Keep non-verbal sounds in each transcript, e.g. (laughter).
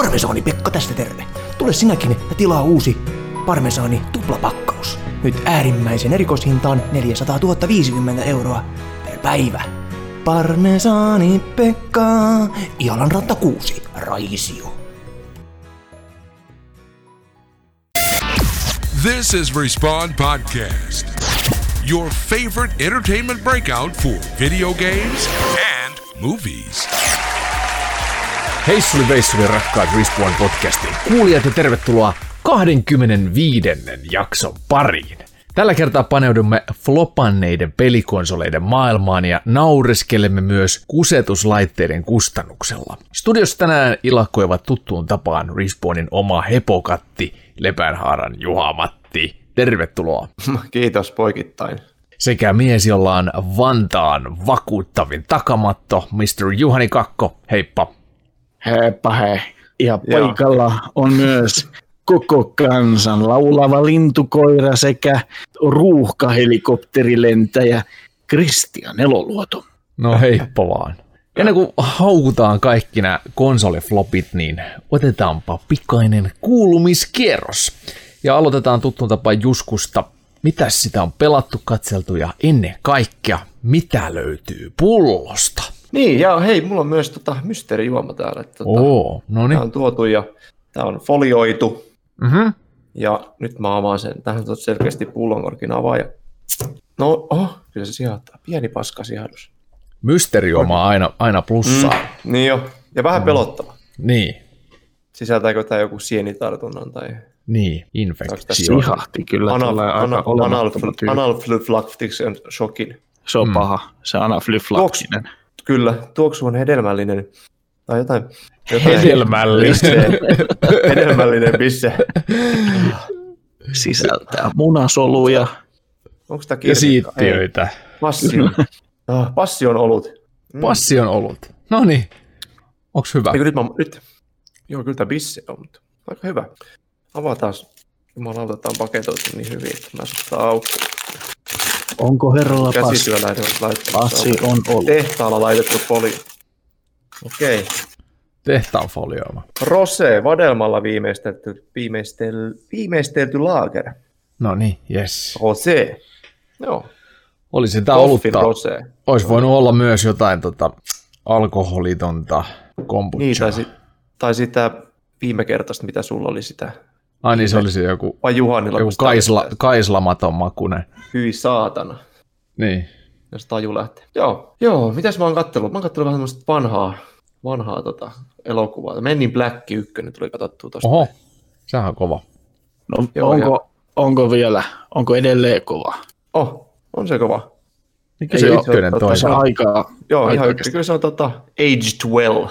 Parmesaani Pekka tästä terve. Tule sinäkin ja tilaa uusi Parmesaani tuplapakkaus. Nyt äärimmäisen erikoishintaan 400 050 euroa per päivä. Parmesaani Pekka, Ialan ratta 6, Raisio. This is Respawn Podcast, your favorite entertainment breakout for video games and movies. Heissuli veissuli rakkaat Respawn podcastin kuulijat ja tervetuloa 25. jakson pariin. Tällä kertaa paneudumme flopanneiden pelikonsoleiden maailmaan ja naureskelemme myös kusetuslaitteiden kustannuksella. Studiossa tänään ilakkoivat tuttuun tapaan Respawnin oma hepokatti Lepänhaaran Juha Matti. Tervetuloa. (laughs) Kiitos poikittain. Sekä mies, jolla on Vantaan vakuuttavin takamatto, Mr. Juhani Kakko. Heippa. Heippa hei. Ja paikalla on myös koko kansan laulava lintukoira sekä ruuhkahelikopterilentäjä Kristian Eloluoto. No heippa vaan. Ennen kuin haukutaan kaikki nämä konsoliflopit, niin otetaanpa pikainen kuulumiskierros. Ja aloitetaan tuttuun tapaan Juskusta. Mitäs sitä on pelattu, katseltu ja ennen kaikkea, mitä löytyy pullosta? Niin, ja hei, mulla on myös tota mysteerijuoma täällä. Että, tota, Oo, no Tämä niin. on tuotu ja tämä on folioitu. Mm-hmm. Ja nyt mä avaan sen. Tähän on selkeästi pullonkorkin avaaja. No, oh, kyllä se sijoittaa. Pieni paska sijoitus. Mysteerioma aina, aina plussaa. Mm. Niin jo. Ja vähän pelottava. Niin, Sisältääkö tämä joku sienitartunnan tai niin, infektio. Sihahti kyllä anal, tulee aika anal, olemattoman tyyppi. analflyktiksen shokin? Se on paha, se anaflyflaktinen. Kyllä, tuoksu on hedelmällinen. Tai jotain. jotain Hedelmällinen. hedelmällinen bisse. Sisältää munasoluja. Onko tämä Ja siittiöitä. Passion. Ah, passion olut. Mm. Passi on ollut. No niin. Onks hyvä? Eikö nyt, mä, nyt? Joo, kyllä tämä bisse on, mutta aika hyvä. Avataan. Jumalauta, tämä on paketoitu niin hyvin, että mä saan auki. Onko herralla passi? Passi on ollut. Tehtaalla laitettu poli. Okei. Tehtaan folioima. Rose, vadelmalla viimeistelty, viimeistel, viimeistelty laager. No niin, yes. Rose. Joo. Olisi tää Toffin olutta. rose. Olisi voinut olla myös jotain tota, alkoholitonta kombucha. Niin, tai, si- tai sitä viime kertaista, mitä sulla oli sitä. Ai niin, se olisi joku, Vai Juhanilla. joku kaisla, oli kaislamaton makunen. Hyi saatana. Niin. jos taju lähtee. Joo, joo, mitäs mä oon kattellut? Mä oon kattellut vähän tämmöistä vanhaa, vanhaa tota, elokuvaa. Men in Black 1 tuli katsottua tosta. Oho, sehän on kova. No, Joo, onko, onko vielä, onko edelleen kova? Oh, on se kova. Mikä se ykkönen tota, toi? Se on aikaa. Joo, ihan oikeasti. kyllä se on tota, aged well.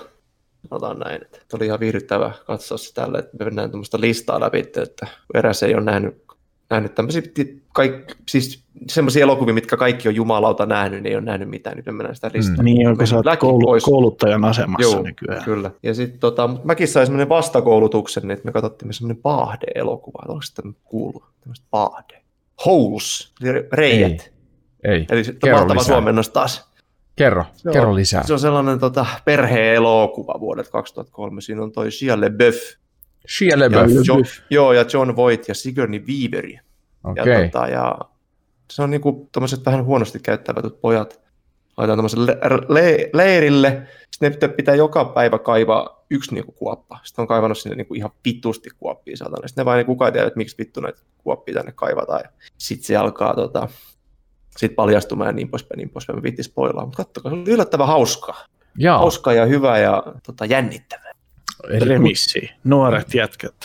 Sanotaan näin. Että oli ihan viihdyttävä katsoa se tälle, että me mennään tuommoista listaa läpi, että eräs ei ole nähnyt, nähnyt tämmöisiä, ti- kaik, siis semmoisia elokuvia, mitkä kaikki on jumalauta nähnyt, niin ei ole nähnyt mitään, nyt me mennään sitä listaa. Niin, onko sä koulu, pois. kouluttajan asemassa Joo, nykyään? kyllä. Ja sitten tota, mut mäkin sain semmoinen vastakoulutuksen, niin että me katsottiin semmoinen Paahde-elokuva. Onko sitä nyt kuullut? Tämmöistä Paahde. Holes, eli reijät. Ei. Ei. Eli Kerro mahtava suomennos taas. Kerro, Se on- kerro lisää. Se on sellainen tota, perhe-elokuva vuodelta 2003. Siinä on toi Shia LaBeouf. Shia Ja LaBeouf. jo, joo, ja John Voight ja Sigourney Weaveri. Ja, Okei. tota, ja se on niinku tommoset vähän huonosti käyttävätyt pojat. Laitetaan tommosen le- le- leirille. Sitten ne pitää joka päivä kaivaa yksi niinku kuoppa. Sitten on kaivannut sinne niinku ihan vitusti kuoppia saatana. Sitten ne vaan kukaan ei tiedä, että miksi vittu näitä kuoppia tänne kaivataan. Ja sitten se alkaa tota, sit paljastumaan ja niin poispäin, niin poispäin. Mä viittis spoilaa, mutta kattokaa, se oli yllättävän hauskaa. Jaa, Hauskaa ja hyvää ja tota, jännittävää. eli Premissi. Nuoret jätkät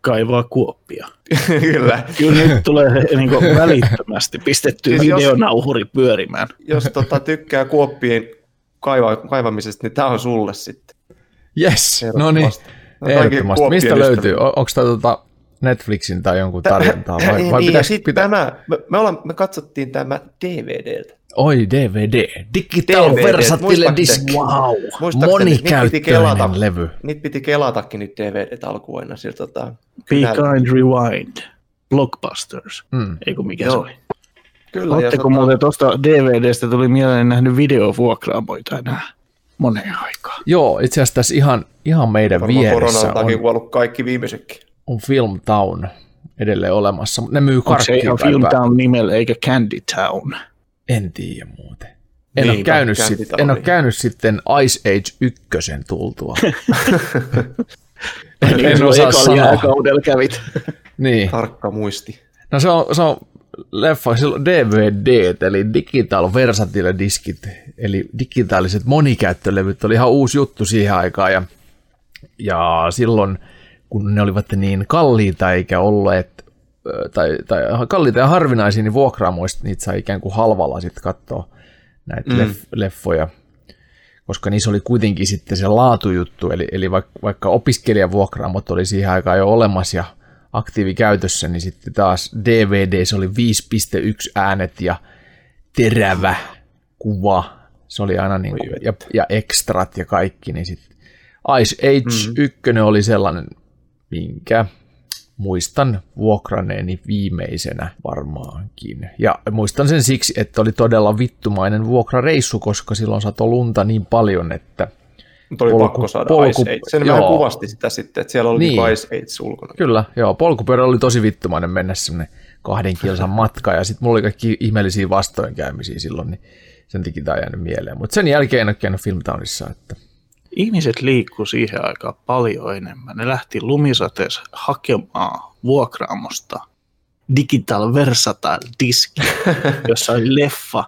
kaivaa kuoppia. (laughs) Kyllä. Kyllä nyt tulee (laughs) niin kuin välittömästi pistetty Siis siis jos- videonauhuri pyörimään. Jos tota, tykkää kuoppien kaiva, kaivamisesta, niin tämä on sulle sitten. Yes, no niin, Ehdottomasti. Kaikki ehdottomasti. Mistä löytyy? Onko tämä tota Netflixin tai jonkun tarjontaa? Vai, (laughs) vai niin, pitäis, pitä... tämä, me, me, ollaan, me katsottiin tämä DVDltä. Oi, DVD. Digital DVD, Versatile Disc. Wow. Monikäyttöinen levy. Niitä piti kelatakin nyt DVDt alkuun aina. Sieltä, tota, Be kyllä, kind, rewind. Blockbusters. Mm. Eikö mikä Joo. se oli? kyllä, ja Oletteko tota- muuten tuosta DVDstä tuli mieleen nähnyt videovuokraamoita enää? moneen aikaan. Joo, itse asiassa tässä ihan, ihan meidän Varmaan vieressä koronan takia on, kuollut kaikki viimeisetkin. On Film Town edelleen olemassa, mutta ne myy Onko se karkkia ihan kai Film Town nimellä eikä Candy Town? En tiedä muuten. En, ole Niinpä, käynyt, sit, en ole niin. käynyt sitten Ice Age 1 tultua. (laughs) en, Niin, en silloin osaa ekalla sanoa. jääkaudella kävit. Niin. Tarkka muisti. No se on, se on leffa, silloin DVD, eli Digital Versatile diskit, eli digitaaliset monikäyttölevyt oli ihan uusi juttu siihen aikaan, ja, ja silloin kun ne olivat niin kalliita eikä olleet, tai, tai kalliita ja harvinaisia, niin vuokraamoista niitä sai ikään kuin halvalla sitten katsoa näitä mm. leff, leffoja, koska niissä oli kuitenkin sitten se laatujuttu, eli, eli vaikka, vaikka opiskelijavuokraamot oli siihen aikaan jo olemassa ja aktiivikäytössä, niin sitten taas DVD se oli 5.1 äänet ja terävä kuva. Se oli aina niin kuin, ja, ja ekstrat ja kaikki, niin sitten Ice Age mm. 1 oli sellainen, minkä muistan vuokranneeni viimeisenä varmaankin. Ja muistan sen siksi, että oli todella vittumainen vuokrareissu, koska silloin satoi lunta niin paljon, että Mutta oli Polku- pakko saada polku- Ice Age. Sen vähän joo. kuvasti sitä sitten, että siellä oli Niin. niin. Ice Age ulkona. Kyllä, joo, polkupyörä oli tosi vittumainen mennä semmoinen kahden kilsan matka, ja sitten mulla oli kaikki ihmeellisiä vastoinkäymisiä silloin, niin sen takia tämä on jäänyt mieleen. Mutta sen jälkeen en ole käynyt Filmtownissa, että Ihmiset liikkuu siihen aikaan paljon enemmän. Ne lähti lumisateessa hakemaan vuokraamosta Digital Versatile diski, (laughs) jossa oli leffa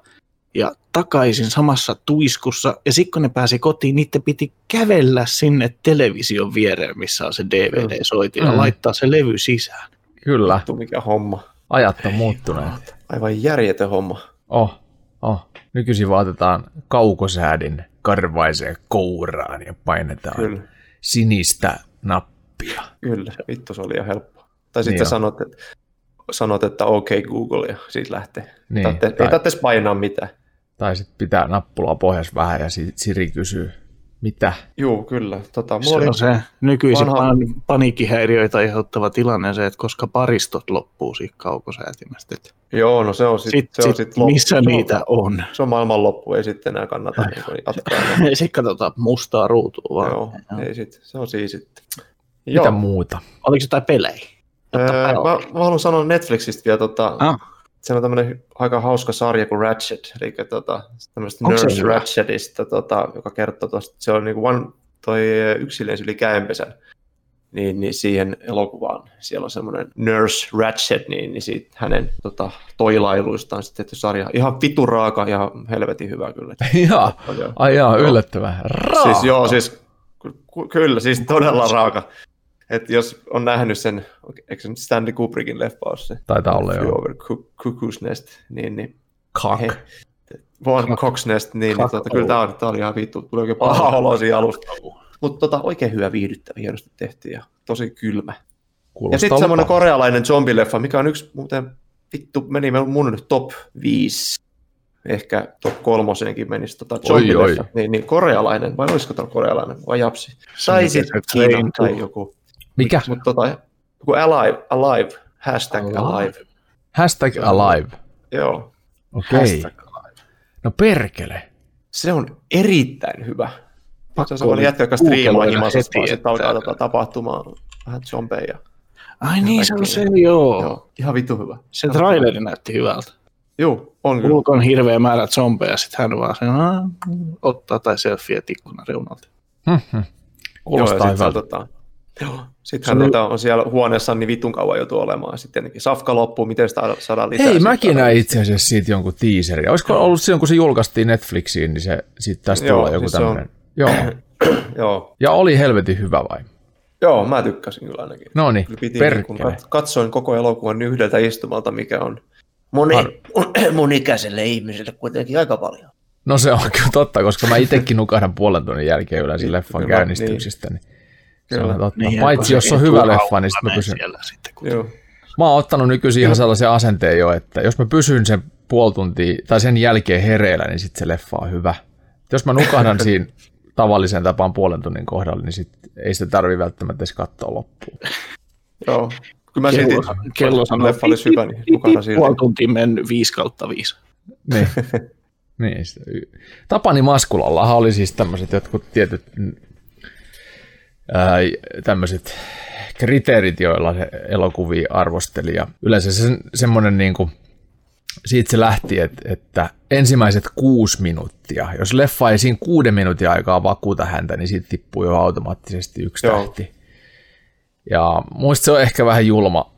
ja takaisin samassa tuiskussa. Ja sitten kun ne pääsi kotiin, niiden piti kävellä sinne television viereen, missä on se DVD-soiti, ja Mm. laittaa se levy sisään. kyllä, Vittu mikä homma. ajat on muuttuneet. Aivan järjetön homma. Oh, oh. Nykyisin vaatetaan kaukosäädin karvaiseen kouraan ja painetaan Kyllä. sinistä nappia. Kyllä, vittu se oli ihan helppo. Tai Niin sitten niin sanot, että, sanot, että OK Google ja siitä lähtee. Niin, Tatte, tai- ei tarvitse painaa mitään. Tai sitten pitää nappulaa pohjassa vähän ja Siri kysyy, mitä? Joo, kyllä. Tota, Se oli, on se nykyisin vanha- pan- paniikkihäiriöitä aiheuttava tilanne se, että koska paristot loppuu siitä kaukosäätimestä. että joo, no se on sitten Sit, se on sit, sit loppu. missä se on, niitä on? Se on maailman loppu, ei sitten enää kannata niin jatkaa. (laughs) Sitten katsotaan mustaa ruutua vaan. Joo, ei sit, se on siinä sitten. Mitä Joo, muuta? Oliko jotain pelejä? öö, mä, mä, haluan sanoa Netflixistä vielä, tota, Ah. Se on tämmöinen aika hauska sarja kuin Ratchet, eli tota, tämmöistä Nurse? Ratchetista, tota, joka kertoo tuosta, se on niin one, toi yksilöns yli käenpesän, niin, niin siihen elokuvaan, siellä on semmoinen Nurse Ratchet, niin, niin siitä hänen tota, toilailuistaan sitten tehty sarja. Ihan vituraaka ja helvetin hyvä kyllä. (laughs) Jaa, Joo. ai jaa, Joo. yllättävää. Siis joo, siis ky- ky- kyllä, siis todella raaka. Et jos on nähnyt sen, eikö se nyt Stanley Kubrickin leffa ole se? Taitaa olla, joo. Over Cu- Cuckoo's Nest, niin, niin Kak. he, One Cock's Nest, niin, niin tota, kyllä tämä oli, tää oli ihan vittu, tuli oikein paha olo siinä alusta. Mutta tota, oikein hyvä viihdyttävä, hienosti tehty ja tosi kylmä. Ja Kuulostaa sitten semmoinen korealainen zombileffa, mikä on yksi muuten, vittu, meni mun top 5, ehkä top kolmosenkin menisi tota Oi, oi. Niin, niin, korealainen, vai olisiko tuo korealainen, vai japsi? Tai sitten Kiina tai joku. Mikä? Mutta tota, joku alive, alive, hashtag Alive. alive. Hashtag alive. Joo, Okei. Hashtag No perkele. se on erittäin hyvä. Se Pakko on semmoinen oli jätkä, joka striimaa himassa, sitten alkaa että- tota, tapahtumaan vähän zombeja. Ai niin, se on se, joo. Joo, ihan vittu hyvä. Se traileri näytti hyvältä. Joo, on kyllä. Ulkon hirveä määrä zombeja, sitten hän vaan sen, "Aa", ottaa tai selfie ikkunan reunalta. Mhm. Joo, Kuulostaa se on, hyvältä. tota, joo, sit Se hän oli- tota, on siellä huoneessa niin vitun kauan joutuu olemaan. Sitten tietenkin safka loppuu, miten sitä saadaan lisää. Hei, Sit mäkin näin itse asiassa siitä jonkun teaserin. Olisiko ollut silloin, kun se julkaistiin Netflixiin, niin se sitten tästä Joo, tulee joku siis tämmöinen. Joo. (clears throat) Joo, Ja oli helvetin hyvä vai? joo, mä tykkäsin kyllä ainakin. No niin, niin kun kat- katsoin koko elokuvan yhdeltä istumalta, mikä on moni, Har- (clears throat) mun ikäiselle ihmiselle kuitenkin aika paljon. No se on kyllä totta, koska mä itsekin nukahdan puolen tunnin jälkeen yleensä leffan Kyllä, käynnistyksestä. Niin. On Kyllä. totta. Niin, Paitsi jos on hyvä leffa, niin sitten mä pysyn. Siellä sitten, kun... Joo. Mä oon ottanut nykyisin ihan sellaisen asenteen jo, että jos mä pysyn sen puoli tuntia tai sen jälkeen hereillä, niin sitten se leffa on hyvä. Jos mä nukahdan (laughs) siinä tavallisen tapaan puolen tunnin kohdalla, niin sit ei sitä tarvi välttämättä edes katsoa loppuun. Joo. Kyllä mä silti, Kello, kello sanoo, leffa olisi hyvä, niin nukahdan Puoli silti. tuntia mennyt 5 kautta 5. Niin. (laughs) Niin, sitä Tapani Maskulallahan oli siis tämmöiset jotkut tietyt ää, tämmöiset kriteerit, joilla se elokuvia arvosteli. Ja yleensä se, semmoinen niin kuin, siitä se lähti, että, että ensimmäiset kuusi minuuttia, jos leffa ei siinä kuuden minuutin aikaa vakuuta häntä, niin siitä tippuu jo automaattisesti yksi Joo. tähti. Ja muista se on ehkä vähän julma.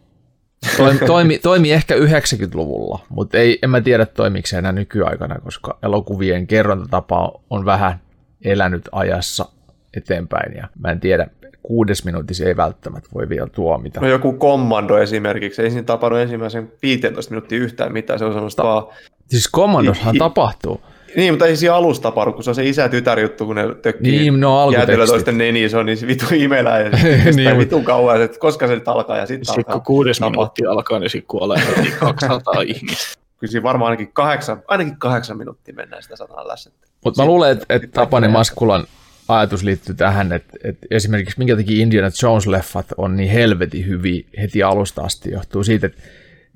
Toimi, (laughs) toimi, toimi ehkä 90-luvulla, mutta ei, en mä tiedä toimiiko se enää nykyaikana, koska elokuvien kerrontatapa on vähän elänyt ajassa eteenpäin ja mä en tiedä, kuudes minuutissa ei välttämättä voi vielä tuomita. No joku kommando esimerkiksi, ei siinä tapahdu ensimmäisen 15 minuuttia yhtään mitään, se on semmoista vaan... Siis Commandoshan I- tapahtuu. Niin, mutta ei siinä alussa tapahdu, kun se on se isä-tytär juttu, kun ne tökkii Niin, no jäätelö toisten neniin, se on niin se vitu imelää ja (laughs) Niin, vitun kauan, että koska se nyt alkaa ja sitten Sitten alkaa. kun kuudes minuuttia alkaa, niin sitten kuolee heti (laughs) 200 ihmistä. Kyllä siinä varmaan ainakin kahdeksan, ainakin kahdeksan minuuttia mennään sitä sataa lässettä. Mutta mä luulen, että, Sitten Tapani. Maskulan ajatus liittyy tähän, että, että esimerkiksi minkä takia Indiana Jones-leffat on niin helvetin hyviä heti alusta asti, johtuu siitä, että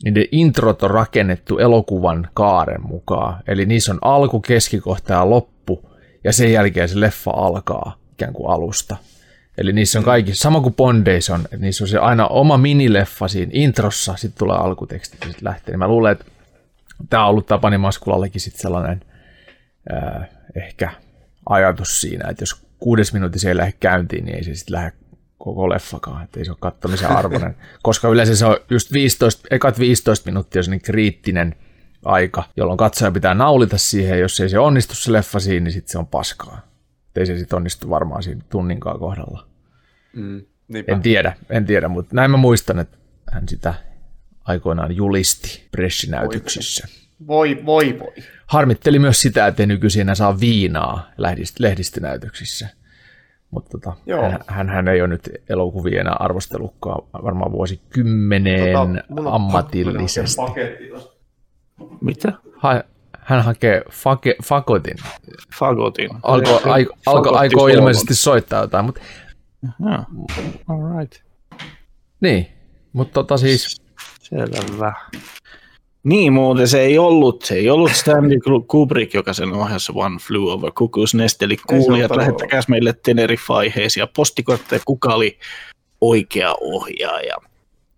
niiden introt on rakennettu elokuvan kaaren mukaan. Eli niissä on alku, keskikohta ja loppu, ja sen jälkeen se leffa alkaa ikään kuin alusta. Eli niissä on kaikki, sama kuin Bondeissa on, että niissä on se aina oma minileffa siinä introssa, sitten tulee alkuteksti ja sitten lähtee. Mä luulen, että tämä on ollut Tapani Maskulallekin sitten sellainen ää, ehkä ajatus siinä, että jos kuudes minuutissa ei lähde käyntiin, niin ei se sitten lähde koko leffakaan, että ei se ole kattomisen (laughs) arvoinen. Koska yleensä se on just 15, ekat 15 minuuttia on sellainen kriittinen aika, jolloin katsoja pitää naulita siihen, jos ei se onnistu se leffa siinä, niin sitten se on paskaa. Et ei se sitten onnistu varmaan siinä tunninkaan kohdalla. Mm, niinpä. En tiedä, en tiedä, mutta näin mä muistan, että hän sitä aikoinaan julisti pressinäytöksissä. Voi, voi, voi. Harmitteli myös sitä, että nykyisin enää saa viinaa lehdist- lehdistönäytöksissä. Mutta tota, hän, hän, ei ole nyt elokuvia enää arvostellutkaan varmaan vuosikymmeneen Tota, ammatillisesti. Mitä? Ha, hän hakee fake, fakotin. Fagotin. Alko, aiko, alko, aikoo Suomen. ilmeisesti soittaa jotain, mutta Joo. All right. niin. Mutta tota siis, Selvä. Niin muuten se ei ollut, se ei ollut Stanley Kubrick, joka sen ohjasi One Flew Over Cuckoo's Nest, eli kuulijat, lähettäkääs meille Tenerife-aiheisia postikortteja, kuka oli oikea ohjaaja.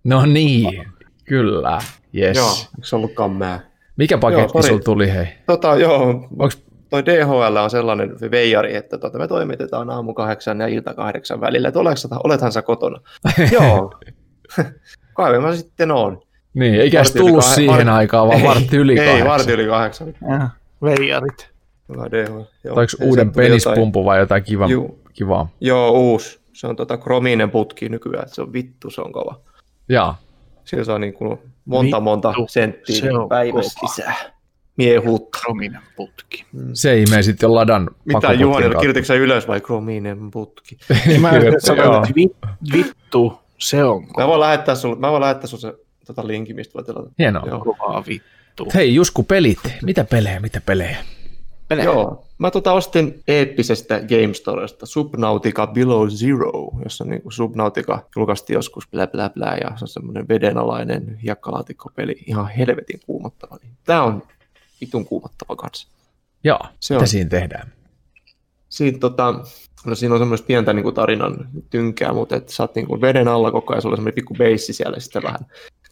no niin, kyllä, yes. Joo, eikö se ollutkaan mä? Mikä paketti sori. sulla tuli, hei? Tota, joo, Onks, toi DHL on sellainen veijari, että tota, me toimitetaan aamu kahdeksan ja ilta kahdeksan välillä, että olethan, olethan sä kotona. (laughs) joo, kai mä sitten on. Niin, eikä edes yli tullut kah- siihen var- aikaan, vaan Ei, vartti yli Ei, kahdeksan. vartti yli kahdeksan. Ja, veijarit. Ei, uuden sieltä tuli jotain- penispumpu vai jotain kiva, Juu. kivaa? Joo, uusi. Se on tota krominen putki nykyään, että se on vittu, se on kova. Jaa. Sillä saa niin kuin monta monta Vittu, senttiä se on päivässä kova. lisää. Miehuutta. Krominen putki. Se imee sitten jo ladan Mitä Juhani, kautta. kirjoititko sä ylös vai krominen putki? Mä (laughs) sanoin, että vi- vittu, se on Mä voin lähettää sulle, mä voin lähettää sulle se tota linkin, mistä voit tilata. Hienoa. Joo. kovaa vittu. Hei, Jusku, pelit. Mitä pelejä, mitä pelejä? Joo. Mä tota ostin eeppisestä Game Storesta Subnautica Below Zero, jossa niin Subnautica julkaistiin joskus blä blä blä, ja se on semmoinen vedenalainen hiekkalaatikkopeli, ihan helvetin kuumottava. Tää on vitun kuumottava kanssa. Joo, Se mitä on. siinä tehdään? Siinä, tota, no siinä on semmoista pientä niin kuin tarinan tynkää, mutta et sä oot niin kuin veden alla koko ajan, sulla on semmoinen pikku beissi siellä, sitten vähän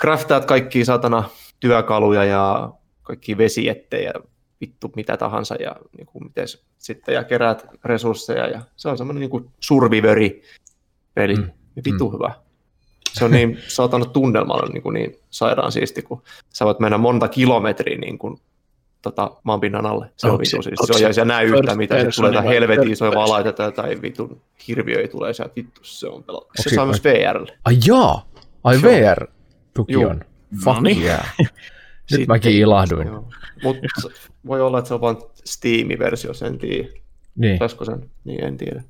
craftaat kaikki satana työkaluja ja kaikki vesiettejä, vittu mitä tahansa, ja niin kuin mites, sitten ja keräät resursseja, ja se on semmoinen niin kuin survivori-peli, Mm. mm. vittu mm. hyvä. Se on niin (laughs) saatana tunnelmalla niin, kuin niin sairaan siisti, kun sä voit mennä monta kilometriä niin kuin, tota, maanpinnan alle. Se on se- vittu siis. Se se on, ja sä näe first yhtään mitä, person tulee vai helvetin isoja valaita tai vitun hirviöitä tulee sieltä, vittu se on pelaa. Se se- saa myös VRlle. Ai jaa, ai. VR-tuki on. Fuck Noniin. yeah. (laughs) Nyt Sitten- mäkin ilahduin. Mutta voi olla, että se on vain Steam-versio, sen tiedä. Niin. Saisiko sen? Niin, en tiedä.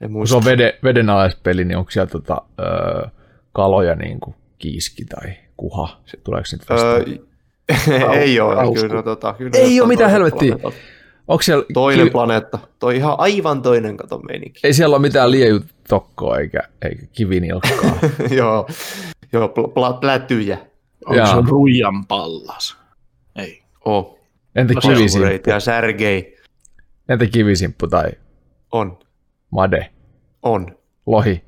En muista. se on veden, vedenalaispeli, niin onko siellä tota, öö, kaloja niin kuin kiiski tai kuha? Se, tuleeko nyt vastaan? Öö, ei ole. Rausku. Kyllä, no, tota, kyllä Ei oo mitään helvettiä. onko siellä, Toinen ki- planeetta. Toi ihan aivan toinen kato meininki. ei siellä ole mitään liejutokkoa eikä, eikä kivinilkkaa. (laughs) joo, joo pl- pl- plätyjä. Onko Jaa. se ruijan pallas? Ei. Oh. Entä kivisimppu? Selkureit ja Sergei. Entä kivisimppu tai On, made? on, Lohi?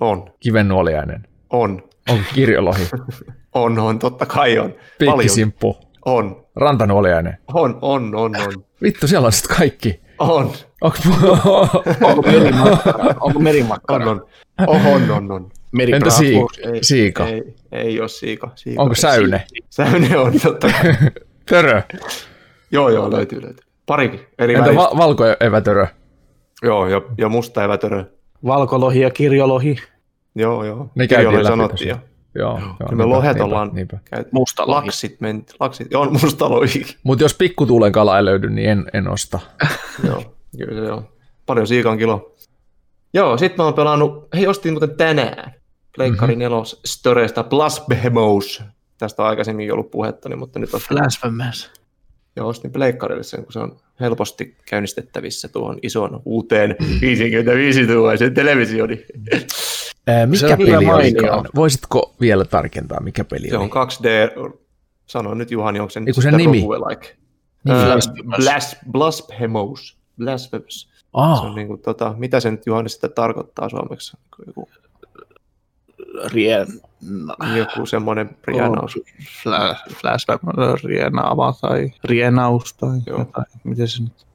on, Kivennuoliainen? on, Onko kirjolohi? (laughs) on, on, totta kai on. Paljon. Piikkisimppu? On, Rantanuoliainen? on, on, on, on, Vittu, siellä on sit kaikki. on, Onko... (laughs) Onko merimakkara? Onko merimakkara? on, on, on, on, on. Entä Meripraku? siika? Ei, siika? Ei, ei ole siika. siika. Onko säyne? Säyne on, totta kai. (laughs) Törö? Joo, joo, löytyy, löytyy. Parikin eri Entä väristä. va- valkoevätörö? Joo, ja, ja musta evätörö. Valkolohi ja kirjolohi. Joo, joo. Ne käytiin läpi sanottiin jo. Joo, joo Kyllä me lohet ollaan Niinpä. käyty. Musta lohi. Laksit menti. Laksit, joo, musta lohi. Mutta jos pikkutuulen kala ei löydy, niin en, en osta. (laughs) joo, kyllä se on. Paljon siikan kilo. Joo, sit mä oon pelannut, hei ostin muuten tänään, Pleikkari mm-hmm. nelos Storesta Blasphemous. Tästä on aikaisemmin ollut puhetta, niin, mutta nyt ostin, Blasphemous. joo, ostin Pleikkarille sen, kun se on helposti käynnistettävissä tuohon ison uuteen (laughs) 55-tuumaisen televisioni. Se mikä on kyllä peli mainio. olikaan? Voisitko vielä tarkentaa, mikä peli Se oli? on 2D, sano nyt Juhani, onko se nyt Eiku sen nimi? Nimi. Ää, Blasphemous. Blas, Blasphemous. Blasphemous. Se Aa, on niin kuin, tota, mitä se nyt Juhani sitten tarkoittaa suomeksi? Joku, Rien... joku semmoinen rienaus. Fla- Flashback, rienaava tai rienaus tai Joo. jotain. Miten se nyt?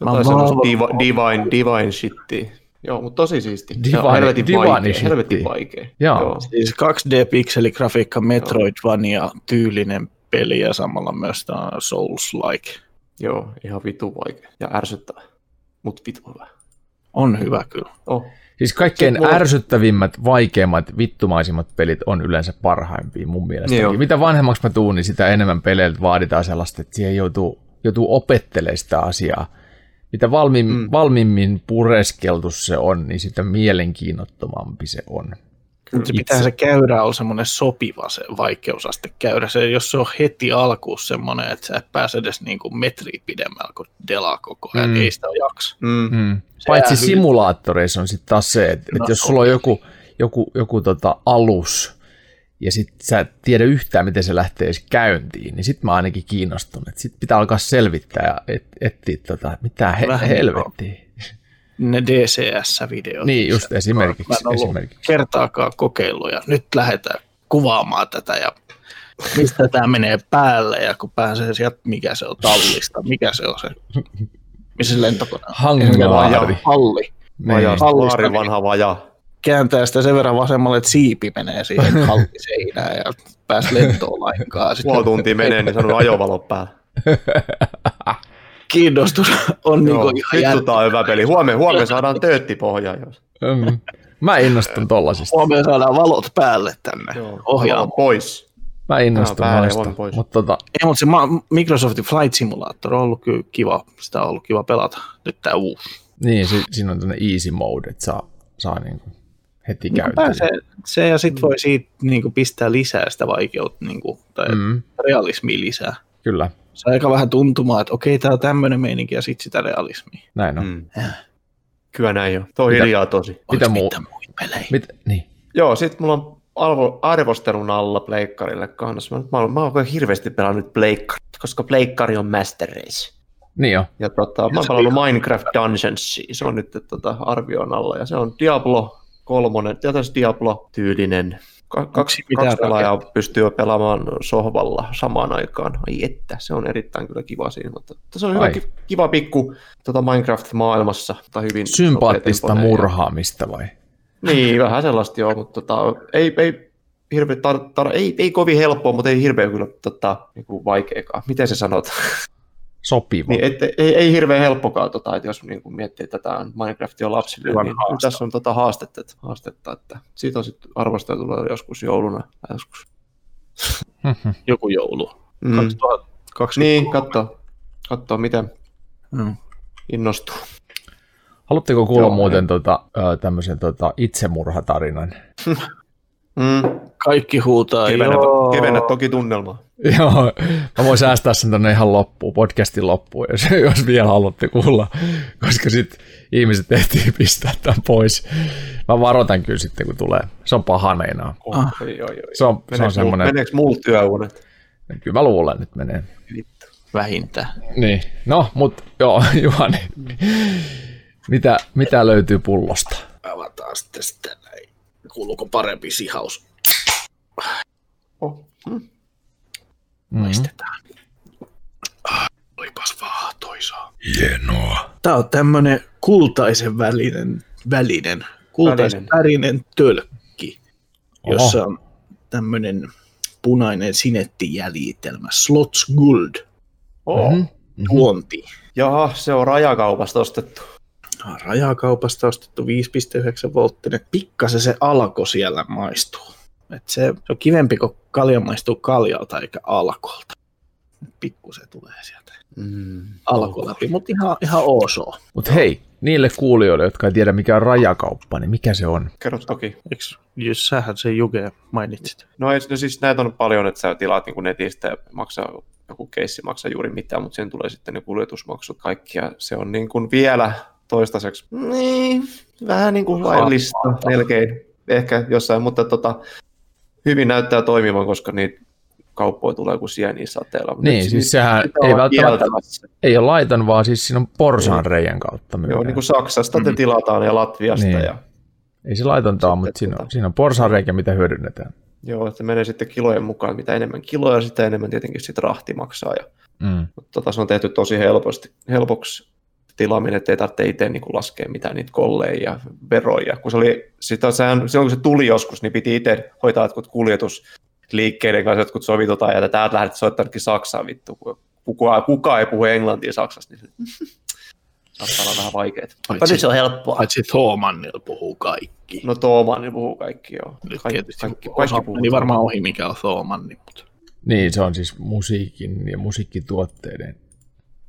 Jotain Mä semmoista divine, divine shittiä. Joo, mutta tosi siisti. Divine- helvetin divine vaikea. Helvetin vaikea. Joo. Siis 2D-pikseligrafiikka Metroidvania tyylinen peli ja samalla myös tämä Souls-like. Joo, ihan vitu vaikea. Ja ärsyttävä. Mut vitu hyvä. On hyvä kyllä. Oh. siis kaikkein mulla- ärsyttävimmät, vaikeimmat, vittumaisimmat pelit on yleensä parhaimpia mun mielestä. Joo. Mitä vanhemmaksi mä tuun, niin sitä enemmän peleiltä vaaditaan sellaista, että siihen joutuu, joutuu opettelemaan sitä asiaa. Mitä valmiim, mm. valmiimmin pureskeltu se on, niin sitä mielenkiinnottomampi se on. Kyllä se pitää se käyrä olla semmoinen sopiva se vaikeusaste käyrä. Se, jos se on heti alkuun semmoinen, että sä et pääse edes niinku metriä pidemmällä kuin delaa koko ajan, Mm. ei sitä jaksa. Mm. Mm. Paitsi simulaattoreissa on sitten taas se, että, No, että jos sulla on joku, joku, joku tota alus, ja sit sä et tiedä yhtään, miten se lähtee edes käyntiin, niin sit mä ainakin kiinnostun. Että sit pitää alkaa selvittää ja et, etsiä tota, mitä he, Vähän helvettiä. Ne DCS-videot. Niin, just esimerkiksi. Mä en ollut esimerkiksi. kertaakaan kokeillut ja nyt lähdetään kuvaamaan tätä ja mistä tämä menee päälle ja kun pääsee sieltä, mikä se on tallista, mikä se on se, missä se lentokone on. Hangelaari. Palli. Vaja, Niin. Niin. vanha vaja. Kääntää sitä sen verran vasemmalle, että siipi menee siihen (laughs) halliseinään ja pääs lentoon lainkaan. Sitten Puoli tuntia menee, niin se on ajovalo päällä. (laughs) kiinnostus on niin Joo, kuin ihan vittu tää on hyvä peli. Huomenna, huomenna saadaan tööttipohja. Jos. Mm. Mä innostun tollasista. Huomenna saadaan valot päälle tänne ohjaamaan. pois. Mä innostun noista. Mutta tota, Ei, mutta se ma- Microsoftin Flight Simulator on ollut kyllä kiva, sitä on ollut kiva pelata. Nyt tää uusi. niin, si- siinä on tämmöinen easy mode, että saa, saa niinku heti Niin käyttää. pääsee, se ja sitten voi siitä niin kuin pistää lisää sitä vaikeutta niin kuin, tai mm. Mm, realismia lisää. kyllä, Se aika vähän tuntumaan, että okei, tää on tämmöinen meininki ja sitten sitä realismia. näin on. Mm. Mm. Kyllä näin jo. Tuo on Mitä? hiljaa tosi. Mitä Mitä muu- pelejä? Mit, niin. Joo, sit mulla on arvo, arvostelun alla pleikkarille kanssa. Mä, mä, oon- mä oon hirveästi pelannut pleikkarit, koska pleikkari on Master Race. Niin on. Ja tota, mä oon pelannut Minecraft Dungeonsia, se on nyt tota, arvion alla, ja se on Diablo kolmonen, tietysti Diablo-tyylinen. Ka- kaksi, kaksi pelaajaa pystyy pelaamaan sohvalla samaan aikaan. Ai että, se on erittäin kyllä kiva siinä, mutta se on hyvä, Ai. kiva pikku tota Minecraft-maailmassa. Tai hyvin Sympaattista ja- murhaamista vai? Niin, vähän sellaista joo, mutta tota, ei, ei, hirve, tar, tar, ei, ei kovin helppoa, mutta ei hirveän kyllä tota, niin vaikeakaan. Miten se sanotaan? (laughs) Sopiva. Niin, et, ei, ei hirveän helppokaan, tota, että jos niin kuin miettii että tätä Minecraftia on lapsille, Hyvän niin haastava. tässä on tota haastetta, että, haastetta, että siitä on sitten arvosteltu joskus jouluna joskus. (laughs) Joku joulu. Mm. 2020. Niin, katso, katso miten Mm. innostuu. Haluatteko kuulla Joo, muuten tota, ö, tämmöisen tota, itsemurhatarinan? (laughs) Mm. Kaikki huutaa, Kevennä, kevennä toki tunnelmaa. (laughs) Joo, mä voin säästää sen tonne ihan loppuun, podcastin loppuun, jos, (laughs) jos vielä haluatte kuulla, koska sitten ihmiset ehtii (laughs) pistää tämän pois. Mä varoitan kyllä sitten, kun tulee. Se on paha meinaa. Oh, Ah. oi, oi, oi. Se on, se on semmoinen, meneekö mulla työunet? kyllä mä luulen, että menee. Vittu. vähintään. Niin, no, mutta joo, Juhani, mitä, mitä löytyy pullosta? Avataan sitten sitä näin. Kuuluuko parempi sihaus? Oh. Hmm. Maistetaan. Ah, Olipas vaahtoisaa. Hienoa. Tää on tämmönen kultaisen välinen, välinen, kultaisen Välinen. värinen tölkki, Oho. jossa on tämmönen punainen sinettijäljitelmä, Slots Gold, Oh. Mhm. tuonti. Jaha, se on rajakaupasta ostettu. Rajakaupasta ostettu 5,9 volttinen. Pikkasen se alko siellä maistuu. Et se, se on kivempi, kun kalja maistuu kaljalta eikä alkolta. Pikkusen tulee sieltä Mm. alko läpi, mutta ihan, ihan oso. Mutta hei, niille kuulijoille, jotka ei tiedä mikä on rajakauppa, niin mikä se on? Kerro toki. Eiks, jos sähän se Juge mainitsit. No, ei, no siis näitä on paljon, että sä tilaat niin netistä ja maksaa, joku keissi maksaa juuri mitään, mutta sen tulee sitten ne kuljetusmaksut kaikki ja se on niin kuin vielä toistaiseksi niin, vähän niin kuin laillista melkein ehkä jossain, mutta tota, hyvin näyttää toimivan, koska niitä kauppoja tulee kuin sieniä sateella. Niin, nyt siis niitä sehän ei välttämättä, ei ole laiton, vaan siis siinä on porsaan reijän kautta Joo, myydään. niin kuin Saksasta te tilataan ja Latviasta Niin. ja Ei se laitonta ole, Sitten mutta siinä on, tota- siinä on porsaan reikä, mitä hyödynnetään. joo, että menee sitten kilojen mukaan, mitä enemmän kiloja, sitä enemmän tietenkin sit rahti maksaa ja Mm. Mutta tota, se on tehty tosi helposti, helpoksi tilaaminen, ettei tarvitse itse niin laskea mitään niitä kolleja ja veroja. Kun se oli, sitä, sehän, silloin kun se tuli joskus, niin piti itse hoitaa jotkut kuljetusliikkeiden kanssa jotkut sovitutaan, ja täältä lähdet soittaneetkin Saksaan vittu, kun kukaan, kukaan ei puhu englantia Saksassa, niin se (laughs) saattaa olla vähän vaikeaa. Mutta nyt se on helppoa. Paitsi Thomannilla puhuu kaikki. No Tooman niin puhuu kaikki, joo. Nyt Kaikki, tietysti kaikki, osa kaikki puhuu. meni varmaan ohi, mikä on Thomanni, mutta Niin, se on siis musiikin ja musiikkituotteiden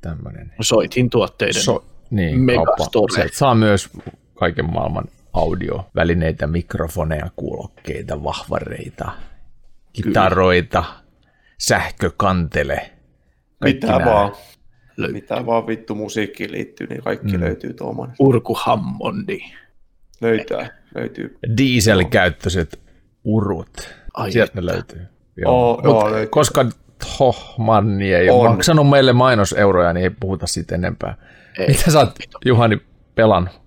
tämmöinen soitin tuotteiden. so, niin, Megastore. Saa myös kaiken maailman audiovälineitä, mikrofoneja, kuulokkeita, vahvareita, kitaroita, sähkökantele. kaikki Mitä nää. vaan, löytyy. mitä vaan vittu musiikkiin liittyy, niin kaikki Mm. löytyy Tooman. Urku Hammondi. Löytää, löytyy. Dieselkäyttöiset urut. Ai Sieltä että. ne löytyy. Oo, Mut joo, löytyy. koska Tohmanni ei ole maksanut meille mainoseuroja, niin ei puhuta siitä enempää. Ei. Mitä sä oot, Juhani, pelannut?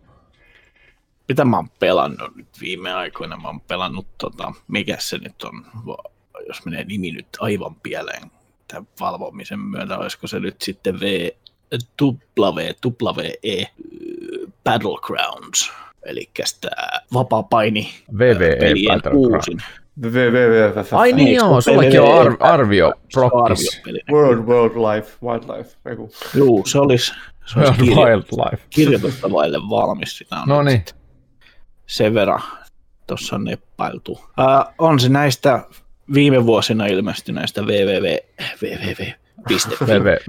Mitä mä oon pelannut nyt viime aikoina? Mä oon pelannut, tota, mikä se nyt on, jos menee nimi nyt aivan pieleen tämän valvomisen myötä, olisiko se nyt sitten V, W, W, E, Battlegrounds, eli tämä vapaa-paini VVE pelien Battleground. uusin. Ai niin Niin, joo, se on sullakin on ar- VVE. arvio prokkis. Arviopeli. World Wildlife, Wildlife, eiku. Juu, se olisi, se olisi kirjo- Wildlife. kirjoitusta vaille valmis. Sitä on No niin. sen verran tuossa on neppailtu. Uh, on se näistä viime vuosina ilmestyneistä www, www. WWF.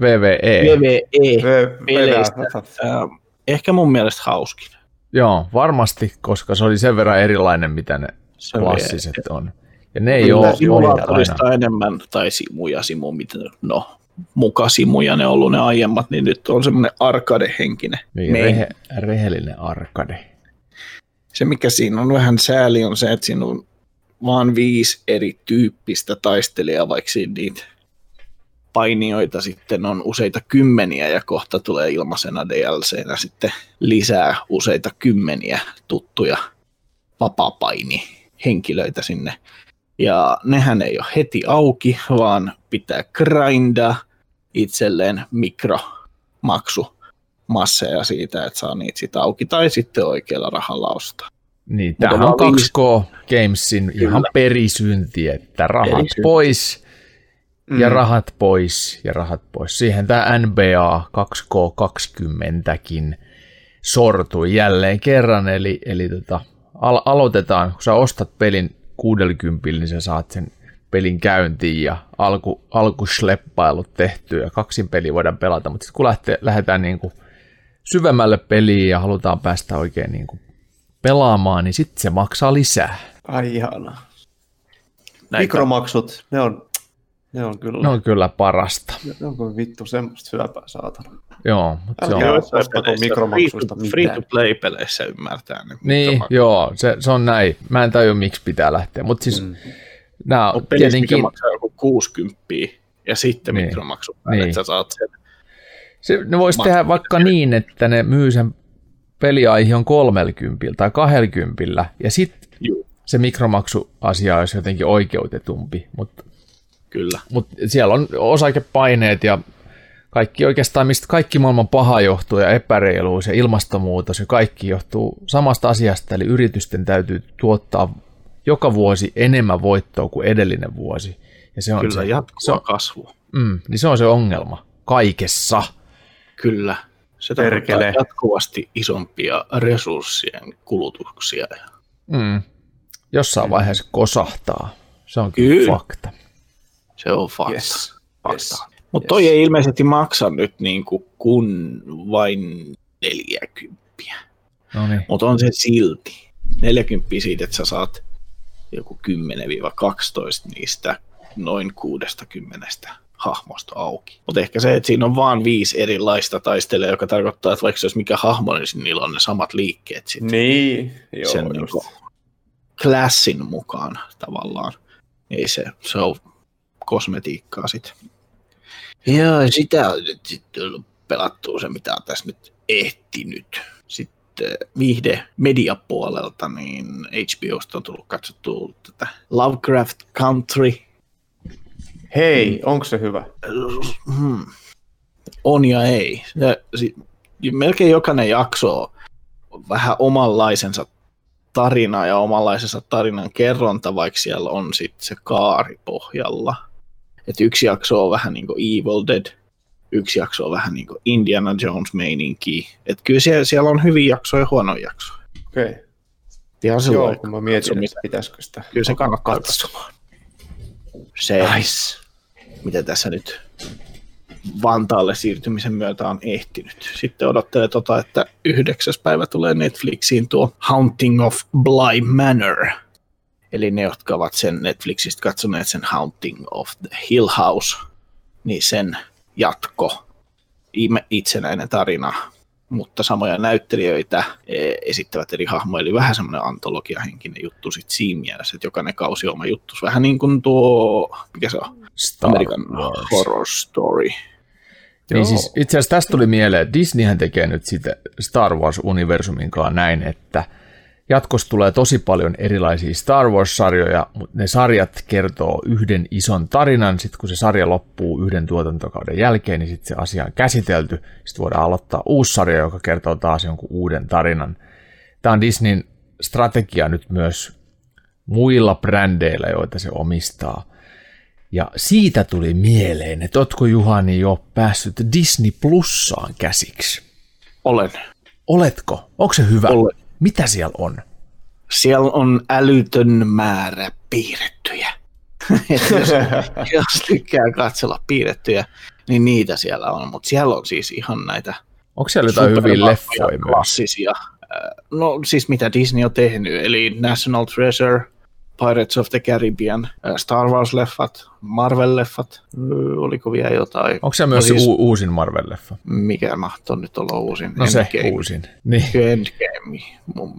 Uh, ehkä mun mielestä hauskin. Joo, varmasti, koska se oli sen verran erilainen, mitä ne klassiset on. Ja ne ei Kyllä ole simulaattorista enemmän, tai simuja, simu, mitä, no, muka simuja ne ollut ne aiemmat, niin nyt on semmoinen arcade-henkinen. Niin, rehe, rehellinen arkade. se mikä siinä on vähän sääli on se, että siinä on vaan viisi eri tyyppistä taistelijaa, vaikka siinä niitä painijoita sitten on useita kymmeniä ja kohta tulee ilmaisena DLCnä sitten lisää useita kymmeniä tuttuja vapaapaini henkilöitä sinne. Ja nehän ei ole heti auki, vaan pitää grindaa itselleen mikromaksu masseja siitä, että saa niitä sitten auki tai sitten oikealla rahalla ostaa. Niin, tämähän on vaan viisi- 2K Gamesin ihan Kyllä. perisynti, että rahat Perisynti. pois Mm. ja rahat pois ja rahat pois. Siihen tämä NBA 2K20kin sortui jälleen kerran, eli, eli tota, al- aloitetaan, kun sä ostat pelin 60, niin sä saat sen pelin käyntiin ja alku, alkusleppailut tehtyä ja kaksin peli voidaan pelata, mutta sitten kun lähtee, lähdetään niin kuin syvemmälle peliin ja halutaan päästä oikein niin kuin pelaamaan, niin sitten se maksaa lisää. Ai ihanaa. Näitä- Mikromaksut, ne on, ne on kyllä, Ne on kyllä parasta. ne on kuin vittu semmoista syöpää saatana. Joo, mutta se on, ostako mikromaksuista free to, play peleissä ymmärtää. Ne niin, mikromaksut. joo, se, se on näin. Mä en tajua, miksi pitää lähteä, mutta siis mm. nämä On pelissä, mikä tietenkin, maksaa joku 60 ja sitten Niin. mikromaksu päälle, Niin. että sä saat sen. Se, ne voisi tehdä vaikka niin, että ne myy sen peliaihion 30 tai 20 ja sitten se mikromaksuasia olisi jotenkin oikeutetumpi, mutta kyllä. mut siellä on osakepaineet ja kaikki oikeastaan, mistä kaikki maailman paha johtuu ja epäreiluus ja ilmastonmuutos ja kaikki johtuu samasta asiasta, eli yritysten täytyy tuottaa joka vuosi enemmän voittoa kuin edellinen vuosi. Ja se on Kyllä, se, se on, kasvu. mm, niin se on se ongelma kaikessa. Kyllä. Se tarkoittaa jatkuvasti isompia resurssien kulutuksia. Mm. Jossain vaiheessa kosahtaa. Se on kyllä, Kyllä. fakta. Se on fakta. Yes. fakta. Yes. Mutta toi ei ilmeisesti maksa nyt niin kuin kun vain 40. No niin. Mutta on se silti. 40 siitä, että sä saat joku 10-12 niistä noin 60 hahmosta auki. Mutta ehkä se, että siinä on vaan viisi erilaista taistelijaa, joka tarkoittaa, että vaikka se olisi mikä hahmo, niin niillä on ne samat liikkeet sitten Niin, joo, sen just. niinku klassin mukaan tavallaan. Ei se, se on kosmetiikkaa sitten. Joo, sitä on nyt sitten tullut pelattua se, mitä on tässä nyt ehtinyt. Sitten viihde mediapuolelta, niin HBOsta on tullut katsottua tätä Lovecraft Country. Hei, onko se hyvä? Hmm. On ja ei. Se, si, melkein jokainen jakso on vähän omanlaisensa tarina ja omanlaisensa tarinan kerronta, vaikka siellä on sitten se kaari pohjalla. Et yksi jakso on vähän niin kuin Evil Dead, yksi jakso on vähän niin kuin Indiana Jones meininki. Et kyllä siellä, siellä on hyviä jaksoja ja huonoja jaksoja. Okei. Okay. Ihan Joo, kun mä mietin, katsomisen. että pitäisikö sitä Kyllä se kannattaa katsomaan. se, Nice. mitä tässä nyt Vantaalle siirtymisen myötä on ehtinyt. Sitten odottelee tota, että yhdeksäs päivä tulee Netflixiin tuo Haunting of Bly Manor. Eli ne, jotka ovat sen Netflixistä katsoneet sen Haunting of the Hill House, niin sen jatko, itsenäinen tarina, mutta samoja näyttelijöitä eh, esittävät eri hahmoja, eli vähän semmoinen antologiahenkinen juttu sit siinä mielessä, että jokainen kausi on oma juttus. Vähän niin kuin tuo, mikä se on, Star American Wars. Horror Story. Niin siis itse asiassa tästä tuli mieleen, että Disneyhän tekee nyt sitä Star Wars-universumin kanssa näin, että jatkossa tulee tosi paljon erilaisia Star Wars-sarjoja, mutta ne sarjat kertoo yhden ison tarinan, sitten kun se sarja loppuu yhden tuotantokauden jälkeen, niin sitten se asia on käsitelty, sitten voidaan aloittaa uusi sarja, joka kertoo taas jonkun uuden tarinan. Tämä on Disneyn strategia nyt myös muilla brändeillä, joita se omistaa. Ja siitä tuli mieleen, että ootko Juhani jo päässyt Disney Plussaan käsiksi? Olen. Oletko? Onko se hyvä? Olen. Mitä siellä on? Siellä on älytön määrä piirrettyjä. (laughs) Et jos, (laughs) jos tykkää katsella piirrettyjä, niin niitä siellä on. Mutta siellä on siis ihan näitä Onko siellä jotain hyviä leffoja klassisia. Äh, No siis mitä Disney on tehnyt, eli National Treasure, Pirates of the Caribbean, äh, Star Wars-leffat, Marvel-leffat, Ö, oliko vielä jotain? Onko se myös no, siis... u- uusin Marvel-leffa? Mikä mahtoi nyt olla uusin? No se Endgame. uusin. Niin, Endgame mun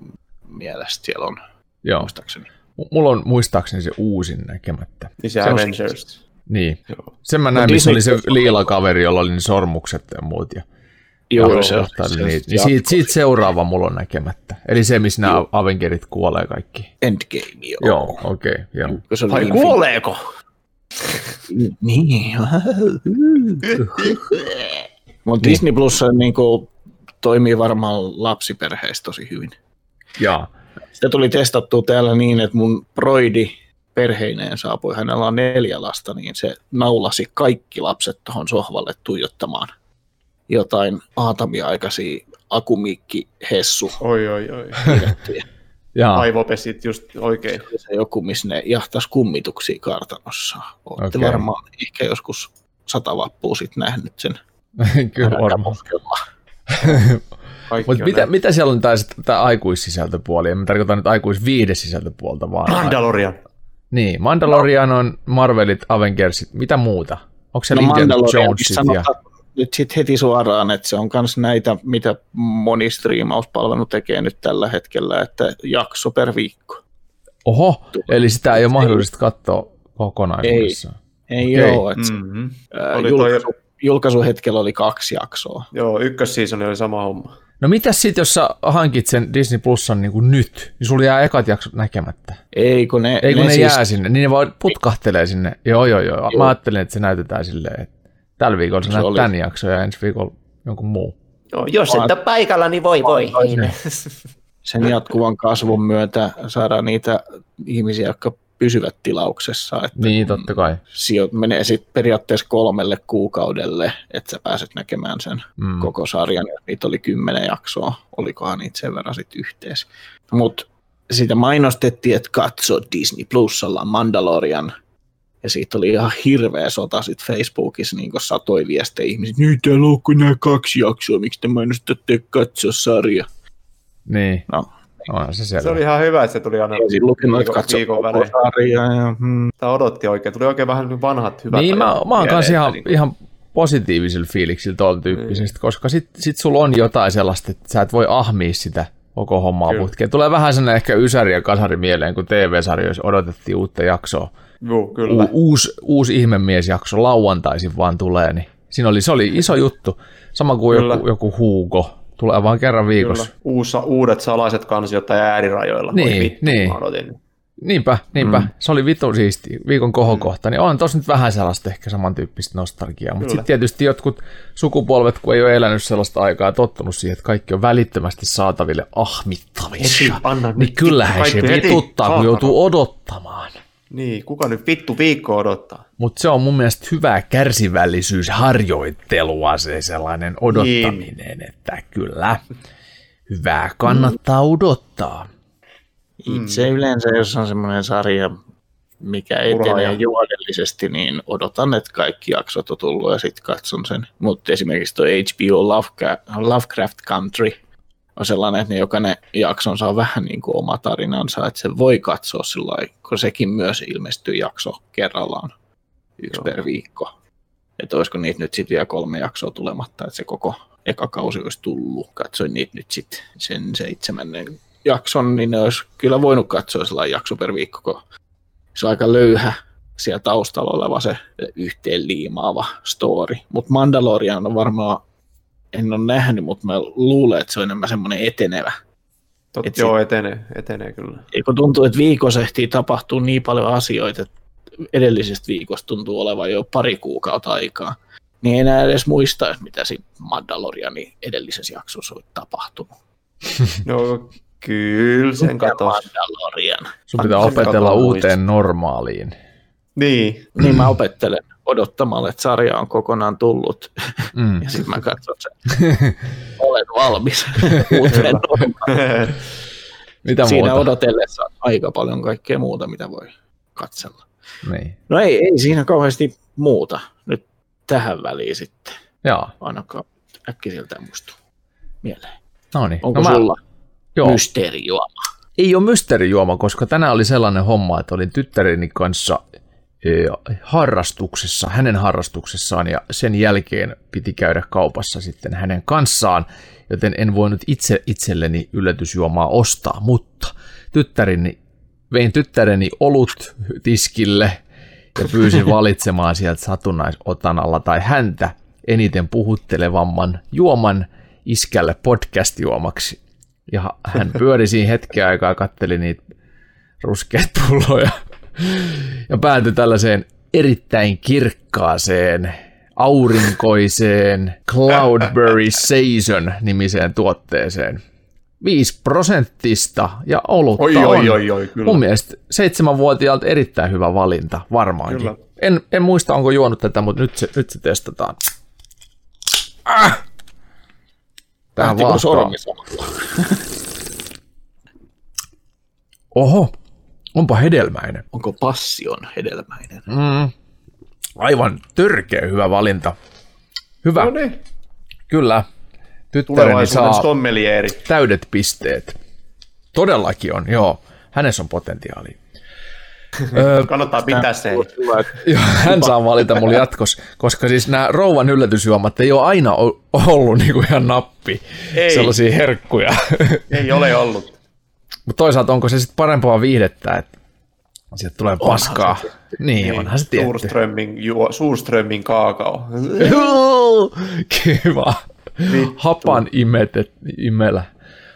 mielestä siellä on, joo. muistaakseni. M- Mulla on muistaakseni se uusin näkemättä. Niin se Se on Avengers. Niin. Joo. Sen mä näin, missä Disney oli se liila kaveri, jolla oli ne sormukset ja muut. Ja Joo, se on. kohtaa Se, niitä. se, Niin siitä, siitä seuraava mulla on näkemättä. Eli se, missä nämä Avengerit kuolee kaikki. Endgame, joo. Joo, okei. Okay, joo. Vai Infinity- kuoleeko? (laughs) Niin. Mutta Disney Plus niinku, toimii varmaan lapsiperheistä tosi hyvin. Jaa. Sitä tuli testattua täällä niin, että mun broidi perheineen saapui, hänellä on neljä lasta, niin se naulasi kaikki lapset tuohon sohvalle tuijottamaan jotain aatamiaikaisia akumikki hessu Oi, oi, oi. (laughs) Jaa. Aivopesit just oikein. se joku, missä ne jahtas kummituksia kartanossa. Olette okay. varmaan ehkä joskus sata vappua sitten nähnyt sen (laughs) Kyllä varmaan. (laughs) Mutta mitä, näin. mitä siellä on tämä, tämä aikuissisältöpuoli? Mä tarkoitan nyt aikuisviihdesisältöpuolta, vaan... Mandalorian. Niin, Mandalorian on Marvelit, Avengersit, mitä muuta? Onko se no, Indiana Mandalorian, Jonesit ja... nyt sit heti suoraan, että se on myös näitä, mitä moni striimauspalvelu tekee nyt tällä hetkellä, että jakso per viikko. Oho, eli sitä ei ole mahdollista katsoa kokonaisuudessaan. Ei Okei. ole. Et, Mm-hmm. ää, Oli julkaisu, toi- julkaisuhetkellä oli kaksi jaksoa. Joo, ykkösseasoni oli sama homma. No mitäs sit, jos sä hankit sen Disney Plusan niin kuin nyt, niin sulla jää ekat jaksot näkemättä. Ei kun ne, Ei kun ne, siis, jää sinne, niin ne vaan putkahtelee sinne. Joo, joo, joo. Mä ajattelin, että se näytetään silleen, että tällä viikolla sä Se näet oli- tämän jakson ja ensi viikolla jonkun muu. Joo, jos et ole paikalla, niin voi voi. sen jatkuvan kasvun myötä saadaan niitä ihmisiä, jotka pysyvät tilauksessa. Että Niin, totta kai. sijo- menee sitten periaatteessa kolmelle kuukaudelle, että sä pääset näkemään sen Mm. koko sarjan. Ja Niitä oli kymmenen jaksoa, olikohan niitä sen verran sitten yhteensä. Mutta sitä mainostettiin, että katso Disney Plusalla Mandalorian. Ja siitä oli ihan hirveä sota sitten Facebookissa, niin kun satoi viestejä ihmiset. Nyt täällä on kuin nämä kaksi jaksoa, miksi te mainostatte katso sarja. Niin, No, onhan se selvä. Se oli ihan hyvä, että se tuli aina ensin lukenut, viikon, katso viikon välein. sarjaa. Ja, hmm. Tämä odotti oikein. Tuli oikein vähän vanhat hyvät Niin, mä, mä oon kanssa ihan, ihan positiivisilla fiiliksillä tuolla tyyppisistä, koska sit, sit sulla on jotain sellaista, että sä et voi ahmia sitä koko hommaa Kyllä. putkeen. Tulee vähän sellainen ehkä ysäri ja kasari mieleen, kun TV-sarjoissa odotettiin uutta jaksoa. Joo, kyllä. U- uusi, uusi ihmemiesjakso lauantaisin vaan tulee, niin siinä oli, se oli iso juttu. Sama kuin Kyllä. joku, joku Hugo. Tulee vaan kerran viikossa. Kyllä. Uusa, uudet salaiset kansiot tai äärirajoilla. Niin, vittu, niin. Niinpä, niinpä. Mm. Se oli vitun siisti. Viikon kohokohta. Niin on tos nyt vähän sellaista ehkä samantyyppistä nostalgiaa. Mutta sitten tietysti jotkut sukupolvet, kun ei ole elänyt sellaista aikaa, tottunut siihen, että kaikki on välittömästi saataville ahmittavissa. Heti Niin kyllähän se heti, vituttaa, kun joutuu odottamaan. Niin, kuka nyt vittu viikko odottaa? Mutta se on mun mielestä hyvää kärsivällisyysharjoittelua se sellainen odottaminen, että kyllä, hyvää kannattaa odottaa. Itse yleensä, jos on semmoinen sarja, mikä etenee juonellisesti, niin odotan, että kaikki jaksot on tullut ja sitten katson sen. Mutta esimerkiksi tuo HBO Lovecraft, Lovecraft Country on sellainen, että ne jokainen jaksonsa on vähän niin kuin oma tarinansa, että se voi katsoa sillä kun sekin myös ilmestyy jakso kerrallaan yksi Joo. per viikko. Että olisiko niitä nyt sitten vielä kolme jaksoa tulematta, että se koko eka kausi olisi tullut. Katsoin niitä nyt sitten sen seitsemännen jakson, niin ne olisi kyllä voinut katsoa sellainen jakso per viikko, kun se on aika löyhä siellä taustalla oleva se yhteen liimaava story. Mutta Mandalorian on varmaan, en ole nähnyt, mutta mä luulen, että se on enemmän semmoinen etenevä. Tot, Et joo, etenee, etenee kyllä. Kun tuntuu, että viikossa ehtii tapahtuu niin paljon asioita, että edellisestä viikosta tuntuu olevan jo pari kuukautta aikaa, niin ei enää edes muista, että mitä siinä Mandalorianin edellisessä jaksossa on tapahtunut. (laughs) No, kyllä sen katos. Mandalorian. Sun pitää opetella uuteen normaaliin. Niin, Niin mä opettelen odottamalla, että sarja on kokonaan tullut. Mm. (laughs) Ja sitten mä katson sen. (laughs) Olen valmis (laughs) uuteen. Mitä Siinä muuta? odotellessa on aika paljon kaikkea muuta, mitä voi katsella. Niin. No ei, ei siinä kauheasti muuta. Nyt tähän väliin sitten. Joo, Ainakaan äkkiseltä muistu mieleen. no niin. Onko no sulla joo. mysteerijuoma? Ei ole mysteerijuoma, koska tänään oli sellainen homma, että olin tyttäreni kanssa harrastuksessa, hänen harrastuksessaan ja sen jälkeen piti käydä kaupassa sitten hänen kanssaan, joten en voinut itse itselleni yllätysjuomaa ostaa, mutta tyttäreni, vein tyttäreni olut tiskille ja pyysin (laughs) valitsemaan sieltä satunnaisotanalla tai häntä eniten puhuttelevamman juoman iskälle podcast-juomaksi. Ja hän pyöri siinä hetken aikaa, katteli niitä ruskeita pulloja (gasps) ja päätyi tällaiseen erittäin kirkkaaseen, aurinkoiseen Cloudberry (laughs) Saison nimiseen tuotteeseen. 5 prosenttista ja olutta oi, on. oi, oi, oi, kyllä. Mun mielestä seitsemänvuotiaalta erittäin hyvä valinta, varmaankin. Kyllä. En, en muista, onko juonut tätä, mutta nyt se, nyt se testataan. Ah! Tähän Lähtikö? Oho, onpa hedelmäinen. Onko passion hedelmäinen? Mm. Aivan törkeä hyvä valinta. Hyvä, No niin, kyllä. Tyttäreni tulevaisuuden saa sommelieri. täydet pisteet. Todellakin on, joo. Hänessä on potentiaalia. (laughs) Kannattaa (laughs) pitää se. Joo, hän saa valita mulle jatkos, koska siis nämä rouvan yllätysjuomat ei ole aina ollut niinku ihan nappi. Ei. Sellaisia herkkuja. Ei ole ollut. Mutta toisaalta onko se sitten parempaa viihdettä, että Sieltä tulee paskaa. se niin, onhan se tietty. Suurströmmin, juo, Suurströmmin kaakao. Kiva. Hapan imetet, imellä.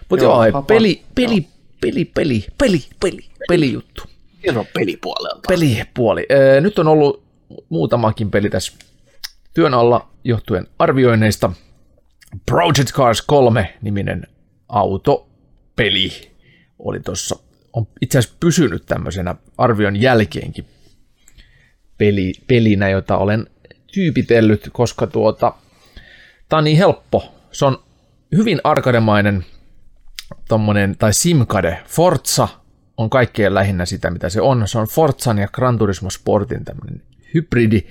Mutta joo, Joo, hapan- peli, peli, peli, peli, peli, peli, pelijuttu. Kerro pelipuolelta. Pelipuoli. Ee, Nyt on ollut muutamakin peli tässä työn alla johtuen arvioinneista. Project Cars 3 niminen autopeli oli tuossa, on itse asiassa pysynyt tämmöisenä arvion jälkeenkin peli, pelinä, jota olen tyypitellyt, koska tuota, tää on niin helppo. Se on hyvin arkademainen tommonen, tai Simcade, Forza on kaikkein lähinnä sitä, mitä se on. Se on Forzan ja Gran Turismo Sportin tämmöinen hybridi,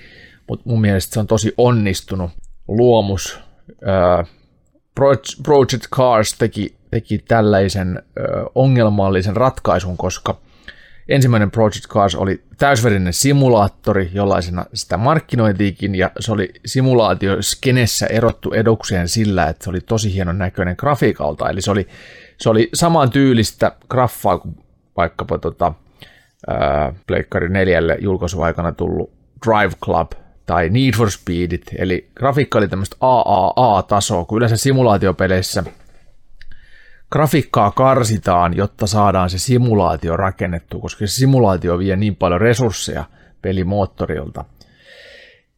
mutta mun mielestä se on tosi onnistunut luomus. Öö, Project Cars teki, teki tällaisen ö, ongelmallisen ratkaisun, koska ensimmäinen Project Cars oli täysverinen simulaattori, jollaisena sitä markkinoitiikin, ja se oli simulaatio skenessä erottu edukseen sillä, että se oli tosi hienon näköinen grafiikalta, eli se oli, se oli saman tyylistä graffaa kuin vaikkapa tota, ää, Pleikkari 4 julkaisuaikana tullut Drive Club tai Need for Speedit, eli grafiikka oli tämmöistä AAA-tasoa, kun yleensä simulaatiopeleissä grafiikkaa karsitaan, jotta saadaan se simulaatio rakennettu, koska se simulaatio vie niin paljon resursseja pelimoottorilta.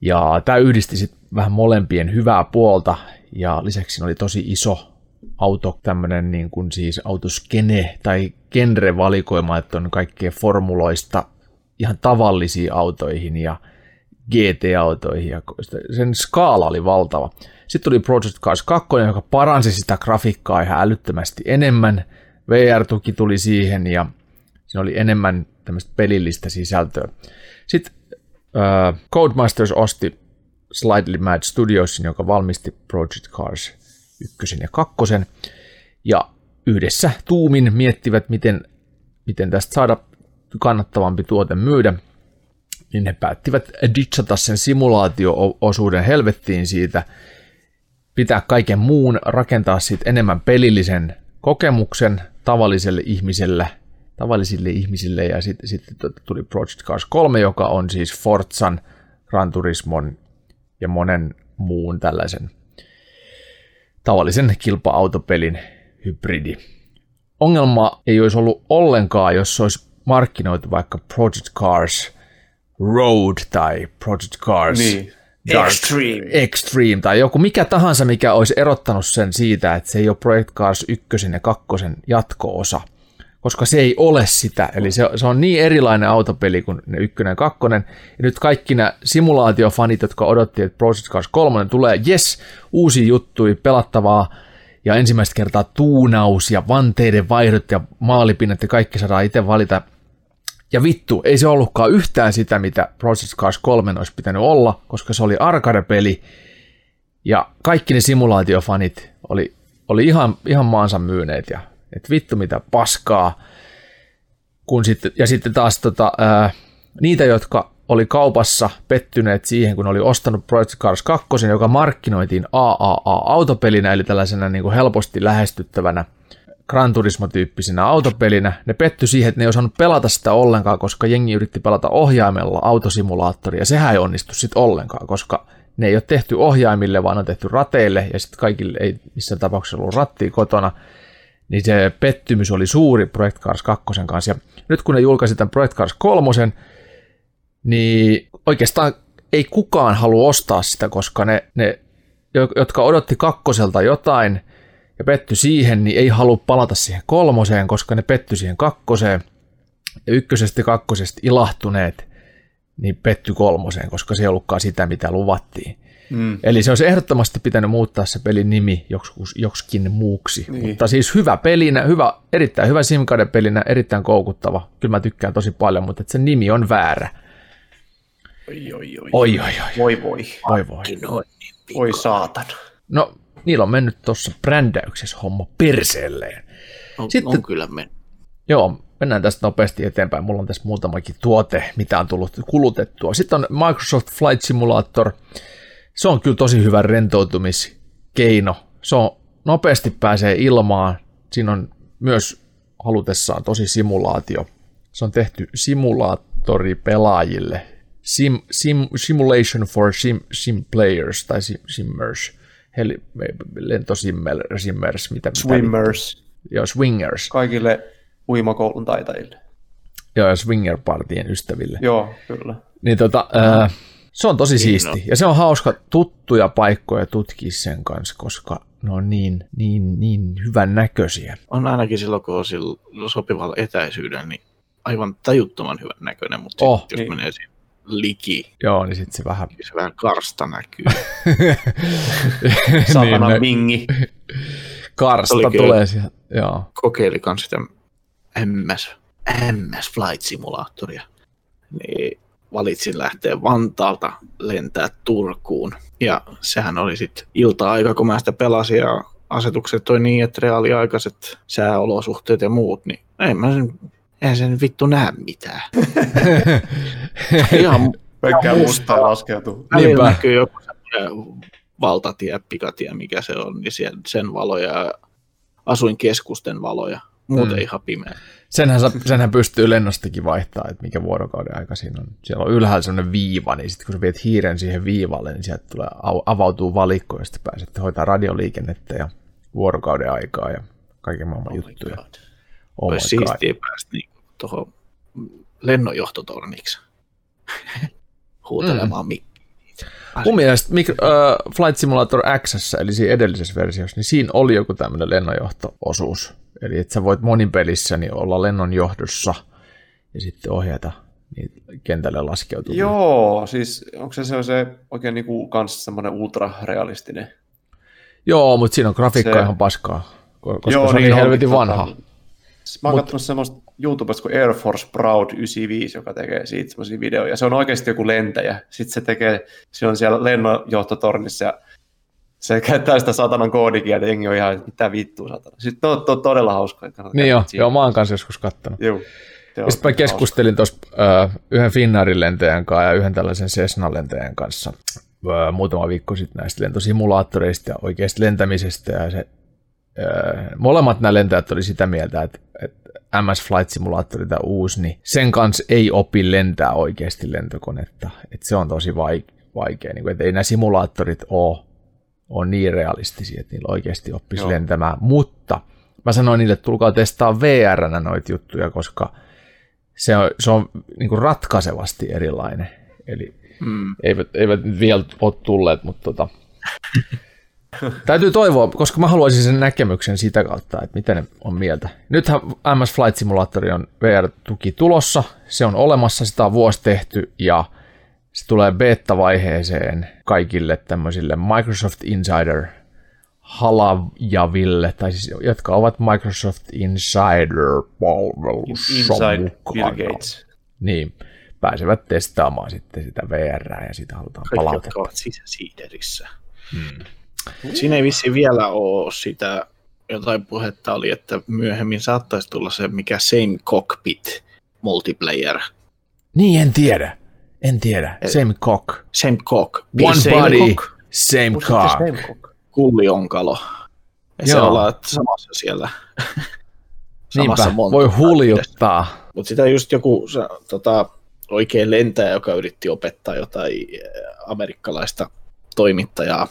Ja tämä yhdisti sitten vähän molempien hyvää puolta, ja lisäksi oli tosi iso auto, tämmöinen niin kuin siis autoskene tai genre-valikoima, että on kaikkea formuloista ihan tavallisiin autoihin ja GT-autoihin, ja sen skaala oli valtava. Sitten tuli Project Cars 2, joka paransi sitä grafiikkaa ihan älyttömästi enemmän. VR-tuki tuli siihen ja siinä oli enemmän tämmöistä pelillistä sisältöä. Sitten äh, Codemasters osti Slightly Mad Studiosin, joka valmisti Project Cars 1 ja 2. Ja yhdessä tuumin miettivät, miten, miten tästä saada kannattavampi tuote myydä niin he päättivät ditchata sen simulaatio-osuuden helvettiin siitä, pitää kaiken muun, rakentaa siitä enemmän pelillisen kokemuksen tavalliselle ihmiselle, tavallisille ihmisille, ja sitten sit tuli Project Cars 3, joka on siis Forzan, Gran Turismon ja monen muun tällaisen tavallisen kilpa-autopelin hybridi. Ongelma ei olisi ollut ollenkaan, jos se olisi markkinoitu vaikka Project Cars Road tai Project Cars Niin. Dark Extreme. Extreme tai joku mikä tahansa, mikä olisi erottanut sen siitä, että se ei ole Project Cars 1 ja 2 jatko-osa. Koska se ei ole sitä, eli se, se on niin erilainen autopeli kuin ne ykkönen ja kakkonen. Ja nyt kaikki nämä simulaatiofanit, jotka odotti, että Project Cars 3 tulee, yes, uusi juttu, pelattavaa, ja ensimmäistä kertaa tuunaus ja vanteiden vaihdot ja maalipinnat ja kaikki saadaan itse valita. Ja vittu, ei se ollutkaan yhtään sitä, mitä Project Cars 3 olisi pitänyt olla, koska se oli arcade-peli. Ja kaikki ne simulaatiofanit oli, oli ihan, ihan maansa myyneet. Ja, et vittu mitä paskaa. Kun sitten, ja sitten taas tota, ää, niitä, jotka oli kaupassa pettyneet siihen, kun oli ostanut Project Cars 2, joka markkinoitiin AAA-autopelinä, eli tällaisena niin kuin helposti lähestyttävänä Gran Turismo-tyyppisenä autopelinä. Ne petty siihen, että ne ei osannut pelata sitä ollenkaan, koska jengi yritti pelata ohjaimella autosimulaattoria. Sehän ei onnistu sitten ollenkaan, koska ne ei ole tehty ohjaimille, vaan on tehty rateille, ja sitten kaikille ei missään tapauksessa ollut rattia kotona. Niin se pettymys oli suuri Project Cars 2 kanssa. Ja nyt kun ne julkaisi tämän Project Cars 3, niin oikeastaan ei kukaan halua ostaa sitä, koska ne, ne jotka odotti kakkoselta jotain ja petty siihen, niin ei halua palata siihen kolmoseen, koska ne petty siihen kakkoseen. Ja ykkösestä ja kakkosesta ilahtuneet, niin petty kolmoseen, koska se ei ollutkaan sitä, mitä luvattiin. Mm. Eli se olisi ehdottomasti pitänyt muuttaa se pelin nimi joks, joksikin muuksi. Niin. Mutta siis hyvä pelinä, hyvä, erittäin hyvä Simcade-pelinä, erittäin koukuttava. Kyllä mä tykkään tosi paljon, mutta se nimi on väärä. Oi, oi, oi. Oi, oi, oi. Voi, voi. Oi, voi. Voi saatana. No, niillä on mennyt tuossa brändäyksessä homma perseelleen. On, Sitten- on kyllä mennyt. Joo, mennään tästä nopeasti eteenpäin. Mulla on tässä muutamakin tuote, mitä on tullut kulutettua. Sitten on Microsoft Flight Simulator. Se on kyllä tosi hyvä rentoutumiskeino. Se on nopeasti pääsee ilmaan. Siinä on myös halutessaan tosi simulaatio Se on tehty simulaattoripelaajille. Sim, sim, simulation for sim, sim players tai sim, simmers. Heli, lentosimmers, mitä, mitä Swimmers. Joo, swingers. Kaikille uimakoulun taitajille. Joo, ja swinger-partien ystäville. Joo, kyllä. Niin tota, ää, se on tosi siisti. Ja se on hauska tuttuja paikkoja tutkia sen kanssa, koska ne on niin, niin, niin hyvän näköisiä. On ainakin silloin, kun on sillä sopivalla etäisyydellä, niin aivan tajuttoman hyvän näköinen, mutta Oh, sit, jos niin. menee siihen liki, Joo, niin sitten se vähän... se vähän karsta näkyy. (laughs) Satana niin, mingi. karsta Oli kyllä. tulee sieltä. Joo. Kokeili kans sitä MS, MS Flight Simulatoria. Niin valitsin lähteä Vantaalta lentää Turkuun. Ja sehän oli sitten ilta-aika, kun mä sitä pelasin ja asetukset toi niin, että reaaliaikaiset sääolosuhteet ja muut, niin ei mä sen, eihän sen vittu näe mitään. (laughs) Ihan Pelkkää mustaa. laskeutuu. Välillä näkyy joku semmoinen valtatie, pikatie, mikä se on, niin siellä, sen valoja ja asuinkeskusten valoja. Muuten Mm. ihan pimeä. Senhän, senhän pystyy lennostakin vaihtaa, että mikä vuorokauden aika siinä on. Siellä on ylhäällä sellainen viiva, niin sitten kun sä viet hiiren siihen viivalle, niin sieltä tulee, au- avautuu valikko, ja sitten pääset hoitaa radioliikennettä ja vuorokauden aikaa ja kaiken maailman juttuja. Oh Olisi siistiä päästä niin tuohon lennonjohtotorniksi (laughs) huutelemaan mm. mikkiin. Mun mielestä mik- uh, Flight Simulator X, eli siinä edellisessä versiossa, niin siinä oli joku tämmöinen lennonjohto-osuus. Eli että sä voit monin pelissä niin olla lennonjohdossa ja sitten ohjata niitä kentälle laskeutuvia. Joo, siis onko se, se, on se oikein niinku kans semmoinen ultrarealistinen? Joo, mutta siinä on grafiikka Se- ihan paskaa, ko- koska Joo, se on niin niin helvetin vanha. Tota, Mä oon katsonut semmoista YouTubesta kuin Air Force Proud 95, joka tekee siitä semmoisia videoja. Se on oikeasti joku lentäjä. Sitten se tekee, se on siellä lennonjohtotornissa ja se käyttää sitä satanan koodikieltä, jengi on ihan, mitä vittua satana. Sitten on, on todella kannattaa Niin joo, joo, mä oon kanssa joskus kattonut. Joo. Ja sitten mä hauska. keskustelin tuossa äh, yhden Finnaarin lentäjän kanssa ja yhden tällaisen Cessna lentäjän kanssa äh, muutama viikko sitten näistä lentosimulaattoreista ja oikeasta lentämisestä. Ja se, molemmat nämä lentäjät oli sitä mieltä, että, että MS Flight Simulator, tämä uusi, niin sen kanssa ei opi lentää oikeasti lentokonetta. Että se on tosi vaik- vaikea. Niin kuin, että ei nämä simulaattorit ole, ole niin realistisia, että niillä oikeasti oppisi Joo. lentämään. Mutta mä sanoin niille, että tulkaa testaa vr noita juttuja, koska se on, se on niin kuin ratkaisevasti erilainen. Eli Mm. eivät, eivät vielä ole tulleet, mutta tota, (laughs) täytyy toivoa, koska mä haluaisin sen näkemyksen sitä kautta, että miten ne on mieltä. Nythän MS Flight Simulator on VR-tuki tulossa, se on olemassa, sitä on vuosi tehty ja se tulee beta-vaiheeseen kaikille tämmöisille Microsoft Insider halajaville, tai siis jotka ovat Microsoft Insider-palvelussa Inside Bill mukana. Gates. Niin, pääsevät testaamaan sitten sitä VR ja sitä halutaan Kaikki, palautetta. jotka ovat sisäsiiderissä. Hmm. Siinä ei vissi vielä ole sitä, jotain puhetta oli, että myöhemmin saattaisi tulla se, mikä Same Cockpit multiplayer. Niin, en tiedä. En tiedä. Same cock. Same Cock. One same body, Cock. same Muistatko cock. Stemcock? Kullionkalo. Ja se Joo. ollaan samassa siellä. (laughs) Niinpä, voi huljuttaa. Mutta sitä just joku se, tota, oikein lentäjä, joka yritti opettaa jotain eh, amerikkalaista toimittajaa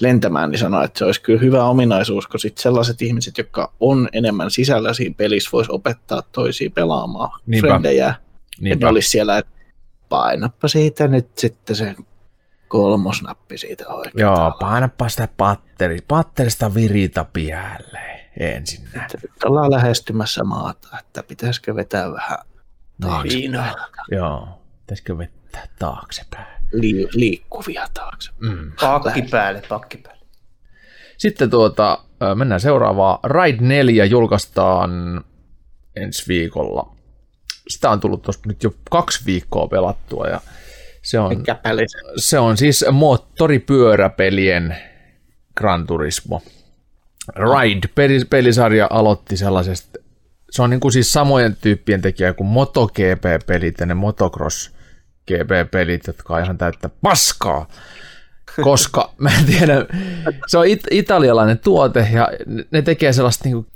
lentämään, niin sanoi, että se olisi kyllä hyvä ominaisuus, kun sit sellaiset ihmiset, jotka on enemmän sisällä siinä pelissä, voisi opettaa toisia pelaamaan Niinpä. frendejä. Että Niinpä. ne olisi siellä, että painappa siitä nyt sitten se kolmosnappi siitä oikein. Joo, painappa sitä patteri, patterista virita pialle ensin. Nyt ollaan lähestymässä maata, että pitäisikö vetää vähän taaksepäin, Joo, pitäisikö vetää taaksepäin? Li- liikkuvia taakse. Mm. Pakki päälle, pakki päälle. Sitten tuota, mennään seuraavaan. Ride 4 julkaistaan ensi viikolla. Sitä on tullut tuossa nyt jo kaksi viikkoa pelattua ja se on, se? on siis moottoripyöräpelien Gran Turismo. Ride peli- pelisarja aloitti sellaisesta, se on niin kuin siis samojen tyyppien tekijä kuin MotoGP-pelit ja ne Motocross GP-pelit, jotka on ihan täyttä paskaa. Koska (laughs) mä en tiedä, se on it- italialainen tuote ja ne tekee sellaista niin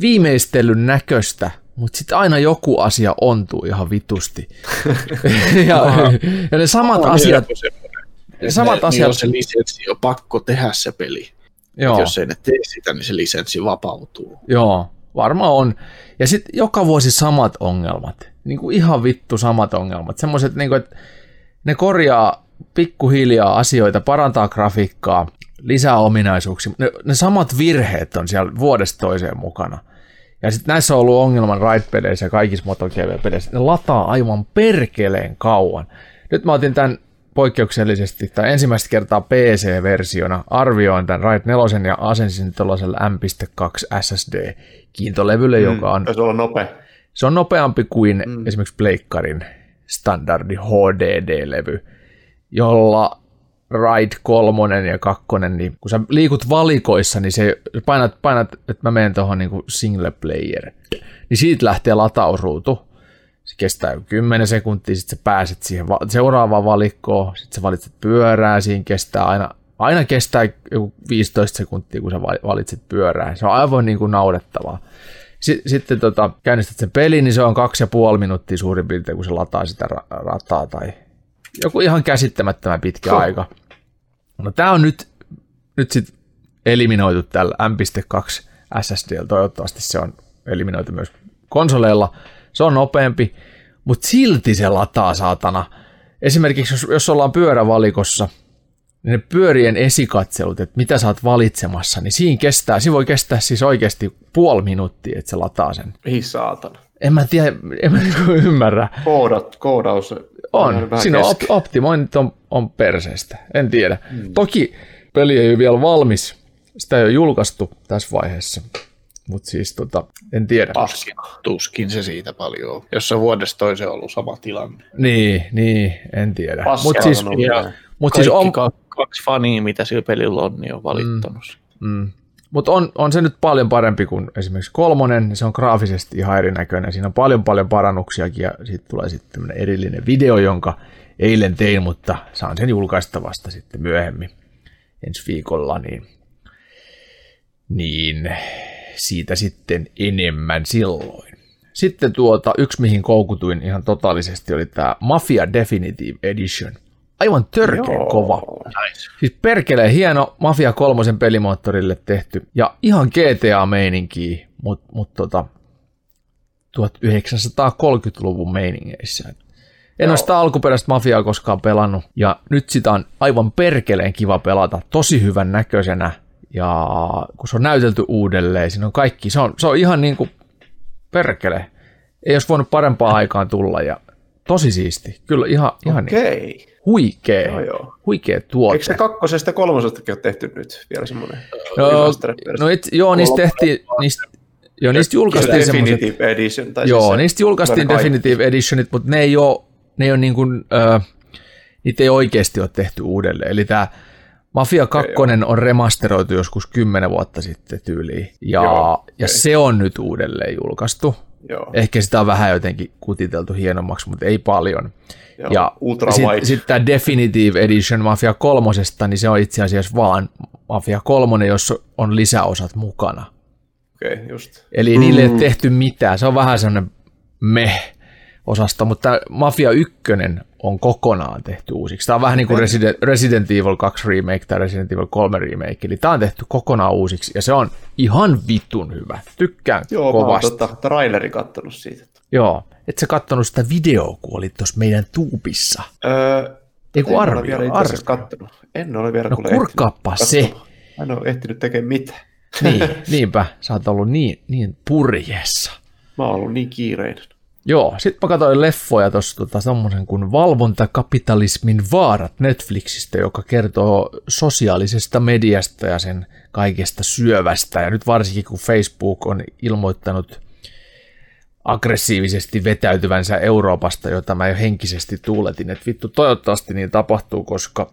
viimeistelyn näköistä mutta sitten aina joku asia ontuu ihan vitusti. (laughs) ja, ja ne samat On asiat, että samat ne- asiat- niillä on se lisenssi on pakko tehdä se peli. joo, Joo. Jos ei ne tee sitä, niin se lisenssi vapautuu. joo, varmaan on. Ja sitten joka vuosi samat ongelmat, niin kuin ihan vittu samat ongelmat. Semmoiset, niin kuin, että ne korjaa pikkuhiljaa asioita, parantaa grafiikkaa, lisää ominaisuuksia. Ne, ne samat virheet on siellä vuodesta toiseen mukana. Ja sitten näissä on ollut ongelman ride-peleissä ja kaikissa MotoGP-peleissä. Ne lataa aivan perkeleen kauan. Nyt mä otin tämän poikkeuksellisesti tai ensimmäistä kertaa PC-versiona arvioin tämän Ride 4 ja asensin tuollaiselle M.2 SSD-kiintolevylle, mm. joka on Taisi olla nopea. se on nopeampi kuin mm. esimerkiksi Pleikkarin standardi HDD-levy, jolla Ride 3 ja 2, niin kun sä liikut valikoissa, niin se painat, painat että mä menen tuohon niin single player, niin siitä lähtee latausruutu. Se kestää joku 10 sekuntia, sitten sä pääset siihen va- seuraavaan valikkoon, sitten sä valitset pyörää, siinä kestää aina, aina kestää joku 15 sekuntia, kun sä va- valitset pyörää. Se on aivan niin kuin naurettavaa. Si- sitten tota, käynnistät sen pelin, niin se on kaksi ja puoli minuuttia suurin piirtein, kun se lataa sitä ra- rataa tai joku ihan käsittämättömän pitkä Huh. aika. No tää on nyt, nyt sit eliminoitu tällä M.2 SSDllä, toivottavasti se on eliminoitu myös konsoleilla. Se on nopeampi, mutta silti se lataa saatana. Esimerkiksi jos, jos ollaan pyörävalikossa, niin ne pyörien esikatselut, että mitä sä oot valitsemassa, niin siinä kestää, siinä voi kestää siis oikeasti puoli minuuttia, että se lataa sen. Ei saatana. En mä tiedä, en mä niinku ymmärrä. Koodat, koodaus On, vähän siinä on op- optimoinnit on, on perseestä, en tiedä. Mm. Toki peli ei ole vielä valmis, sitä ei ole julkaistu tässä vaiheessa, mutta siis tota, en tiedä. Tuskin, tuskin se siitä paljon on. Jos se vuodesta toiseen on ollut sama tilanne. Niin, niin, en tiedä. Mutta siis, mut siis on, ka- kaksi fania, mitä sillä pelillä on, niin on valittanut. Mm. mm, mut on, on se nyt paljon parempi kuin esimerkiksi kolmonen, se on graafisesti ihan erinäköinen, siinä on paljon paljon parannuksiakin ja siitä tulee sitten erillinen video, jonka eilen tein, mutta saan sen julkaista vasta sitten myöhemmin ensi viikolla, niin, niin siitä sitten enemmän silloin. Sitten tuota, yksi mihin koukutuin ihan totaalisesti oli tämä Mafia Definitive Edition. Aivan törkeä Joo. kova. Nice. Siis perkeleen hieno Mafia kolmosen pelimoottorille tehty ja ihan GTA-meininkiä, mutta mut tota, 1930-luvun meiningeissä. En ole sitä alkuperäistä Mafiaa koskaan pelannut ja nyt sitä on aivan perkeleen kiva pelata, tosi hyvän näköisenä ja kun se on näytelty uudelleen, siinä on kaikki, se on, se on ihan niin kuin perkele. Ei olisi voinut parempaa (laughs) aikaan tulla ja tosi siisti. Kyllä ihan, ihan niin Okei. huikea, Joo, joo. huikea tuote. Eikö se kakkosesta ja kolmosestakin ole tehty nyt vielä semmoinen? No, no it, joo, niistä tehtiin, niistä, joo, niistä julkaistiin semmoiset, Definitive Edition. Tai joo, siis niistä julkaistiin kaikki. Definitive Editionit, mutta ne ei ole, ne ei ole niin kuin, ö, niitä ei oikeasti ole tehty uudelleen. Eli tämä Mafia 2 on remasteroitu joskus 10 vuotta sitten tyyliin, ja, Joo, ja okei. se on nyt uudelleen julkaistu. Joo, Ehkä sitä on vähän jotenkin kutiteltu hienommaksi, mutta ei paljon. joo. Ja Ultra sitten wide. sit tämä Definitive Edition Mafia kolmosesta, niin se on itse asiassa vaan Mafia kolmonen, jossa on lisäosat mukana. Okei, just. Eli mm. niille ei ole tehty mitään. Se on vähän sellainen meh-osasto, mutta Mafia 1 on kokonaan tehty uusiksi. Tämä on vähän niin kuin Resident, Resident Evil 2 remake tai Resident Evil 3 remake. Eli tämä on tehty kokonaan uusiksi ja se on ihan vitun hyvä. Tykkään Joo, mä oon kovasti. tota, traileri kattonut siitä. Joo. Et sä kattonut sitä videoa, kun olit tuossa meidän tuubissa. Öö, Ei kun en arvio, ole vielä arvio. kattonut. En ole vielä No kuule kurkkaappa se. Mä en ole ehtinyt tekemään mitään. Niin, (laughs) niinpä. Sä oot ollut niin, niin purjessa. Mä oon ollut niin kiireinen. Joo, sit mä katsoin leffoja tuossa tota, semmoisen kuin Valvontakapitalismin vaarat Netflixistä, joka kertoo sosiaalisesta mediasta ja sen kaikesta syövästä. Ja nyt varsinkin kun Facebook on ilmoittanut aggressiivisesti vetäytyvänsä Euroopasta, jota mä jo henkisesti tuuletin, että vittu toivottavasti niin tapahtuu, koska,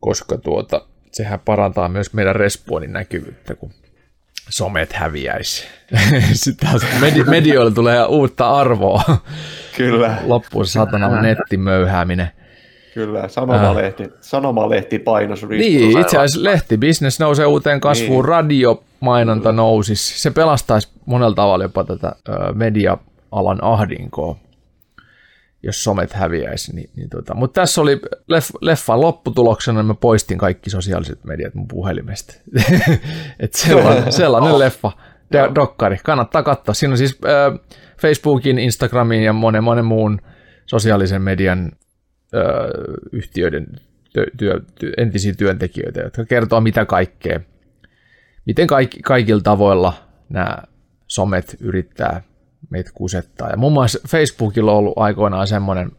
koska tuota, sehän parantaa myös meidän respawnin näkyvyyttä, kun somet häviäisi. (laughs) Sitten taas medi- medioille tulee uutta arvoa. Kyllä, Loppuun satana nettimöyhääminen. Kyllä, sanomalehti, sanomalehti painos Niin, itse asiassa lehtibisnes nousee uuteen kasvuun, niin. radiomainonta nousisi. Se pelastaisi monella tavalla jopa tätä media-alan ahdinkoa, jos somet häviäisi. Niin, niin tota. Mutta tässä oli leff, leffan lopputuloksena, mä poistin kaikki sosiaaliset mediat mun puhelimesta. (laughs) Et sellainen, (laughs) sellainen leffa, dokkari, kannattaa katsoa. Siinä on siis äh, Facebookin, Instagramin ja monen monen muun sosiaalisen median ö, yhtiöiden työ, työ, työ, entisiä työntekijöitä, jotka kertoo mitä kaikkea, miten kaik, kaikilla tavoilla nämä somet yrittää meitä kusettaa. Ja muun muassa Facebookilla on ollut aikoinaan semmoinen,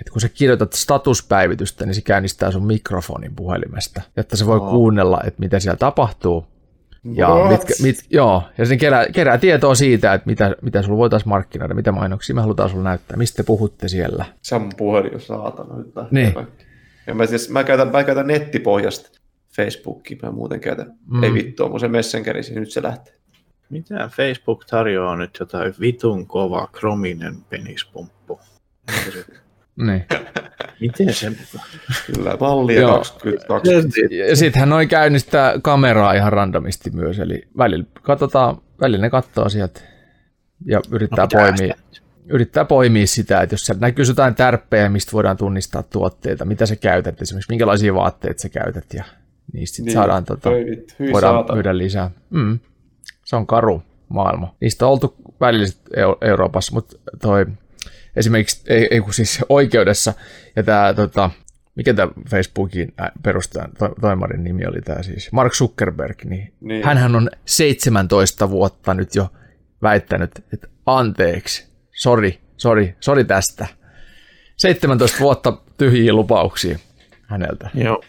että kun sä kirjoitat statuspäivitystä, niin se käynnistää sun mikrofonin puhelimesta, jotta se voi oh. kuunnella, että mitä siellä tapahtuu. Ja, mitkä, mit, joo, ja sen kerää, kerää tietoa siitä, että mitä, mitä sulla voitaisiin markkinoida, mitä mainoksia me halutaan sulla näyttää, mistä te puhutte siellä. Se on puhelin, saatana. Nyt niin. Ja mä, siis, mä, käytän, mä käytän nettipohjasta Facebookia, mä muuten käytän. Mm. Ei vittua, mun se Messengeri, siis nyt se lähtee. Mitä Facebook tarjoaa nyt jotain vitun kova krominen penispumppu? Niin. Miten se Kyllä, mallia 22. Ja sitten hän noin käynnistää kameraa ihan randomisti myös, eli välillä, katsotaan, välillä ne katsoo sieltä ja yrittää no, poimia, yrittää poimia sitä, että jos näkyy jotain tärppejä, mistä voidaan tunnistaa tuotteita, mitä sä käytät, esimerkiksi minkälaisia vaatteita sä käytät, ja niistä sitten niin, saadaan, tota, voidaan saata. myydä lisää. Mm. Se on karu maailma. Niistä on oltu välillä Euroopassa, mutta toi esimerkiksi ei, ei kun siis oikeudessa, ja tämä tota, mikä tämä Facebookin perustajan to, toimarin nimi oli tämä siis, Mark Zuckerberg, niin, niin. hänhän on 17 vuotta nyt jo väittänyt, että anteeksi, sori, sori, sori tästä. 17 vuotta tyhjiä lupauksia häneltä. Joo.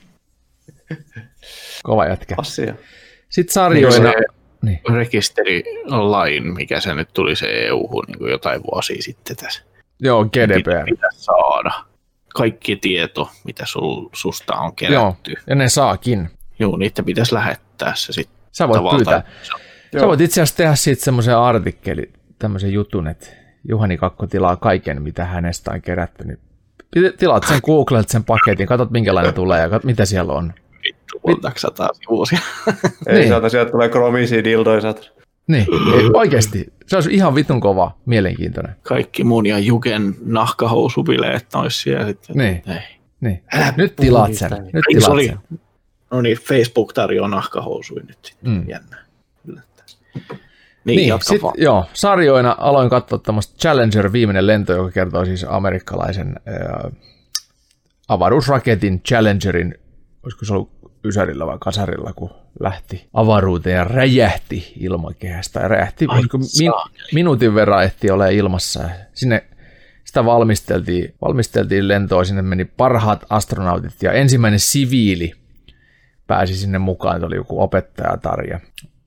Kova jätkä. Asia. Sitten sarjoina... Niin niin. rekisterilain, mikä se nyt tuli se EU niin jotain vuosia sitten tässä. Joo, GDPR. Pitäisi saada kaikki tieto, mitä sul, susta on kerätty. Joo, ja ne saakin. Joo, niitä pitäisi lähettää se sitten. Sä voit pyytää. Sä voit itse asiassa tehdä siitä semmoisen artikkeli, tämmöisen jutun, että Juhani Kakko tilaa kaiken, mitä hänestä on kerätty. Niin tilaat sen Googlet sen paketin, katsot minkälainen tulee ja katsot, mitä siellä on. Sataa sivuusia. Ei niin. saata, sieltä tulee kromisia dildoja, niin, ei, oikeasti. Se olisi ihan vitun kova, mielenkiintoinen. Kaikki mun ja Juken nahkahousubileet nois siellä sitten. Niin, ei. niin. Älä nyt tilaat sen. Nyt tilaat oli, sen. No niin, Facebook tarjoaa nahkahousuja nyt sitten. Mm. Jännä. Niin, niin sit, joo, sarjoina aloin katsoa tämmöistä Challenger viimeinen lento, joka kertoo siis amerikkalaisen ää, avaruusraketin Challengerin, olisiko se ollut Ysärillä vai Kasarilla, kun lähti avaruuteen ja räjähti ilmakehästä. Ja räjähti, Ai, min, minuutin verran ehti ole ilmassa. Sinne sitä valmisteltiin, valmisteltiin lentoa, sinne meni parhaat astronautit ja ensimmäinen siviili pääsi sinne mukaan, se oli joku opettaja Tarja.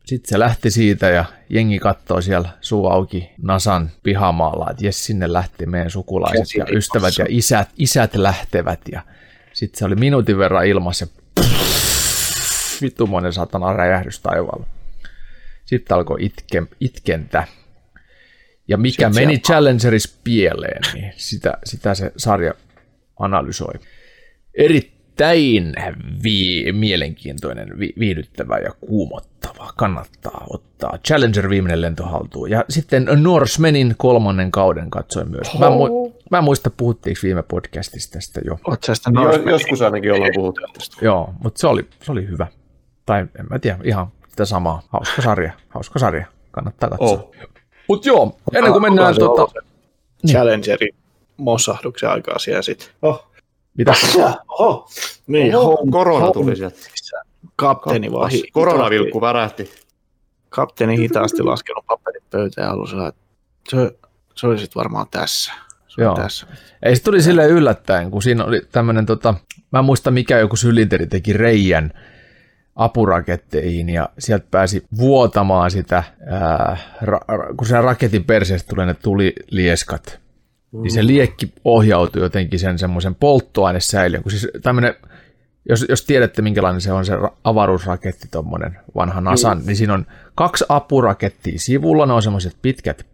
Sitten se lähti siitä ja jengi katsoi siellä suu auki Nasan pihamaalla, että jes sinne lähti meidän sukulaiset ja ystävät ja isät, isät lähtevät ja sitten se oli minuutin verran ilmassa vittumoinen satana räjähdys taivaalla. Sitten alkoi itke, itkentä. Ja mikä Sitten meni Challengeris pieleen, niin sitä, sitä se sarja analysoi. Erittäin vi- mielenkiintoinen, vi- viihdyttävä ja kuumottava. Kannattaa ottaa Challenger viimeinen lento haltuun. Ja sitten Norsemenin kolmannen kauden katsoin myös. Mä, mu- mä en muista, puhuttiinko viime podcastista tästä jo. Jo, joskus ainakin ollaan puhuttu tästä. Joo, mutta se oli, se oli hyvä tai en mä tiedä, ihan sitä samaa. Hauska sarja, hauska sarja. Kannattaa katsoa. Oh. Mut joo, ennen kuin mennään tuota... Niin. Challengerin mossahduksen aikaa siellä sitten. Oh. Mitä? (laughs) Oho. Niin, Oho, home, korona home. tuli sieltä. Kapteeni vaan hi- Koronavilkku värähti. Kapteeni hitaasti laskenut paperit pöytään alussa, että se, se oli sitten varmaan tässä. Se Joo. Tässä. Ei se tuli silleen yllättäen, kun siinä oli tämmöinen, tota, mä en muista mikä joku sylinteri teki reijän apuraketteihin ja sieltä pääsi vuotamaan sitä, ää, ra- kun se raketin perseestä tulee ne tulilieskat, mm. niin se liekki ohjautui jotenkin sen semmoisen polttoainesäiliön, kun siis tämmöinen, jos, jos tiedätte minkälainen se on se avaruusraketti, tuommoinen vanha NASAn, mm. niin siinä on kaksi apurakettia sivulla, ne on semmoiset pitkät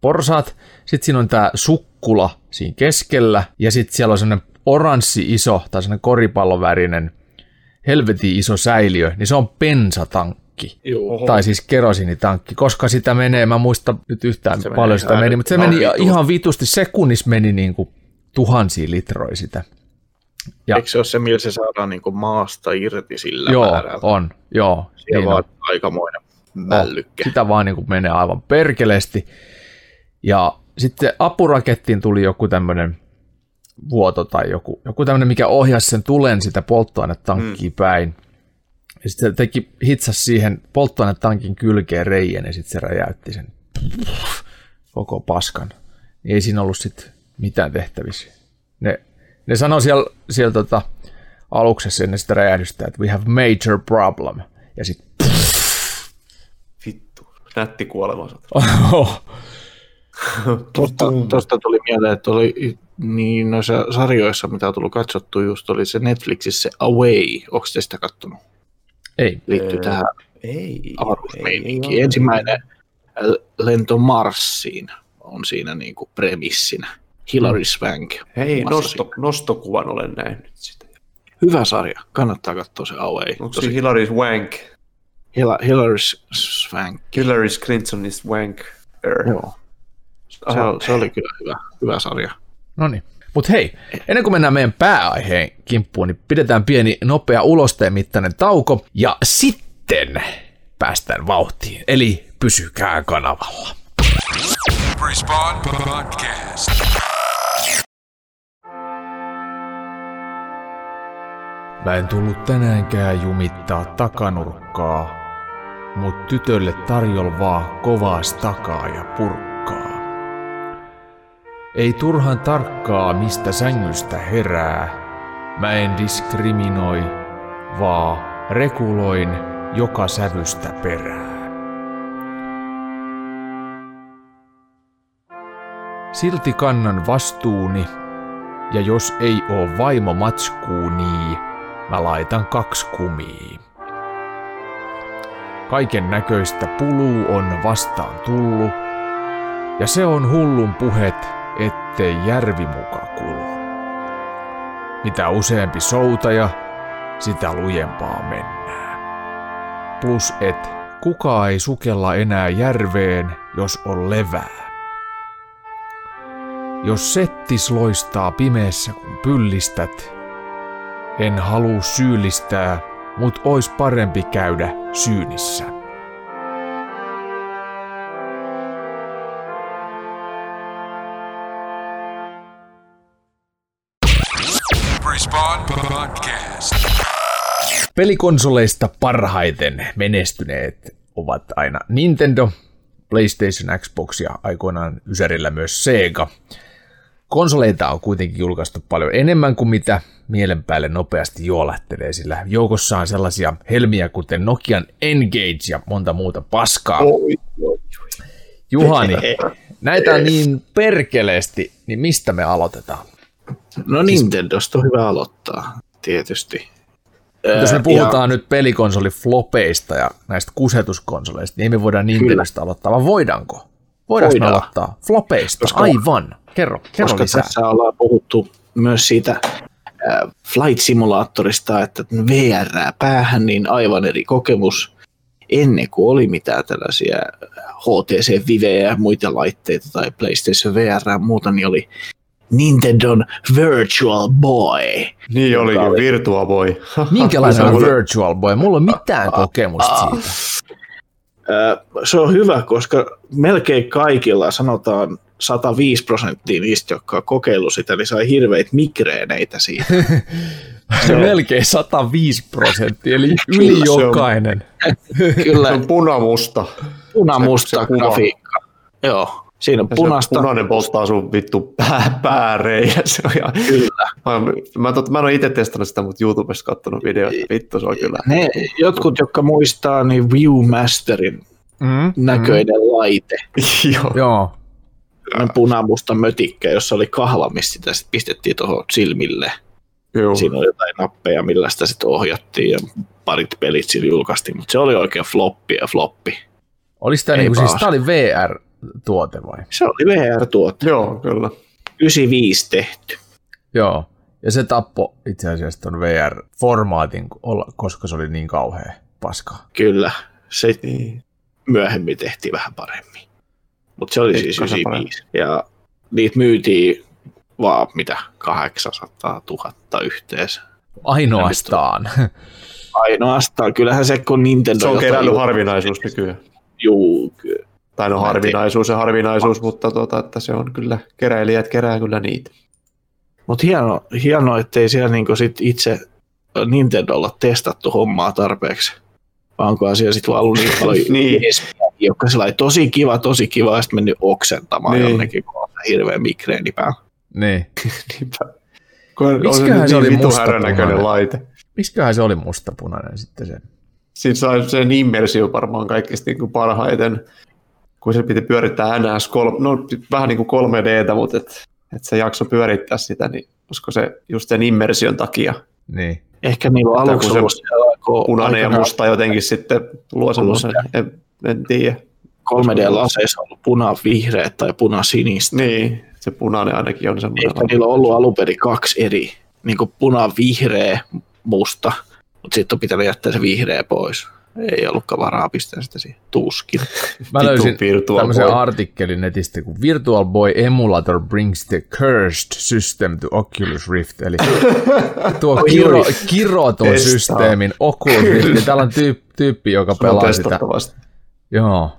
porsaat, sitten siinä on tämä sukkula siinä keskellä, ja sitten siellä on semmoinen oranssi iso tai sellainen koripallon helvetin iso säiliö, niin se on pensatankki. Joo. Tai siis kerosinitankki, koska sitä menee, mä muista nyt yhtään Se paljon sitä meni, mutta se ihan meni vitusti. ihan vitusti, sekunnissa meni niin kuin tuhansia litroja sitä. Ja- Eikö se ole se, millä se saadaan niin maasta irti sillä Joo, määrällä? on, joo. Siellä niin vaan on. aikamoinen mällykke. Sitä vaan niin kuin menee aivan perkeleesti. Ja sitten apurakettiin tuli joku tämmöinen vuoto tai joku, joku tämmöinen, mikä ohjasi sen tulen sitä polttoainetankkiin mm. päin. Ja sitten se teki, hitsas siihen polttoainetankin kylkeen reijän ja sitten se räjäytti sen koko paskan. Niin ei siinä ollut sitten mitään tehtävissä. Ne, ne sanoi siellä, siellä tota, aluksessa ennen sitä räjähdystä, että we have major problem. Ja sitten Vittu. Nätti kuolema. (laughs) Tuosta tuli mieleen, että oli niin noissa sarjoissa, mitä on tullut katsottu, just oli se Netflixissä se Away. Onko te sitä kattonut? ei. Liittyy Ei. tähän Ei. avaruusmeininkiin. Ensimmäinen äh, lento Marsiin on siinä niin kuin premissinä. Hilary Swank. Hei, nosto, nostokuvan olen nähnyt sitä. Hyvä sarja. Kannattaa katsoa se Away. Onko se Hillary Wank? Hila- Hilary Swank. Hillary Clinton is Wank. Joo. Se, se oli kyllä hyvä, hyvä sarja. No niin. Mutta hei, ennen kuin mennään meidän pääaiheen kimppuun, niin pidetään pieni nopea ulosteen mittainen tauko ja sitten päästään vauhtiin. Eli pysykää kanavalla. Respawn Podcast. Mä en tullut tänäänkään jumittaa takanurkkaa, mut tytölle tarjol vaan kovaa stakaa ja purkkaa. Ei turhan tarkkaa, mistä sängystä herää. Mä en diskriminoi, vaan reguloin joka sävystä perää. Silti kannan vastuuni, ja jos ei oo vaimo matskuu niin, mä laitan kaksi kumia. Kaiken näköistä puluu on vastaan tullu, ja se on hullun puhet, ettei järvi muka kulu. Mitä useampi soutaja, sitä lujempaa mennään. Plus et kuka ei sukella enää järveen, jos on levää. Jos settis loistaa pimeässä kun pyllistät, en halua syyllistää, mut ois parempi käydä syynissä. Podcast. Pelikonsoleista parhaiten menestyneet ovat aina Nintendo, PlayStation, Xbox ja aikoinaan Ysärillä myös Sega. Konsoleita on kuitenkin julkaistu paljon enemmän kuin mitä mielen päälle nopeasti juolähtelee, sillä joukossa on sellaisia helmiä kuten Nokian Engage ja monta muuta paskaa. Oi, oi, oi. Juhani, näitä on niin perkeleesti, niin mistä me aloitetaan? No Nintendosta on hyvä aloittaa, tietysti. Jos me puhutaan nyt pelikonsoliflopeista ja näistä kusetuskonsoleista, niin ei me voida Nintendosta aloittaa, vaan voidaanko? Voidaanko me Voidaan. aloittaa flopeista? Koska- Aivan. Kerro, kerro koska lisää. tässä ollaan puhuttu myös siitä Flight Simulaattorista, että VR päähän, niin aivan eri kokemus ennen kuin oli mitään tällaisia HTC Viveä ja muita laitteita tai PlayStation VR ja muuta, niin oli Nintendon Virtual Boy. Niin olikin, oli- Virtua Boy. Minkälainen on oli- Virtual Boy? (laughs) Mulla ole mitään kokemusta siitä. Se on hyvä, koska melkein kaikilla, sanotaan 105 prosenttia niistä, jotka on kokeillut sitä, niin sai hirveitä migreeneitä siitä. (laughs) Se on melkein 105 prosenttia, eli yli Kyllä se on. jokainen. Kyllä, Se on punamusta. punamusta grafiikka. Joo, siinä on Ja se punaista. punainen polttaa sun vittu pää, pääreijä. Se on ihan... Kyllä. Mä, mä, tot, mä en ole itse testannut sitä, mutta YouTubesta katsonut videoita. Vittu, se on kyllä. Ne jotkut, jotka muistaa, niin Viewmasterin Mm, näköinen mm. laite. (laughs) Joo. Joo. Punamusta mötikkä, jossa oli kahva, mistä sitä sit pistettiin tuohon silmille. Joo. Siinä oli jotain nappeja, millä sitä sitten ohjattiin ja parit pelit sillä julkaistiin, mutta se oli oikein floppi ja floppi. Olisi tämä Ei niinku, siis paas. tää oli VR-tuote vai? Se oli VR-tuote. Joo, kyllä. 95 tehty. Joo. Ja se tappo itse asiassa ton VR-formaatin, olla- koska se oli niin kauhea paska. Kyllä, se Niin. myöhemmin tehtiin vähän paremmin. Mutta se oli siis Pikkasen 95. Ja niitä myytiin vaan mitä 800 000 yhteensä. Ainoastaan. Ainoastaan, kyllähän se kun Nintendo... Se on kerännyt harvinaisuus nykyään. Juu, Tai no harvinaisuus ja harvinaisuus, mutta tota, että se on kyllä, keräilijät kerää kyllä niitä. Mutta hieno, hieno, ettei siellä niinku sit itse Nintendolla testattu hommaa tarpeeksi. Vaan onkohan siellä sitten vaan ollut (laughs) niin paljon Niin. jotka sillä tosi kiva, tosi kiva, ja sitten mennyt oksentamaan Niin. niin. jonnekin, kun on hirveä migreeni päällä. niin. (laughs) On Miksiköhän se, se oli niin mustapunainen? laite. Miksiköhän se oli mustapunainen sitten se? Siinä sai sen immersio varmaan kaikista niin kuin parhaiten, kun se piti pyörittää NS, 3, no vähän niin kuin 3Dtä, mutta et, et se jakso pyörittää sitä, niin olisiko se just sen immersion takia Niin. Ehkä niillä on aluksi kun se ollut siellä, kun punainen ja aikanaan musta jotenkin sitten luo semmoisen, en, en tiedä. 3D-laseissa on ollut puna-vihreä tai puna-sinistä. Niin, se punainen ainakin on semmoinen. Ehkä niillä on ollut alun perin kaksi eri, niin kuin puna-vihreä, musta, mutta sitten on pitänyt jättää se vihreä pois. Ei ollutkaan varaa pistää sitä siihen tuskin. Mä löysin tämmöisen Boy. artikkelin netistä, kun Virtual Boy Emulator brings the cursed system to Oculus Rift, eli (laughs) tuo kiro, kiroton Testaa. systeemin Oculus Rift, täällä on tyyp, tyyppi, joka pelaa sitä. Joo,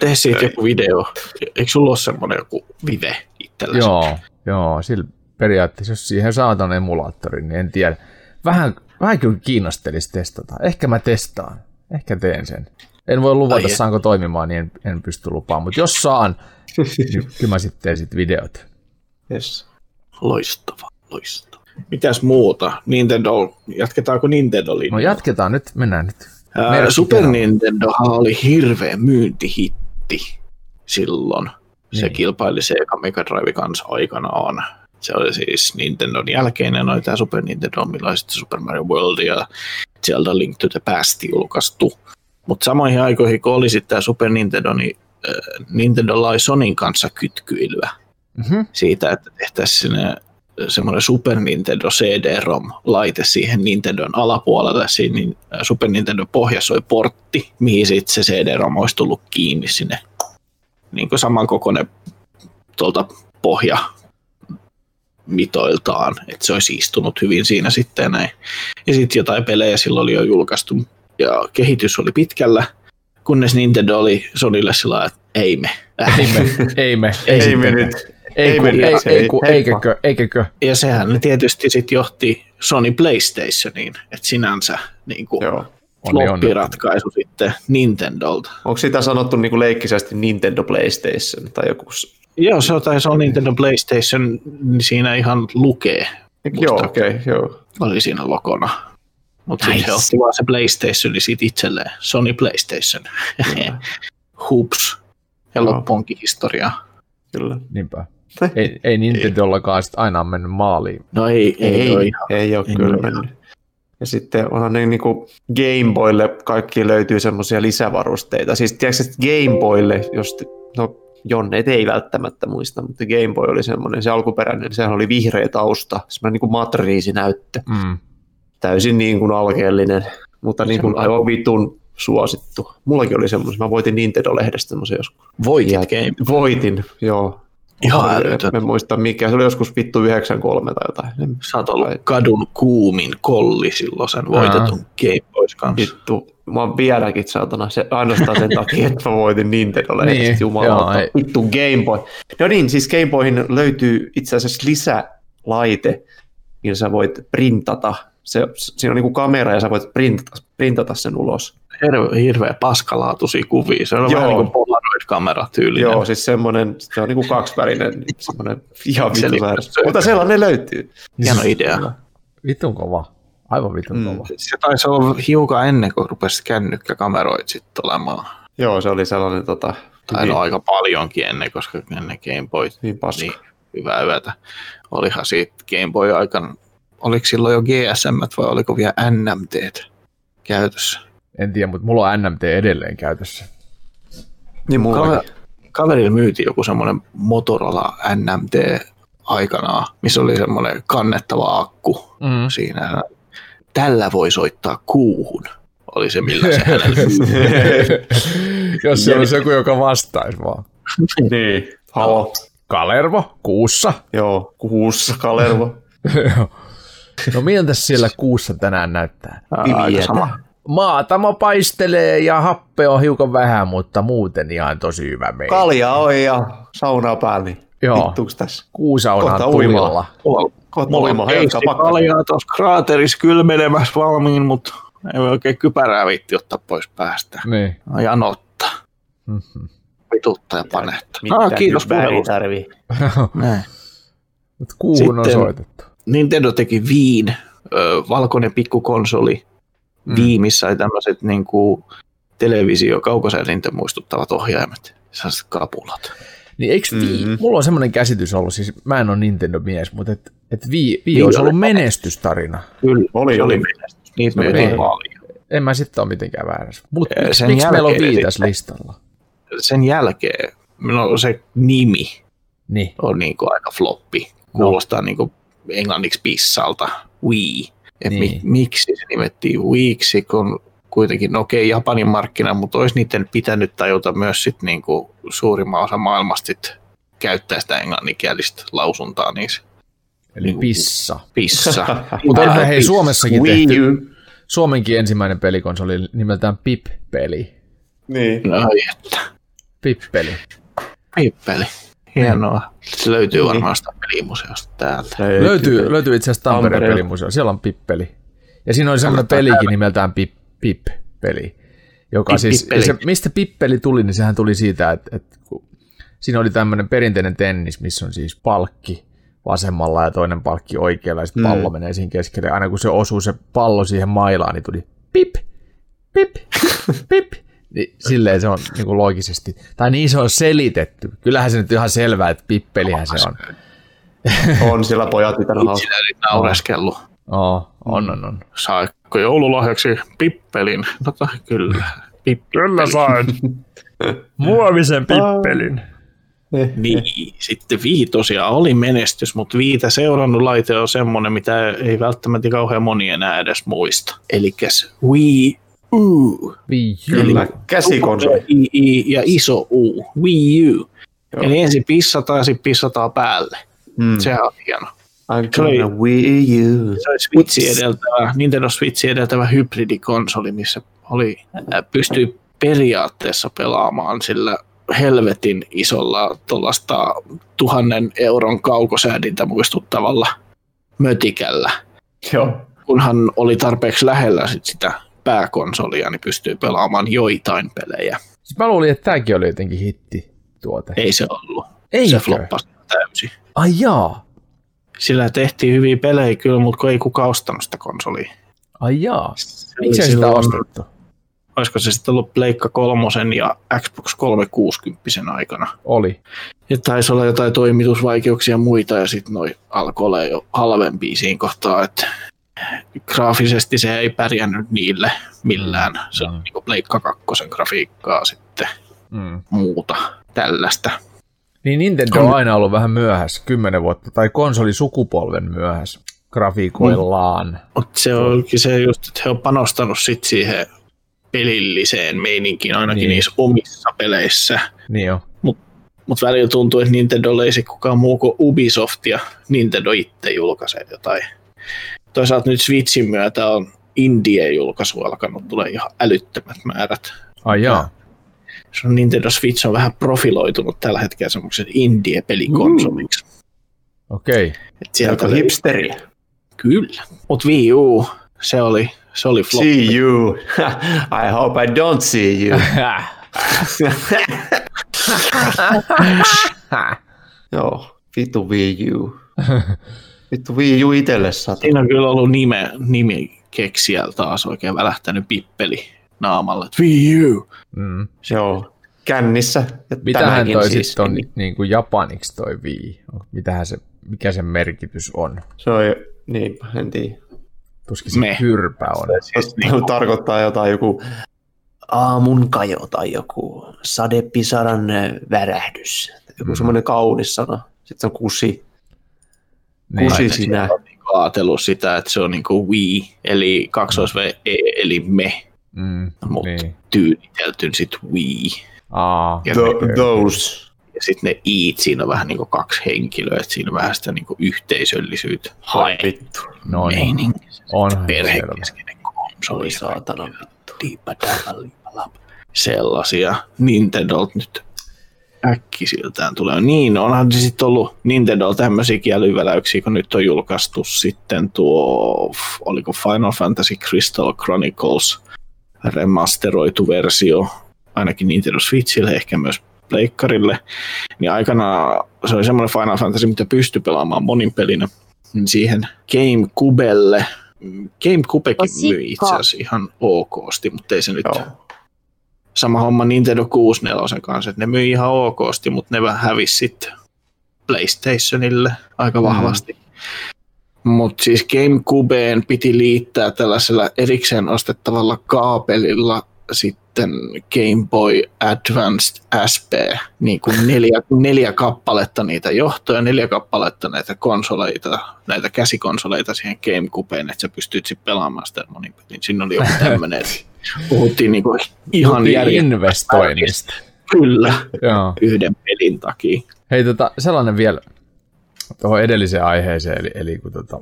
Tee siitä joku video. Eikö sulla ole semmoinen joku vive itselläsi? joo, joo, sillä periaatteessa, jos siihen saa ton emulaattorin, niin en tiedä. Vähän, vähän kyllä kiinnostelisi testata. Ehkä mä testaan. Ehkä teen sen. En voi luvata, Ai et. saanko toimimaan, niin en, en pysty lupaamaan. Mutta jos saan, (laughs) niin kyllä mä sitten teen sit videot. Yes. Loistava, loistava. Mitäs muuta? Nintendo, jatketaanko nintendo No jatketaan nyt, mennään nyt. Ää, Super kerran. Nintendohan oli hirveä myyntihitti silloin. Se Niin. kilpaili Sega Mega Drive kanssa aikanaan. Se oli siis Nintendon jälkeinen, oli tämä Super Nintendo, millä oli sitten Super Mario World ja Zelda Link to the Past julkaistu. Mutta samoihin aikoihin, kun oli sitten tämä Super Nintendo, niin äh, Nintendo lai Sonin kanssa kytkyilyä Mm-hmm. siitä, että tehtäisiin sinne semmoinen Super Nintendo CD-ROM-laite siihen Nintendon alapuolelle. Siinä niin Super Nintendo pohjassa oli portti, mihin sitten se CD-ROM olisi tullut kiinni sinne niin kuin samankokoinen tuolta pohja mitoiltaan, että se olisi istunut hyvin siinä sitten näin. Ja sitten jotain pelejä silloin oli jo julkaistu ja kehitys oli pitkällä, kunnes Nintendo oli Sonille sillä että ei me. Ei me, (laughs) ei me, ei, Ei me nyt. Ei, Ei me ei, ei, ei- eikäkö, eikäkö. Ja sehän tietysti sitten johti Sony PlayStationiin, että sinänsä niin kuin Joo. Floppiratkaisu sitten Nintendolta. Onko sitä sanottu niin kuin leikkisesti Nintendo PlayStation tai joku? Joo, se on, tai se on Nintendo PlayStation, niin siinä ihan lukee, Joo, okei, okay, joo. oli siinä lokona. Mutta nice. Se otti vaan se PlayStation niin siitä itselleen, Sony PlayStation. (laughs) Hups. Ja Joo. loppu onkin historiaa. Kyllä. Niinpä. Ei, ei Nintendollakaan sit aina mennyt maaliin. No ei, ei, Ei, ei, ihan. ei ole ei kyllä mennyt. Ja sitten onhan ne niin kuin Game Boylle kaikki löytyy semmoisia lisävarusteita. Siis tiedätkö, että Game Boylle, jos te, no Jonne ei välttämättä muista, mutta Game Boy oli semmoinen, se alkuperäinen, sehän oli vihreä tausta, semmoinen niin kuin matriisinäyttö, Mm. täysin niin kuin alkeellinen, mutta niin kuin aivan vitun suosittu. Mullakin oli semmoinen, mä voitin Nintendo-lehdestä semmoisen joskus. Voitit Ja game. Voitin, joo. Ihan älytön. En muista mikä, se oli joskus vittu 93 tai jotain. Sä oot ollut kadun kuumin kolli silloin sen voitetun Game Boys kanssa. Vittu, mä oon vieläkin saatana se, ainoastaan sen takia, että mä voitin Nintendolle. Niin, Jumala, vittu Game Boy. No niin, siis Game Boyhin löytyy itse asiassa lisälaite, millä sä voit printata. Se, siinä on niinku kamera ja sä voit printata, printata sen ulos. Hirveä, hirveä paskalaatuisia kuvia. Se on Joo. vähän niin kuin Polaroid-kamera tyylinen. Joo, siis semmoinen, se on niinku kaksivärinen, niin semmoinen ihan vittu. Mutta sellainen löytyy. Hieno idea. Vitun kova. Aivan vitun Mm. kova. Se taisi olla hiukan ennen kuin rupesi kännykkäkameroit sitten olemaan. Joo, se oli sellainen tota, Tai no aika paljonkin ennen, koska ennen Game Boy, hyvin paska. niin hyvää yötä. Olihan siitä Game Boy aikana, oliko silloin jo GSM vai oliko vielä NMT käytössä? En tiedä, mutta mulla on NMT edelleen käytössä. Niin. Kaveri, kaverille myytiin joku semmoinen Motorola NMT aikanaan, missä oli semmoinen kannettava akku Mm. siinä. Tällä voi soittaa kuuhun, oli se millä se (laughs) Jos se olisi joku, joka vastaisi vaan. (laughs) niin. Halo. Kalervo, kuussa. Joo, kuussa Kalervo. (laughs) no miltä siellä kuussa tänään näyttää? aika sama. Maatamo paistelee ja happe on hiukan vähän, mutta muuten ihan tosi hyvä meidän. Kalja on ja saunaa päällä, niin Joo. vittuuks tässä? Kuusauna Kohta tulilla. Kohta on kaljaa tuossa kraaterissa kylmenemässä valmiin, mutta ei voi oikein kypärää viitti ottaa pois päästä. Niin. No, Janottaa, Mhm. vituttaa ja panetta. Mitä Ah, kiitos puhelusta. tarvii? (laughs) Mut kuuhun on Sitten- soitettu. Nintendo teki Viin, ö, valkoinen pikkukonsoli. Mm. Mm. Vii, oli tämmöiset niin kuin televisio kaukosäädintä muistuttavat ohjaimet. Sellaiset kapulat. Niin eikö Wii, Mhm. mulla on semmoinen käsitys ollut, siis mä en ole Nintendo-mies, mutta et, et Wii, Wii Wii olisi oli ollut menestystarina. Kyllä, Oli, oli. menestys. Niitä No myytiin niin. paljon. En mä sitten ole mitenkään väärässä. Mutta miksi, sen miksi meillä on jälkeen Wii tässä sitten- listalla? Sen jälkeen no, se nimi Niin. on niin kuin aika floppi. Kuulostaa niin kuin englanniksi pissalta. Wii. Et Niin. mi- miksi se nimettiin Wiiksi, kun kuitenkin, no okei, Japanin markkina, mutta olisi niiden pitänyt tajuta myös sit niin kuin suurimman osa maailmasta sit käyttää sitä englanninkielistä lausuntaa niissä Eli pissa. pissa. (laughs) Mutta onhan hei Suomessakin Wii tehty. Suomenkin ensimmäinen pelikonsoli nimeltään Pip-peli. Niin. Ai että, Pip-peli. pippeli. Hienoa. Se löytyy varmaan sitä pelimuseosta täältä. Löytyy, löytyy itse asiassa Tampereen Tampereelta. pelimuseo. Siellä on Pip-peli. Ja siinä oli semmoinen pelikin nimeltään Pip, Pip-peli. Joka Pip- siis, se, mistä Pippeli tuli, niin sehän tuli siitä, että, että kun siinä oli tämmöinen perinteinen tennis, missä on siis palkki vasemmalla ja toinen palkki oikealla, ja sitten Mm. pallo menee siinä keskelle. Aina kun se osuu se pallo siihen mailaan, niin tuli pip, pip, pip. Niin, silleen se on niin kuin loogisesti. Tai niin se on selitetty. Kyllähän se nyt ihan selvää, että pippelihän se on. (laughs) On siellä pojat mitä naureskellut. Oh, on, on, on. Saiko joululahjaksi pippelin? Tota, kyllä. Pippeli. Kyllä sain. (laughs) Muovisen pippelin. Niin, sitten Wii tosiaan oli menestys, mutta Viitä seurannut laite on semmoinen, mitä ei välttämättä kauhean moni enää edes muista. Eli Wii U. Wii U. Kyllä, käsikonsoli. I, I ja iso U. Wii U. Eli ensin pissataan ja sitten pissataan päälle. Mm. Sehän on hieno. I'm Se oli- Wii U. Se oli Switchi edeltävä, Nintendo Switchi edeltävä hybridikonsoli, missä oli, äh, pystyi periaatteessa pelaamaan sillä helvetin isolla tuollaista tuhannen euron kaukosäädintä muistuttavalla mötikällä. Joo. Kunhan oli tarpeeksi lähellä sit sitä pääkonsolia, niin pystyy pelaamaan joitain pelejä. Siis mä luulin, että tämäkin oli jotenkin hitti tuote. Ei se ollut. Eikö? Se floppasi täysin. Ai jaa. Sillä tehtiin hyviä pelejä kyllä, mutta kun ei kukaan ostanut sitä konsolia. Ai jaa. Se Miksi ei sitä ostettu? olisiko se sitten ollut Pleikka kolmosen ja Xbox 360 aikana. Oli. Ja taisi olla jotain toimitusvaikeuksia ja muita, ja sitten noi alkoi olla jo halvempia siinä kohtaa, että graafisesti se ei pärjännyt niille millään. Se on Mm. niin Pleikka kakkosen grafiikkaa sitten Mm. muuta tällaista. Niin Nintendo on aina ollut vähän myöhässä, kymmenen vuotta, tai konsoli sukupolven myöhässä grafiikoillaan. Mutta se onkin se just, että he on panostanut sit siihen pelilliseen meininkiin ainakin Niin. niin. niissä omissa peleissä. Niin jo. Mutta välillä tuntuu, että Nintendo ei sit kukaan muu kuin Ubisoft ja Nintendo itse julkaisee jotain. Toisaalta nyt Switchin myötä on Indie-julkaisu alkanut tulee ihan älyttömät määrät. Ai jaa. Se on Nintendo Switch on vähän profiloitunut tällä hetkellä semmoisen Indie-pelikonsoliksi. Okei. Et sieltä. Kyllä. Mutta Wii U, se oli, se oli flop. See you. (laughs) I hope I don't see you. (laughs) (laughs) Joo, vittu Wii U. Vittu Wii U itelle sata. Siinä on kyllä ollut nime, nimi keksijällä taas oikein välähtänyt pippeli naamalla. Wii U. mm. Joo, kännissä. Ja Mitähän toi siis, sitten on niin niin kuin japaniksi toi Wii? Mitähän se, mikä sen merkitys on? Se on, niin, en tiedä. Tuskin se Me. kyrpä on. Siis Niin (laughs) niinku, tarkoittaa jotain joku aamun kajo tai joku sadepisaran äh, värähdys. Joku Mm. semmoinen kaunis sana. Sitten se on kusi. Niin. Kusi Ne sinä. on niinku ajatellut sitä, että se on niinku we, eli kaksois V, E, eli me, Mm, mutta niin. tyynitelty sit we. Aa, Ja, Tho- those. ja sitten ne iit, siinä on vähän niinku kaksi henkilöä, että siinä on vähän sitä niinku yhteisöllisyyttä. Ai vittu. no niin. Selvä. Perhekeskeinen konsoli. Saatana vittu. Diipadabalibalab. Sellaisia Nintendo nyt äkkisiltään tulee. Niin, onhan se sitten ollut Nintendo tämmöisiä kieliväläyksiä, kun nyt on julkaistu sitten tuo, oliko Final Fantasy Crystal Chronicles remasteroitu versio, ainakin Nintendo Switchille, ehkä myös pleikkarille, niin aikana se oli semmoinen Final Fantasy, mitä pystyi pelaamaan monin pelinä, niin siihen GameCubelle, GameCubekin myi itse asiassa ihan okosti, mutta ei se nyt Joo. Sama homma Nintendo 64 kanssa, että ne myi ihan okosti, mutta ne vähän hävisi sitten PlayStationille aika vahvasti. Mm. Mutta siis GameCubeen piti liittää tällaisella erikseen ostettavalla kaapelilla sitten Game Boy Advanced SP, niin kuin (laughs) neljä, neljä kappaletta niitä johtoja, neljä kappaletta näitä konsoleita, näitä käsikonsoleita siihen GameCubeen, että sä pystyt sitten pelaamaan sitä monin pelin. Siinä oli joku (laughs) tämmöinen, puhuttiin niinku ihan Puhuttiin järjettömästä investoinnista. Kyllä, Joo. yhden pelin takia. Hei, tota, sellainen vielä tuohon edelliseen aiheeseen, eli, eli kun tota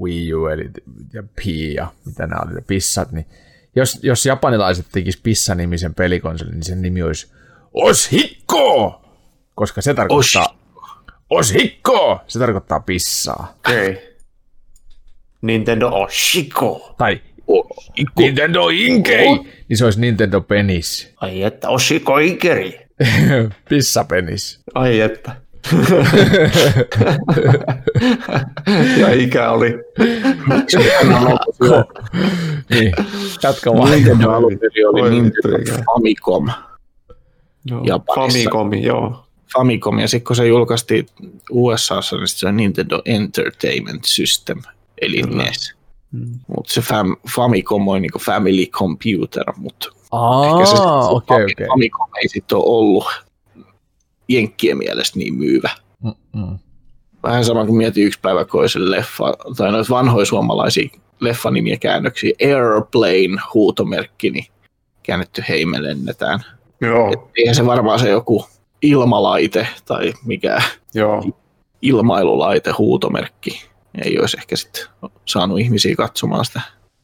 Wii U eli, ja P ja mitä nämä oli, ne pissat, niin jos, jos japanilaiset tekis pissa-nimisen pelikonsolin, niin sen nimi olisi Oshikko! Koska se tarkoittaa... Oshikko! Se tarkoittaa pissaa. Okei. Nintendo Oshiko. Tai Oshikko. Nintendo Inkei! Niin se olisi Nintendo Penis. Ai että, Oshiko Ikeri. (laughs) Pissapenis. Ai että. (laughs) ja ikä oli. (laughs) niin, jatka vaan. Nintendo alun perin oli Oi Nintendo. Famicom. Joo. Japanissa. Famicomi, joo. Famicom, ja sitten kun se julkaistiin USAssa, niin se on Nintendo Entertainment System, eli Kyllä. NES. Mm. Mutta se fam, Famicom on niinku Family Computer, mutta Aa, ehkä se, se okei, Fami- okei. Famicom ei sitten ole ollut jenkkien mielestä niin myyvä. Mm-mm. Vähän sama kuin mietin yksi päivä, kun se leffa, tai noita vanhoja suomalaisia leffanimiä käännöksiä, Airplane huutomerkki, niin käännetty hei me lennetään. Joo, Et eihän se varmaan se joku ilmalaite tai mikä joo. ilmailulaite huutomerkki ei olisi ehkä sitten saanut ihmisiä katsomaan sitä.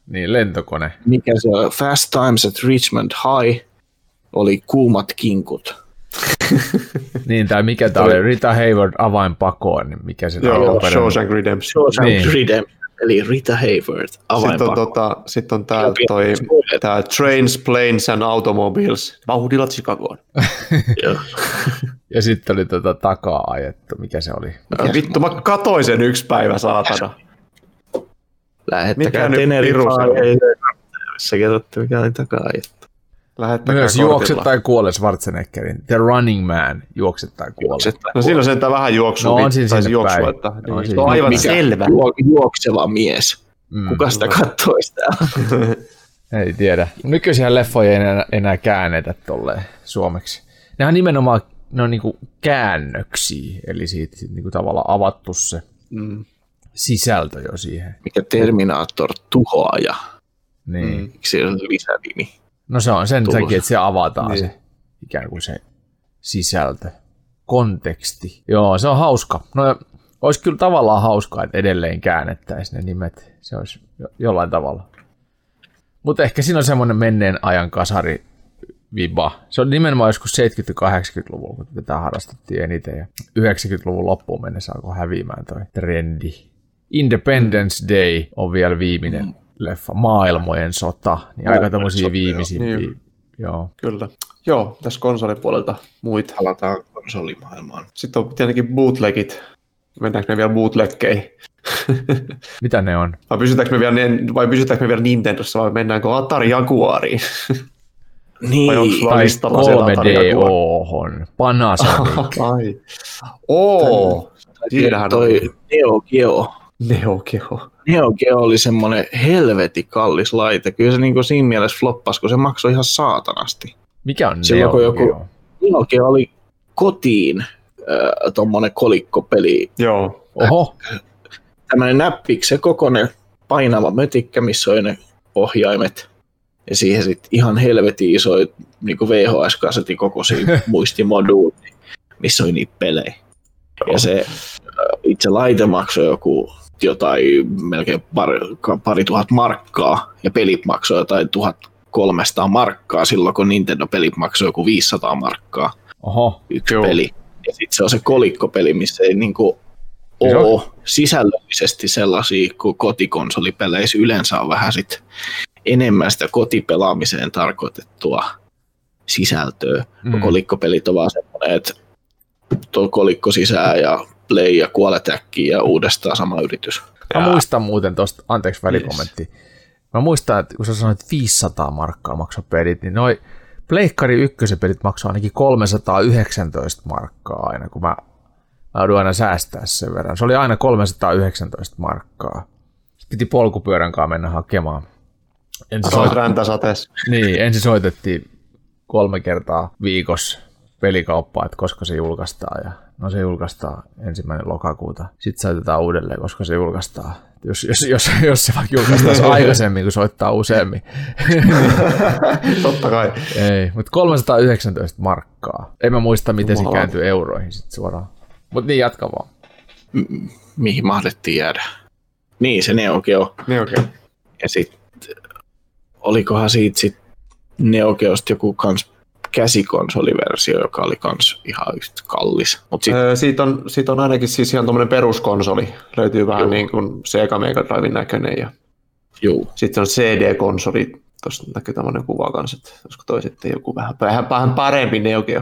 Niin, lentokone. Mikä se on? Fast Times at Richmond High oli kuumat kinkut. (laughs) Niin, tai mikä tämä oli, Rita Hayward avainpakoon, niin mikä se Joo, Shawshank Redemption. Shawshank Niin. Redemption, eli Rita Hayward, Sitten on, tota, sit on tää, toi, tää Trains, Planes and Automobiles. Vauhdilla Chicagoon. (laughs) (laughs) Ja sitten oli tota takaa ajettu, mikä se oli? Ja Vittu, mä katoin sen yksi päivä, saatana. Lähettäkää Mikä piru se kerrotte, mikä oli takaa ajettu. Lähettäkää Myös kortilla. juokset tai kuole Schwarzeneggerin. The Running Man, juokset tai kuole. No siinä on sentään vähän juoksua. No on siinä tai sinne juoksua, päin. että, On niin, siinä se on aivan Mikä selvä. Juo, juokseva mies. Mm, Kuka sitä kattoisi täällä? (laughs) Ei tiedä. Nykyisiä leffoja ei enää, enää käännetä tolleen suomeksi. Ne on nimenomaan ne on niinku käännöksiä, eli siitä sit niinku tavallaan avattu se Mm. sisältö jo siihen. Mikä Terminator tuhoaja. Niin. Mm. Miksi se on lisänimi? No se on sen Tullut. takia, että se avataan Niin. se ikään kuin se sisältö, konteksti. Joo, se on hauska. No olisi kyllä tavallaan hauskaa, että edelleen käännettäisiin ne nimet. Se olisi jo- jollain tavalla. Mutta ehkä siinä on semmoinen menneen ajan kasari viba. Se on nimenomaan joskus 70-80-luvulla, kun tätä harrastettiin eniten. Ja 90-luvun loppuun mennessä alkoi häviämään toi trendi. Independence Day on vielä viimeinen leffa. Maailmojen sota. Niin aika tämmöisiä sota, joo. viimeisimpiä. Niin. Joo. Kyllä. Joo, tässä konsolipuolelta muita. Palataan konsolimaailmaan. Sitten on tietenkin bootlegit. Mennäänkö me vielä bootleggeihin? (laughs) Mitä ne on? Vai pysytäänkö me vielä, vai pysytäänkö me vielä Nintendossa vai mennäänkö Atari Jaguariin? (laughs) Vai onko Niin, sulla Tai listalla siellä Atari Jaguar? 3DO-hon. Panasonic. (laughs) Ai. Oo, siinähän toi on Neo Geo. Neo Geo. Neo Geo oli semmoinen helveti kallis laite. Kyllä se niinku siinä mielessä floppas, kun se maksoi ihan saatanasti. Mikä on Silloin, Neo kun joku- Geo? Neo Geo oli kotiin äh, tuommoinen kolikkopeli. Joo. Oho, tämmöinen näppiksen kokoinen painava mötikkä, missä on ne ohjaimet. Ja siihen sitten ihan helvetin iso niin VHS-kasetin kokoisia (laughs) muistimoduuli, missä oli niitä pelejä. Ja se itse laite maksoi joku jotain melkein pari, pari tuhat markkaa ja pelit maksoi jotain 1300 markkaa silloin, kun Nintendo-pelit maksoi joku 500 markkaa. Oho. Yksi Joo. peli. Ja sitten se on se kolikkopeli, missä ei niinku ole sisällöllisesti sellaisia kuin kotikonsolipeleissä yleensä on vähän sit enemmän sitä kotipelaamiseen tarkoitettua sisältöä. Mm. Kolikkopelit on vaan semmoinen, että tuo kolikko sisään ja play ja kuolet äkkiä ja uudestaan sama yritys. Mä muistan muuten tuosta, anteeksi välikommentti. Mä muistan, että kun sä sanoit, että 500 markkaa maksoi pelit, niin noi Pleikkari ykkösen pelit maksoi ainakin 319 markkaa aina, kun mä, mä joudun aina säästää sen verran. Se oli aina 319 markkaa. Sitten piti polkupyörän kanssa mennä hakemaan. Ensin, Soit soit... räntäsateessa. niin, ensin soitettiin kolme kertaa viikossa pelikauppaa, että koska se julkaistaan. Ja no se julkaistaan ensimmäinen lokakuuta. Sitten soitetaan uudelleen, koska se julkaistaan. Jos, jos, jos, jos se vaikka julkaistaisi (laughs) aikaisemmin, kun soittaa useammin. (laughs) Totta kai. Ei, mutta 319 markkaa. En mä muista, miten se Jumala. kääntyy euroihin sitten suoraan. Mutta niin, jatka vaan. M- mihin mahdettiin jäädä. Niin, se Neo Geo. Niin okei. Ja sitten olikohan siitä sit Neo Geosta joku kans käsikonsoliversio, joka oli kans ihan yhtä kallis. Mut sit, Öö, siitä, on, siitä on ainakin siis ihan tuommoinen peruskonsoli. Löytyy vähän Joo. niin kuin Sega Mega Driven näköinen ja juu, sitten on CD-konsoli. Tuossa näkyy tämmöinen kuva kanssa, että olisiko toi sitten joku vähän, vähän, vähän parempi Neo Geo.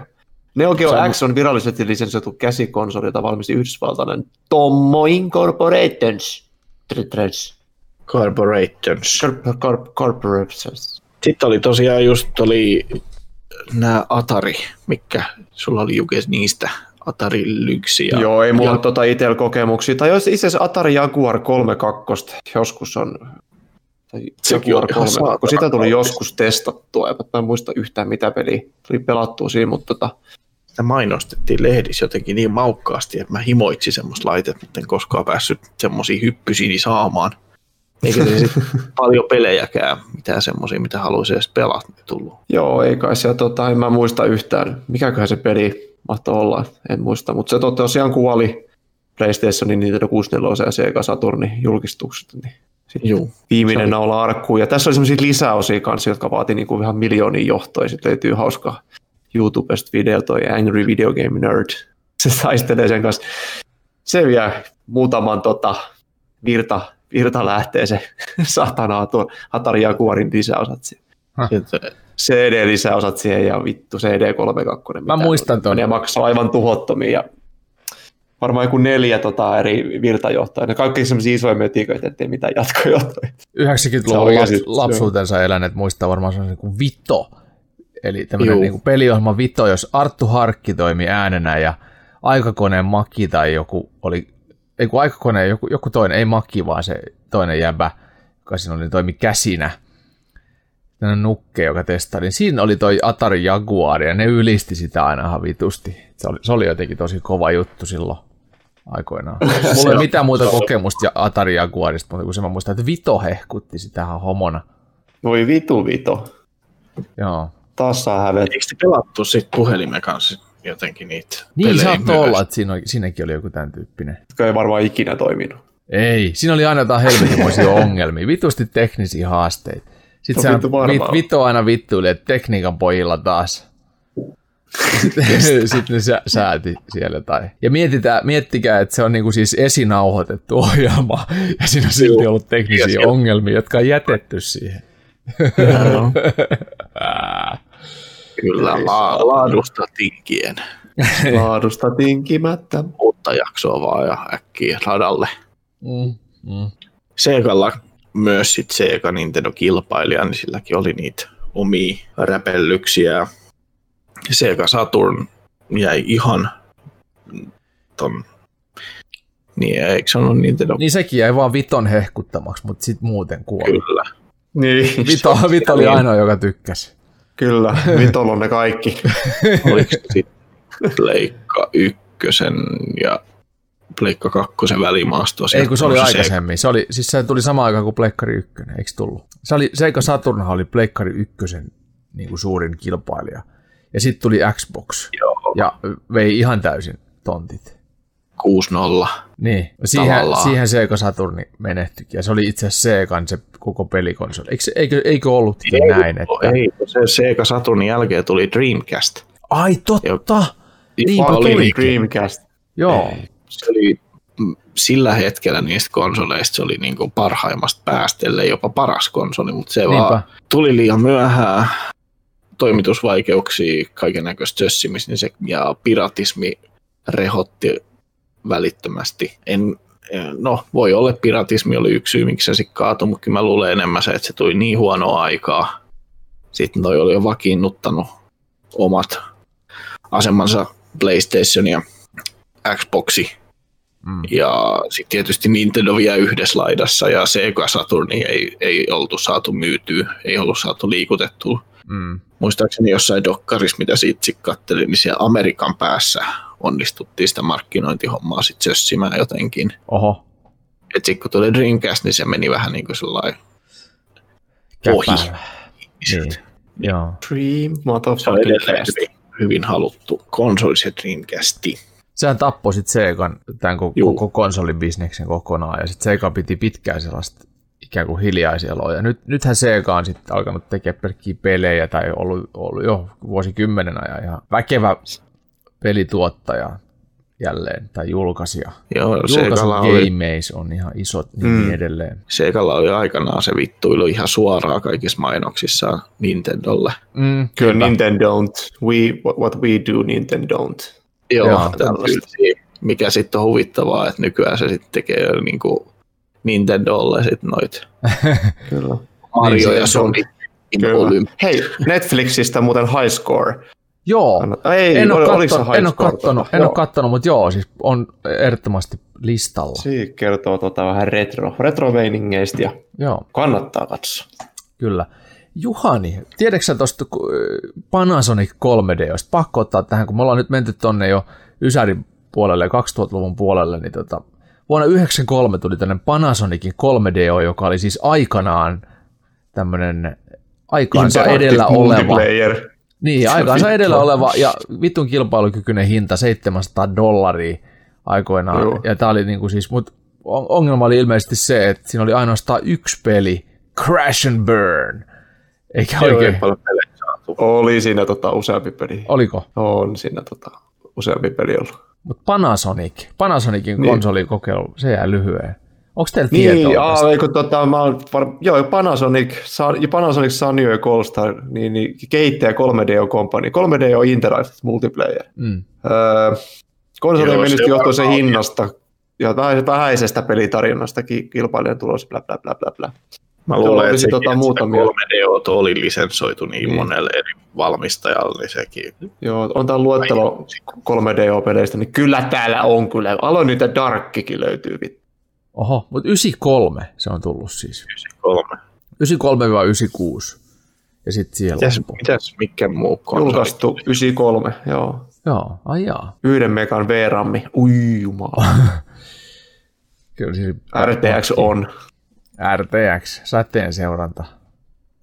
Neo Geo X on virallisesti lisensoitu käsikonsoli, jota valmisti yhdysvaltainen Tommo Incorporations. Corporations. Corp- corp- Corporations. Sitten oli tosiaan just oli nämä Atari, mikä sulla oli Jukes niistä Atari Lyxi. Ja, Joo, ei mulla ja, tota itel kokemuksia. Tai jos itse asiassa Atari Jaguar 32 joskus on... Tai Sekin Jaguar on ihan 3, kun sitä tuli joskus testattua, mä en muista yhtään mitä peliä tuli pelattua siinä, mutta tota, sitä mainostettiin lehdissä jotenkin niin maukkaasti, että mä himoitsin semmoista laitetta, mutta en koskaan päässyt semmoisia hyppysiä saamaan. Eikä se sit (laughs) paljon pelejäkään, mitään semmoisia, mitä haluaisi edes pelata, tullut. joo, ei kai se, tota, en mä muista yhtään, mikäköhän se peli mahtoi olla, en muista, mutta se tosiaan kuoli PlayStationin Nintendo 64 ja Sega Saturnin julkistukset, niin Juu. viimeinen naula arkkuun. Ja tässä oli sellaisia lisäosia kanssa, jotka vaati niinku ihan miljoonia johtoja. Sitten löytyy hauska YouTubesta video, toi Angry Video Game Nerd. Se taistelee sen kanssa. Se vie muutaman tota, virta, virta lähtee se (laughs) satanaa tuon Atari Jaguarin lisäosat siihen. CD-lisäosat siihen ja vittu CD32. Mä muistan ton. Ja maksaa aivan tuhottomia. Ja varmaan joku neljä tota, eri virtajohtoja. Ne kaikki sellaisia isoja mötiköitä, ettei mitään jatkojohtoja. 90-luvun Se on laps, lapsuutensa eläneet muistaa varmaan se niin kuin Vito. Eli tämmöinen niin peliohjelma Vito, jos Arttu Harkki toimi äänenä ja aikakoneen Maki tai joku oli, ei kun aikakoneen joku, joku toinen, ei Maki vaan se toinen jäbä, joka siinä oli, toimi käsinä. Tällainen nukke, joka testaili. Niin Siinä oli toi Atari Jaguar ja ne ylisti sitä aina ihan vitusti. Se oli, se oli jotenkin tosi kova juttu silloin aikoinaan. (laughs) Mulla ei mitään muuta kokemusta ja Atari Jaguarista, mutta kun se mä muistan, että Vito hehkutti sitä ihan homona. Voi vitu vito. Joo. Taas saa hävetä. Eikö te pelattu sit puhelimen kanssa jotenkin niitä Niin myös? olla, että siinä oli, siinäkin oli joku tämän tyyppinen. jotka ei varmaan ikinä toiminut. Ei, siinä oli aina jotain helvetinmoisia (laughs) ongelmia, vitusti teknisiä haasteita. Sitten No se vittu vit, Vito aina vittuili, että tekniikan pojilla taas. Sitten (laughs) sit ne sä, sääti siellä tai. Ja mietitään, miettikää, että se on niinku siis esinauhoitettu ohjelma, ja siinä on silti Joo. ollut teknisiä ongelmia, jotka on jätetty siihen. (laughs) Kyllä, la- laadusta tinkien. (laughs) Laadusta tinkimättä. Uutta jaksoa vaan ja äkkiä radalle. Mm, mm. Segalla myös sit Sega Nintendo-kilpailija, niin silläkin oli niitä omia räpellyksiä. Sega Saturn jäi ihan ton, niin eikö se ollut Nintendo? Niin sekin jäi vaan Viton hehkuttamaksi, mutta sitten muuten kuoli. Kyllä. Niin, Vito, Vito oli ainoa, joka tykkäsi. Kyllä. (laughs) Vitolla on ne kaikki. Oliko se sitten Leikka ykkösen ja Pleikka 2 välimaastoa. Ei, kun se oli Se- aikaisemmin. Se, oli, siis se tuli samaan aikaan kuin Pleikkari 1, eikö tullut? Se oli, Sega Saturnhan oli Pleikkari 1 niin kuin suurin kilpailija. Ja sitten tuli Xbox. Joo. Ja vei ihan täysin tontit. 6-0. Niin, siihen, Tavallaan. siihen Sega Saturni menehtyikin. Ja se oli itse asiassa Segan se koko pelikonsoli. Eikö, eikö, eikö ollut näin? Että... Ei, se Sega Saturnin jälkeen tuli Dreamcast. Ai totta! Niinpä oli tulikin. Dreamcast. Joo. Se oli sillä hetkellä niistä konsoleista se oli niin kuin parhaimmasta päästä, ellei jopa paras konsoli, mutta se Niinpä. vaan tuli liian myöhään toimitusvaikeuksia, kaiken näköistä sössimistä niin se, ja piratismi rehotti välittömästi. En, no, voi olla, että piratismi oli yksi syy, miksi se sitten kaatui, mutta kyllä mä luulen enemmän se, että se tuli niin huonoa aikaa. Sitten toi oli jo vakiinnuttanut omat asemansa PlayStation ja Xboxi. Mm. Ja sitten tietysti Nintendo vielä yhdessä laidassa ja Sega Saturni ei, ei oltu saatu myytyä, ei ollut saatu liikutettua. Mm. Muistaakseni jossain dokkarissa, mitä siitä sit kattelin, niin siellä Amerikan päässä onnistuttiin sitä markkinointihommaa sitten sössimään jotenkin. Oho. Et sitten kun tuli Dreamcast, niin se meni vähän niin kuin sellainen ohi. Niin. Joo. Dream, motherfucking cast. hyvin, hyvin haluttu konsoli se Dreamcasti. Sehän tappoi sitten Segan tämän koko konsolibisneksen kokonaan, ja sitten Sega piti pitkään sellaista ikään kuin hiljaisieloa. Ja nyt, nythän Sega on sitten alkanut tekemään pelkkiä pelejä, tai ollut, ollut jo vuosikymmenen ajan ihan väkevä pelituottaja jälleen, tai julkaisija. Joo, Segalla oli, Gameace on ihan isot niin mm. edelleen. Segalla oli aikanaan se vittuilu ihan suoraan kaikissa mainoksissaan Nintendolle. Mm, Kyllä Nintendo don't. We, what, we do, Nintendo don't. Joo, Joo, tällaista. mikä sitten on huvittavaa, että nykyään se sitten tekee niin kuin Nintendolle sitten noit (laughs) Kyllä. Mario se- ja se on- Sonic. Kyllä. Hei, Netflixistä muuten High Score. Joo, Ei, en ole, oli- oliko se kattonut, en ole kattonut, tuota? en ole kattonut, mutta joo, siis on ehdottomasti listalla. Siinä kertoo tota vähän retro, retro-meiningeistä ja Joo. kannattaa katsoa. Kyllä. Juhani, tiedätkö sä tuosta Panasonic 3D, jos pakko ottaa tähän, kun me ollaan nyt menty tonne jo Ysärin puolelle ja 2000-luvun puolelle, niin tota, vuonna 1993 tuli tämmöinen Panasonicin 3DO, joka oli siis aikanaan tämmöinen aikaansa edellä oleva, niin, aikaansa edellä oleva ja vittun kilpailukykyinen hinta 700 dollaria aikoinaan. Joo. Ja tää oli niinku siis, mut on- ongelma oli ilmeisesti se, että siinä oli ainoastaan yksi peli, Crash and Burn. Eikä Joo, oikein, ei paljon pelejä saatu. Oli siinä tota, useampi peli. oliko? On siinä tota, useampi peli ollut. Mutta Panasonic, Panasonicin Niin. konsolikokeilu, se jää lyhyen. Onko teillä Niin, tietoa tästä? aa, eikö, tota, mä oon var... joo, Panasonic, San... ja Panasonic Sanyo ja Colstar, niin, niin kehittäjä 3DO Company. 3DO Interactive Multiplayer. Mm. Öö, konsoli Joo, mennyt se johtui se varmaan on. hinnasta ja vähä- vähäisestä pelitarinasta ki- kilpailijan tulos, bla bla bla bla bla. Mä Joo, luulen, että, olisi sekin, tota että muutamia. 3DO oli lisensoitu niin, Niin. monelle eri valmistajalle, niin sekin. Joo, on tää luettelo 3DO-peleistä, niin kyllä täällä on kyllä. Aloin niitä Darkkikin löytyy. vittu. Oho, mutta 93 se on tullut siis. 93. 93-96. Ja sitten siellä Mitäs, loppu. mitäs mikä muu konsoli? Julkaistu 93, joo. Joo, ai jaa. Yhden megan V-rammi. Ui jumala. (laughs) Kyllä siis RTX on. RTX, säteen seuranta.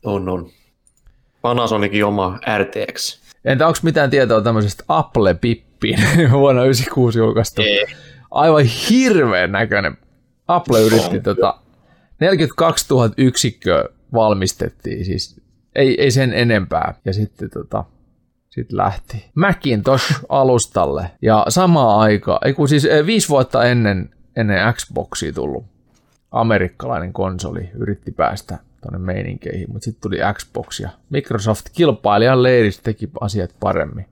On, on. Panasonicin oma RTX. Entä onko mitään tietoa tämmöisestä Apple Pippiin (laughs) vuonna 96 julkaistu? Ei. Aivan hirveän näköinen. Apple yritti On, tota, 42 000 yksikköä valmistettiin, siis ei, ei sen enempää. Ja sitten tota, sit lähti Macintosh (laughs) alustalle. Ja samaa aikaa, ei kun siis eh, viisi vuotta ennen, ennen Xboxia tullut amerikkalainen konsoli yritti päästä tuonne meininkeihin, mutta sitten tuli Xbox ja Microsoft kilpailijan leirissä teki asiat paremmin.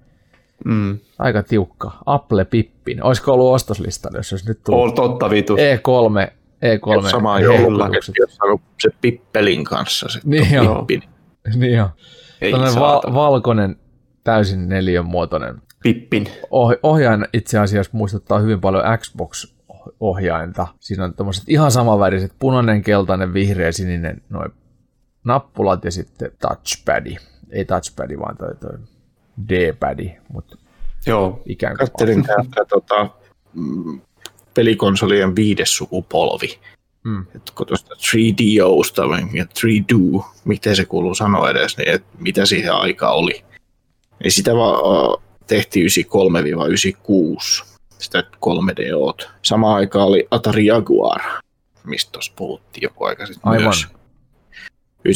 Mm. Aika tiukka. Apple Pippin. Olisiko ollut ostoslistalla, jos olisi nyt tullut On totta vitu. E3, E3 Sama joulupaketti, jossa on se pippelin kanssa. Se Niin joo. pippi. Niin jo. Ei val- valkoinen, täysin neliön muotoinen. Pippin. Oh- ohjain itse asiassa muistuttaa hyvin paljon Xbox-ohjainta. Siinä on tämmöiset ihan samanväriset punainen, keltainen, vihreä, sininen noin nappulat ja sitten touchpadi. Ei touchpadi, vaan toi, toi D-padi, mutta Joo. ikään kuin. Kattelin täältä tota, mm, pelikonsolien viides sukupolvi. Mm. Et kun tuosta 3DOsta, ja 3Do, miten se kuuluu sanoa edes, niin et mitä siihen aika oli. Niin sitä vaan tehtiin 93-96, sitä 3DO. Samaan aikaan oli Atari Jaguar, mistä tuossa puhuttiin joku aika sitten Aivan. myös. 93-96.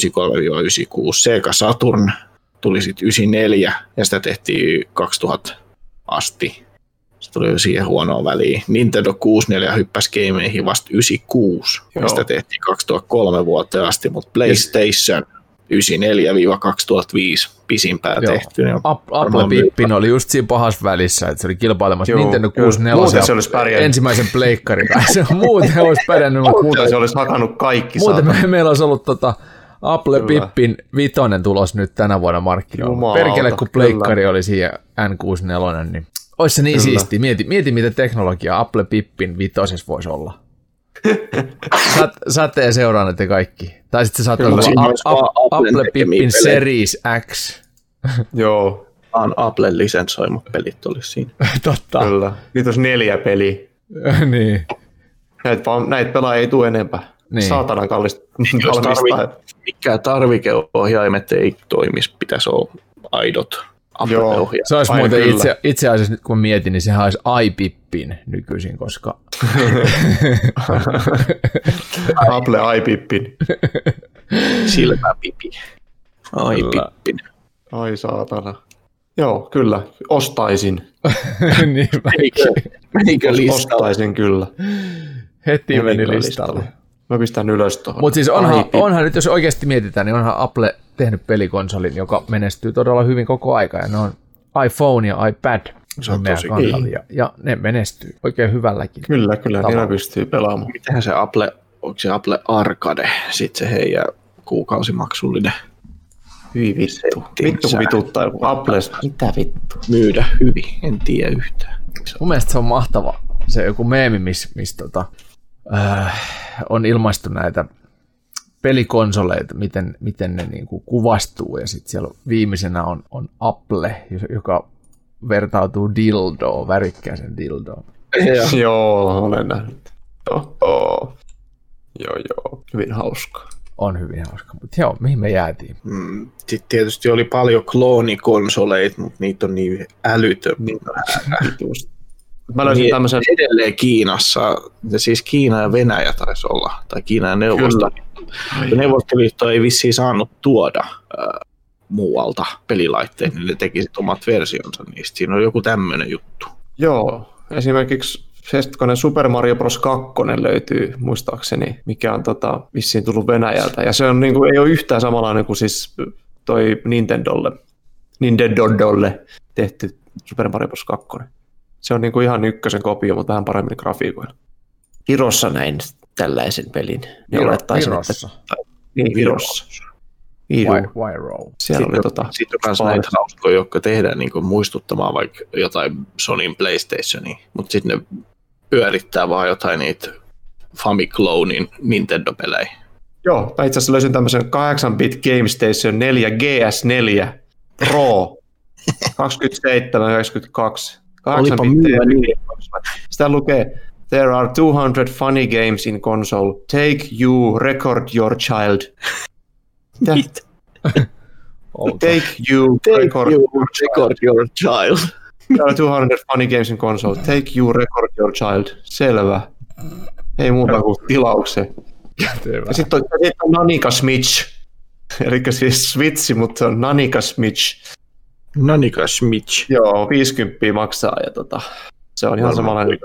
Sega Saturn tuli sitten 94 ja sitä tehtiin 2000 asti. Se tuli jo siihen huonoon väliin. Nintendo 64 hyppäsi gameihin vasta 96. Joo. Ja sitä tehtiin 2003 vuoteen asti, mutta PlayStation 94-2005 pisimpään Joo. tehty. Niin Apple Pippin oli just siinä pahassa välissä, että se oli kilpailemassa Joo, Nintendo kyllä. 64 Muuten se olisi pärjännyt. ensimmäisen pleikkarin kanssa. (laughs) Muuten olisi pärjännyt, mutta Muuten se olisi hakannut kaikki muuten me, meillä olisi ollut tota Apple Kyllä. Pippin vitonen tulos nyt tänä vuonna markkinoilla. Jumalauta, Perkele, kun kyllä. pleikkari oli siinä N64, niin olisi se niin Kyllä. siisti. Mieti, mieti, mitä teknologiaa Apple Pippin vitosessa voisi olla. Sat, sateen seurannat ja kaikki. Tai sitten se saattaa olla Apple Pippin. Series X. Joo, vaan Applen lisensoimat pelit olisi siinä. (laughs) Totta. kyllä. Nyt olisi neljä peliä. (laughs) niin. Näitä, vaan, näitä pelaajia ei tule enempää. Niin. Saatanan kallista (laughs) Jos tarvi, mikään tarvikeohjaimet ei toimisi, pitäisi olla aidot Joo. Se olisi Ai, muuten kyllä. itse, itse asiassa, nyt kun mietin, niin sehän olisi iPippin nykyisin, koska (laughs) Apple iPippin. Silmäpipi. Ai Kyllä. pippin. Ai saatana. Joo, kyllä. Ostaisin. (laughs) niin Menikö, menikö listalle? Ostaisin kyllä. heti Menikö meni listalle? listalle. Mä pistän ylös tuohon. Mutta siis onhan, onhan nyt, jos oikeasti mietitään, niin onhan Apple tehnyt pelikonsolin, joka menestyy todella hyvin koko aika, ja ne on iPhone ja iPad. Se on meidän tosi kannalla, ja, ja, ne menestyy oikein hyvälläkin. Kyllä, kyllä. Tavalla. Niillä pystyy pelaamaan. Mitähän se Apple, onko se Apple Arcade, sitten se heidän kuukausimaksullinen Hyi vittu. Vittu kun vituttaa joku Apple. Mitä vittu? myydä hyvin, en tiedä yhtään. Mun mielestä se on mahtava. Se joku meemi, missä mis, tota, äh, on ilmaistu näitä pelikonsoleita, miten, miten ne niinku kuvastuu, ja sitten siellä viimeisenä on, on Apple, joka vertautuu dildoon, värikkääsen dildoon. (laughs) Joo, olen nähnyt. Joo, joo. Joo. Hyvin hauskaa. On hyvin hauska, mutta joo, mihin me jäätiin? Mm, Sitten tietysti oli paljon kloonikonsoleita, mutta niitä on niin älytön. Niin. (laughs) Mä löysin tämmöisen... Edelleen Kiinassa, ja siis Kiina ja Venäjä taisi olla, tai Kiina ja Neuvostoliitto. Neuvostoliitto ei vissiin saanut tuoda äh, muualta pelilaitteita, niin ne teki sit omat versionsa niistä. Siinä on joku tämmöinen juttu. Joo, esimerkiksi Sestkonen Super Mario Bros. 2 löytyy muistaakseni, mikä on tota, vissiin tullut Venäjältä. Ja se on, niin kuin, ei ole yhtään samanlainen kuin siis toi Nintendolle, Nintendolle tehty Super Mario Bros. 2. Se on niin kuin ihan ykkösen kopio, mutta vähän paremmin grafiikoilla. Virossa näin tällaisen pelin. Niin Viro- olettaisin, Virossa. Että, niin, Virossa. Roll? Siellä oli tota, Sitten on myös näitä hauskoja, jotka tehdään niin muistuttamaan vaikka jotain Sonyin PlayStationia, mutta sitten ne pyörittää vaan jotain niitä Famiclonin Nintendo-pelejä. Joo, mä itse asiassa löysin tämmöisen 8-bit Game Station 4 GS4 Pro (laughs) 2792. Olipa 8-bit myyvä nimi. Sitä lukee There are 200 funny games in console. Take you, record your child. Mitä? (laughs) Take you, Take record you, your child. record your child. There are 200 funny games in console. Take you, record your child. Selvä. Ei muuta kuin tilauksen. Ja sitten on, sit on Nanika Switch. Eli siis Switchi, mutta se on Nanika Switch. Nanika Smith. Joo, 50 maksaa ja tota, se on ihan samanlainen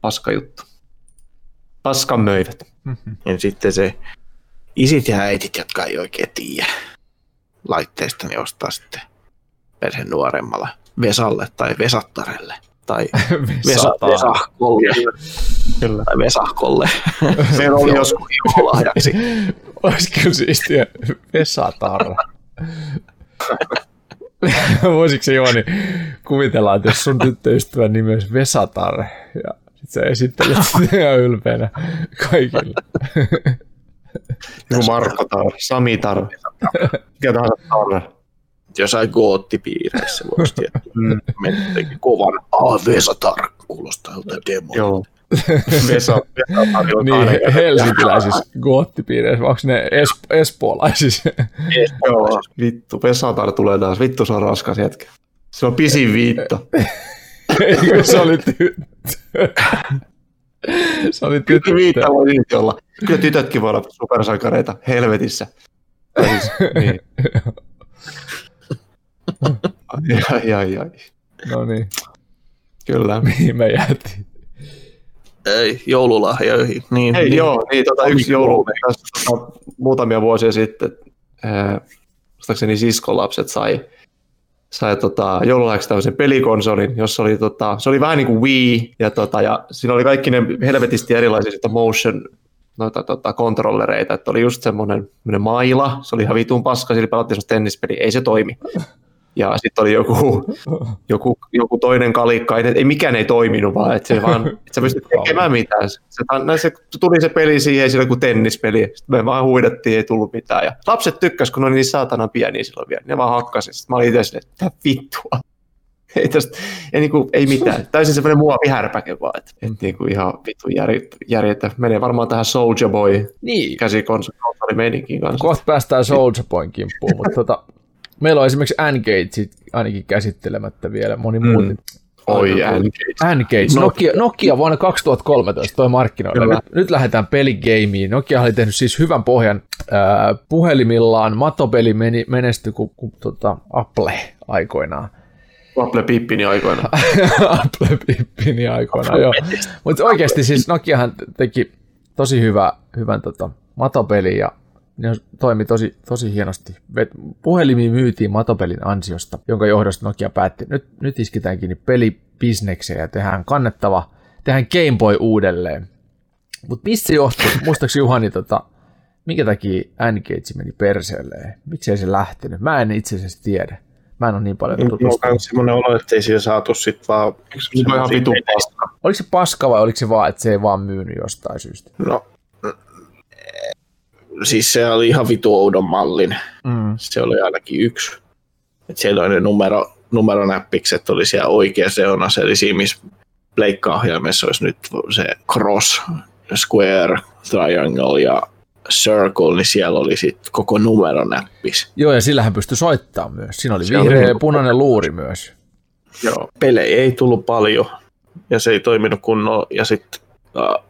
paska juttu. Paskan möivät. Ja sitten se isit ja äitit, jotka ei oikein tiedä laitteista, niin ostaa sitten perheen nuoremmalla Vesalle tai Vesattarelle tai (laughs) Vesa. Vesahkolle Kyllä. tai Vesahkolle. (laughs) Meillä oli joskus, joululahjaksi. Olisi kyllä siistiä Vesatar. (laughs) (laughs) Voisiko se Jooni kuvitella, että jos sun tyttöystävän nimi olisi Vesatar ja sit sä esittelet (laughs) sitä ihan ylpeänä kaikille. (laughs) joku Marko Tar, Sami Tar, mikä tahansa Tar. Jossain goottipiireissä voisi tietää. Mm. Mennä kovan. Ah, Vesatar kuulostaa joltain demo. Joo. Vesa, Niin, helsinkiläisissä goottipiireissä, vai onko ne es- espoolaisissa? Joo, vittu, Vesatar tulee taas, vittu se on raskas jätkä. Se on pisin viitto. Eikö se oli tyttö? se oli tyttö. Kyllä viitto voi silti olla. Kyllä tytötkin voi olla supersankareita helvetissä. Tai siis, niin. Ai, ai, ai. No niin, Kyllä. mihin me jäätiin? Ei, joululahjoihin. Niin, Hei, niin. joo, niin tota, yksi joulu tota, muutamia vuosia sitten, ää, muistaakseni siskolapset sai, sai tota, joululahjaksi tämmöisen pelikonsolin, jossa oli, tota, se oli vähän niin kuin Wii, ja, tota, ja siinä oli kaikki ne helvetisti erilaisia sitä motion noita tota, kontrollereita, että oli just semmoinen maila, se oli ihan vitun paska, sillä pelattiin semmoista tennispeliä, ei se toimi. Ja sitten oli joku, joku, joku toinen kalikka, ei, ei mikään ei toiminut vaan, että se vaan, että sä pystyt tekemään mitään. Se, se, se, tuli se peli siihen, ei sillä kuin tennispeli, sitten me vaan huidettiin, ei tullut mitään. Ja lapset tykkäs, kun ne oli niin saatana pieniä silloin vielä, ne vaan hakkasi. Sitten mä olin itse silleen, että vittua. Ei, tästä, ei, niin kuin, ei mitään. Täysin semmoinen muovihärpäke vaan, että, että niin kuin ihan vittu järjettä. Menee varmaan tähän Soulja Boy Niin, käsikonsoli kanssa. kohta päästään Soldier Boyn kimppuun, mutta tota, meillä on esimerkiksi N-Gage ainakin käsittelemättä vielä, moni muu. Mm. Oi, N-Gage. N-Gage, Nokia, Nokia vuonna 2013 toi markkinoilla. Kyllä. Nyt, nyt lähdetään peligeimiin. Nokia oli tehnyt siis hyvän pohjan ää, puhelimillaan. Matopeli meni, menestyi kuin, kuin tota, Apple aikoinaan. Apple Pippini aikoina. (laughs) Apple Pippini aikoinaan, joo. Mutta oikeasti siis Nokiahan teki tosi hyvä, hyvän tota, matopeli ja ne toimi tosi, tosi hienosti. Puhelimiin myytiin matopelin ansiosta, jonka johdosta Nokia päätti, nyt, nyt iskitään kiinni pelibisnekseen ja tehdään kannettava, tehdään Game Boy uudelleen. Mutta mistä se johtuu? Muistaakseni Juhani, tota, minkä takia N-Gage meni perseelleen? Miksei se lähtenyt? Mä en itse asiassa tiedä. Mä en ole niin paljon Mulla on tutustunut. myös semmoinen olo, että ei siinä saatu sit vaan... Se on ihan vitun paska. Oliko se paska vai oliko se vaan, että se ei vaan myynyt jostain syystä? No, siis se oli ihan vitu oudon mallin. Mm. Se oli ainakin yksi. Et siellä oli ne numero, numeronäppikset oli siellä oikeassa reunassa, eli siinä missä pleikka-ohjaimessa olisi nyt se cross, square, triangle ja circle, niin siellä oli sitten koko numeronäppis. Joo, ja sillähän pystyi soittamaan myös. Siinä oli Se oli vihreä ja niinku- punainen luuri myös. Joo. Pelejä ei tullut paljon ja se ei toiminut kunnolla ja sitten äh,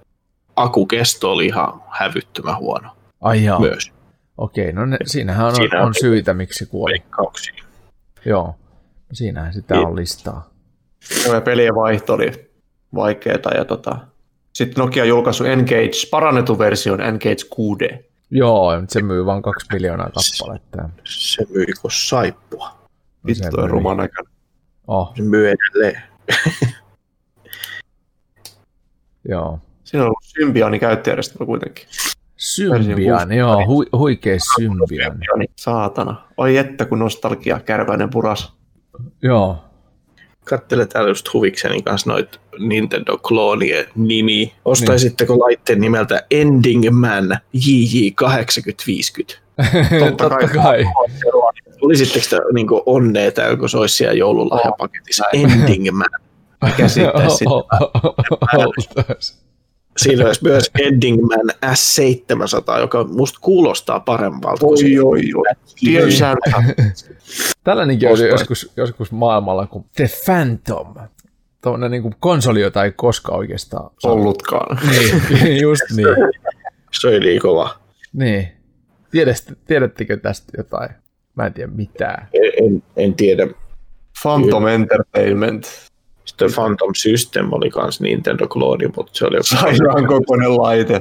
akukesto oli ihan hävyttömän huono Ai jaa. myös Okei, no ne, siinähän on, Siinä on on- syitä, miksi se kuoli. leikkauksia. Joo, no siinähän sitä Niin. on listaa. Ja pelien vaihto oli vaikeaa. Ja tota, sitten Nokia on julkaissut Engage, parannetun version Engage 6D. Joo, mutta se myy vain kaksi miljoonaa kappaletta. Se myi kuin saippua. No Vittu, se toi myi. ruman näköinen. Oh, Se myy edelleen. joo. Siinä on ollut Symbiani käyttöjärjestelmä kuitenkin. Symbian, joo, hu, huikea Symbian. Saatana. Oi että kun nostalgia, kärväinen puras. Joo, Kattele täällä just huvikseni kanssa noit Nintendo-kloonien nimi. Ostaisitteko laitteen nimeltä Ending Man JJ8050? (laughs) totta kai. kai. Tulisitteko te niin onnea täällä, kun se olisi siellä joululahjapaketissa? Ending Man. (laughs) Käsittäisi sitä. Oltais. Siinä olisi myös Ending Man S700, joka musta kuulostaa paremmalta kuin Oi, siinä. oi, oi. Dear Santa. Tällainenkin oli joskus, joskus maailmalla kuin The Phantom. Tuommoinen niin konsoli, jota ei koskaan oikeastaan saanut. Ollutkaan. Niin, (laughs) just niin. Se oli niin kova. Niin. Tiedätte, tiedättekö tästä jotain? Mä en tiedä mitään. En, en, en tiedä. Phantom Entertainment. Sitten Phantom System oli kans Nintendo-klooni, mutta se oli... Sairaan kokoinen laite.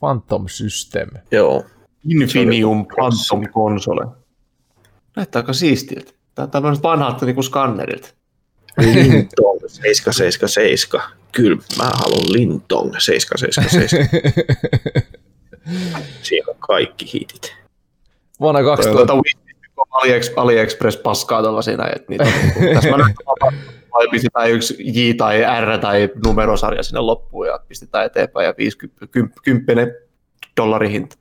Phantom System. Joo. Infinium Phantom konsole. Näyttää aika siistiltä. Tää on tämmöiset vanhat niinku skannerit. Lintong 777. Kyllä, mä haluan Lintong 777. Siinä on kaikki hitit. Vuonna Toi on 2000, Tuota AliEx, AliExpress paskaa tuolla siinä, että niitä on, niinku- tässä mä nyt vai pistetään yksi J tai R tai numerosarja sinne loppuun ja pistetään eteenpäin ja 50 kymppi- dollari hinta.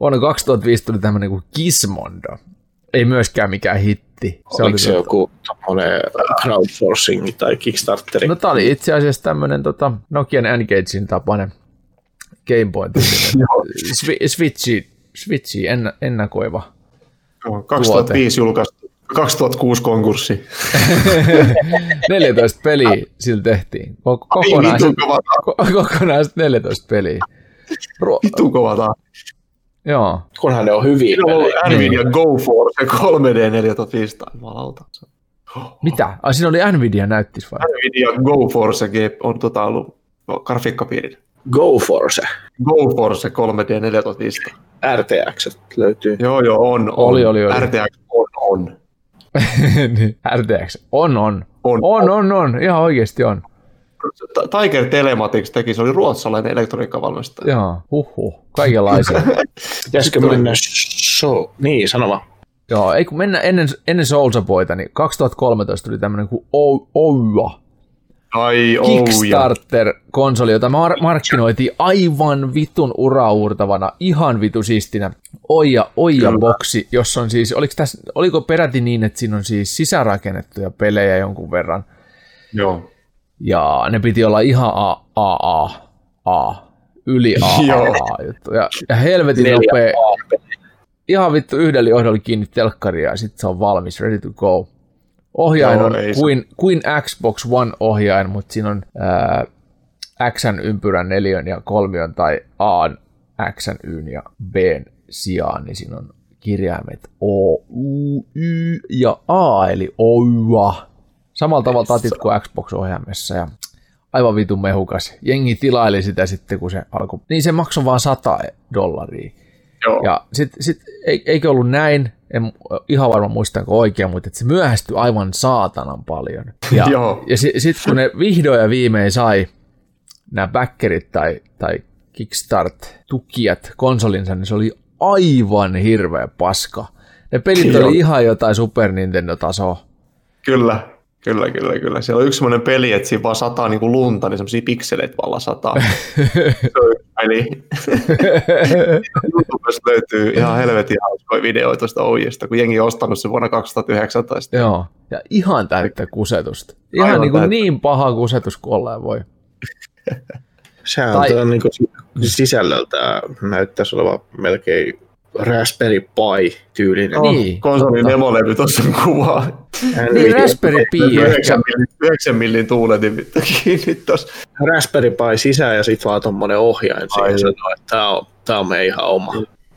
vuonna 2005 tuli tämmöinen kuin Gizmondo. Ei myöskään mikään hitti. Se Oliko se tota- joku tommonen crowdsourcing tai Kickstarteri? No tää oli itse asiassa tämmönen tota, Nokian Engagein tapainen Game Boy (laughs) Swi- Switchi, Switchi en, ennakoiva. Joo, 2005 julkaistu. 2006 konkurssi. (laughs) 14 peliä sillä tehtiin. Ko- kokonaiset, kokonaiset 14 peliä. Ruo- Vitun kova tahti. joo. Kunhan ne on hyviä Siinä on ollut pelejä. Nvidia GoForce 3D 4500. Jumalauta. Mitä? Ai siinä oli Nvidia näyttis vai? Nvidia GoForce G- on tota ollut no, grafiikkapiirin. Go for se. GoForce 3D 4500. RTX löytyy. Joo, joo, on. on. Oli, oli, oli. RTX on, on. (laughs) Niin, RTX. On, on. On, On, on, on. Ihan oikeasti on. Tiger Telematics teki, se oli ruotsalainen elektroniikkavalmistaja. Joo, huhhuh. Kaikenlaisia. (laughs) Pitäisikö mennä show? Niin, sano vaan. Joo, ei kun mennä ennen, ennen Soulja Boyta, niin 2013 tuli tämmönen kuin O- Oua. Ai, oh. Kickstarter-konsoli, jota mar- markkinoitiin aivan vitun uraurtavana, ihan vitu siistinä. Oija, Oija boksi, jossa on siis, oliko, tässä, oliko peräti niin, että siinä on siis sisärakennettuja pelejä jonkun verran, Joo. ja ne piti olla ihan A, A, A, A, yli A, A, (laughs) Joo. A juttu. Ja, ja helvetin nopea, ihan vittu yhdellä johdolla kiinni telkkaria ja sitten se on valmis, ready to go. Ohjain Joo, on kuin, kuin Xbox One ohjain, mutta siinä on ää, Xn ympyrän neljön ja kolmion tai A X, Y ja B sijaan, niin siinä on kirjaimet O, U, Y ja A, eli OUA. Samalla tavalla tatit kuin Xbox-ohjaimessa ja aivan vitun mehukas. Jengi tilaili sitä sitten, kun se alkoi. Niin se maksoi vaan 100 dollaria. Joo. Ja sitten sit, eikö ollut näin, en ihan varma muistanko oikein, mutta että se myöhästyi aivan saatanan paljon. Ja, (laughs) ja sitten kun ne vihdoin ja viimein sai nämä backerit tai, tai Kickstart-tukijat konsolinsa, niin se oli aivan hirveä paska. Ne pelit Joo. oli ihan jotain Super Nintendo-tasoa. Kyllä, kyllä, kyllä, kyllä. Siellä on yksi semmoinen peli, että siinä vaan sataa niin kuin lunta, niin semmoisia pikseleitä vaan sataa. se on yksi peli. YouTubesta löytyy ihan helvetin hauskoja videoita tuosta ojesta, kun jengi on ostanut sen vuonna 2019. Joo, ja ihan täyttä kusetusta. Ihan Aivan niin, kuin täyttä. niin paha kusetus kuin olleen voi. Sehän Tai- tai... on niin sisällöltä näyttäisi olevan melkein Raspberry Pi-tyylinen. Niin. Niin, Konsolin totta. demolevy tuossa kuvaa. Niin Raspberry Pi ehkä. 9 millin, 9 millin tuuletin vittu kiinni tuossa. Raspberry Pi sisään ja sitten vaan tuommoinen ohjain Ai. siihen sanoo, että tämä on, tää on meidän ihan oma,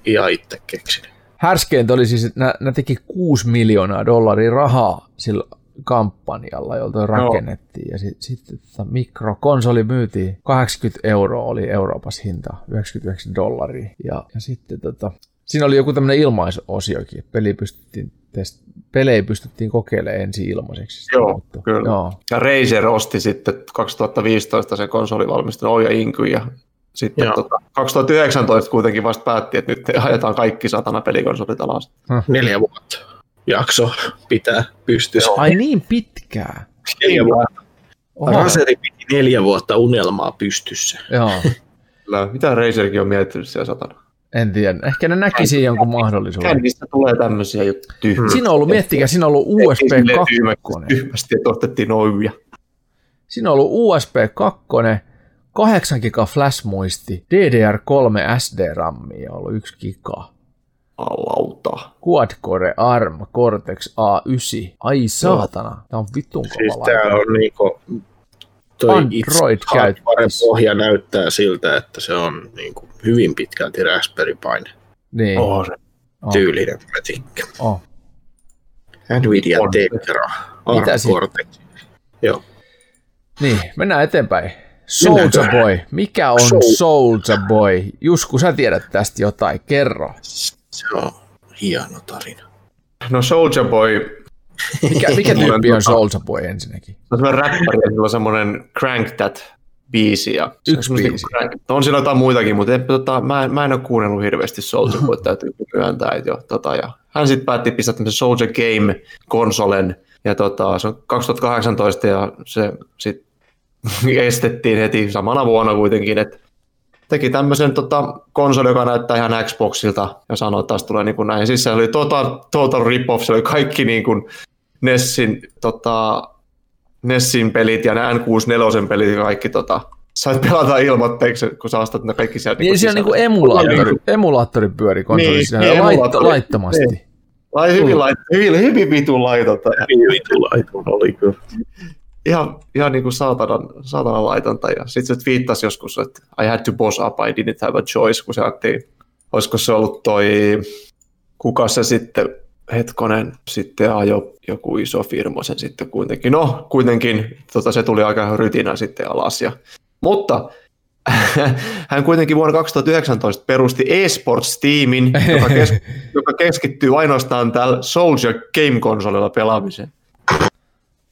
ihan itse keksinyt. Härskeintä oli siis, että nämä teki 6 miljoonaa dollaria rahaa sillä kampanjalla, jolta rakennettiin. Ja sitten sit, tota, mikrokonsoli myytiin. 80 euroa oli Euroopassa hinta, 99 dollaria. Ja, ja sitten tota, siinä oli joku tämmöinen ilmaisosiokin. Peli pystyttiin test, pelejä pystyttiin kokeilemaan ensin ilmaiseksi. Joo, mutta- kyllä. Joo. Ja Razer osti sitten 2015 sen konsolivalmistelun Oja Inky ja sitten Joo. tota, 2019 kuitenkin vasta päätti, että nyt ajetaan kaikki satana pelikonsolit alas. Neljä vuotta jakso pitää pystyssä. Ai niin pitkää. Neljä vuotta. Oho. Raseri piti neljä vuotta unelmaa pystyssä. Joo, Kyllä. Mitä Razerkin on miettinyt siellä satana? En tiedä. Ehkä ne näki siinä jonkun mahdollisuuden. Kännistä tulee tämmöisiä juttuja tyhmiä. Siinä on ollut, miettikää, siinä on ollut USB 2. Tyhmästi, että ostettiin Oja. Siinä on ollut USB 2, 8 giga flash-muisti, DDR3 SD-rammi ja ollut 1 giga. Alauta. Quad-core ARM Cortex A9. Ai saatana, tää on vitun kova Siis laite. on niinku... Toi Android käyttöis. pohja näyttää siltä, että se on niinku hyvin pitkälti Raspberry Pi Niin, Oh, se. Oh. tyylinen. Mä tykkään. oh. Nvidia On. Tegra. Mitä ARM Cortex. Joo. niin, mennään eteenpäin. Soulja Boy. Mikä on Soul- Soulja Boy? Jusku, sä tiedät tästä jotain. Kerro. Se on hieno tarina. No Soulja Boy, Mikä, mikä tyyppi on Soulja Boy ensinnäkin? se on semmoinen räppäri, sillä on semmoinen Crank That biisi. Ja se on Yksi semmoista biisi. niinku crank- On siinä jotain muitakin, mutta en, tota, mä, en, mä en ole kuunnellut hirveästi Soulja Boy, täytyy myöntää. Jo, tota, ja hän sitten päätti pistää tämmöisen Soulja Game-konsolen, ja tota, se on 2018, ja se sitten (laughs) estettiin heti samana vuonna kuitenkin, että teki tämmöisen tota, konsoli, joka näyttää ihan Xboxilta ja sanoi, että taas tulee niin kuin näin. Siis se oli total, total rip-off, se oli kaikki niin kuin Nessin, tota, Nessin pelit ja ne N64 pelit ja kaikki tota, sait pelata ilmoitteeksi, kun sä ostat ne kaikki sieltä. Niin siellä niinku emulaattori, emulaattori pyöri konsolissa niin, niin, lait, laittomasti. Niin. Lai hyvin, lait, hyvin, hyvin vitun laitonta. Hyvin vitun laitonta oli kyllä. Ihan, ihan niin kuin saatanan, saatanan laitonta. Ja sitten se twiittasi joskus, että I had to boss up, I didn't have a choice, kun se ajattiin, olisiko se ollut toi, kuka se sitten, hetkonen, sitten ajo joku iso firma sen sitten kuitenkin. No, kuitenkin tota, se tuli aika rytinä sitten alas. Ja, mutta (laughs) hän kuitenkin vuonna 2019 perusti eSports-tiimin, joka, kes, (laughs) joka keskittyy ainoastaan tällä Soldier Game-konsolilla pelaamiseen.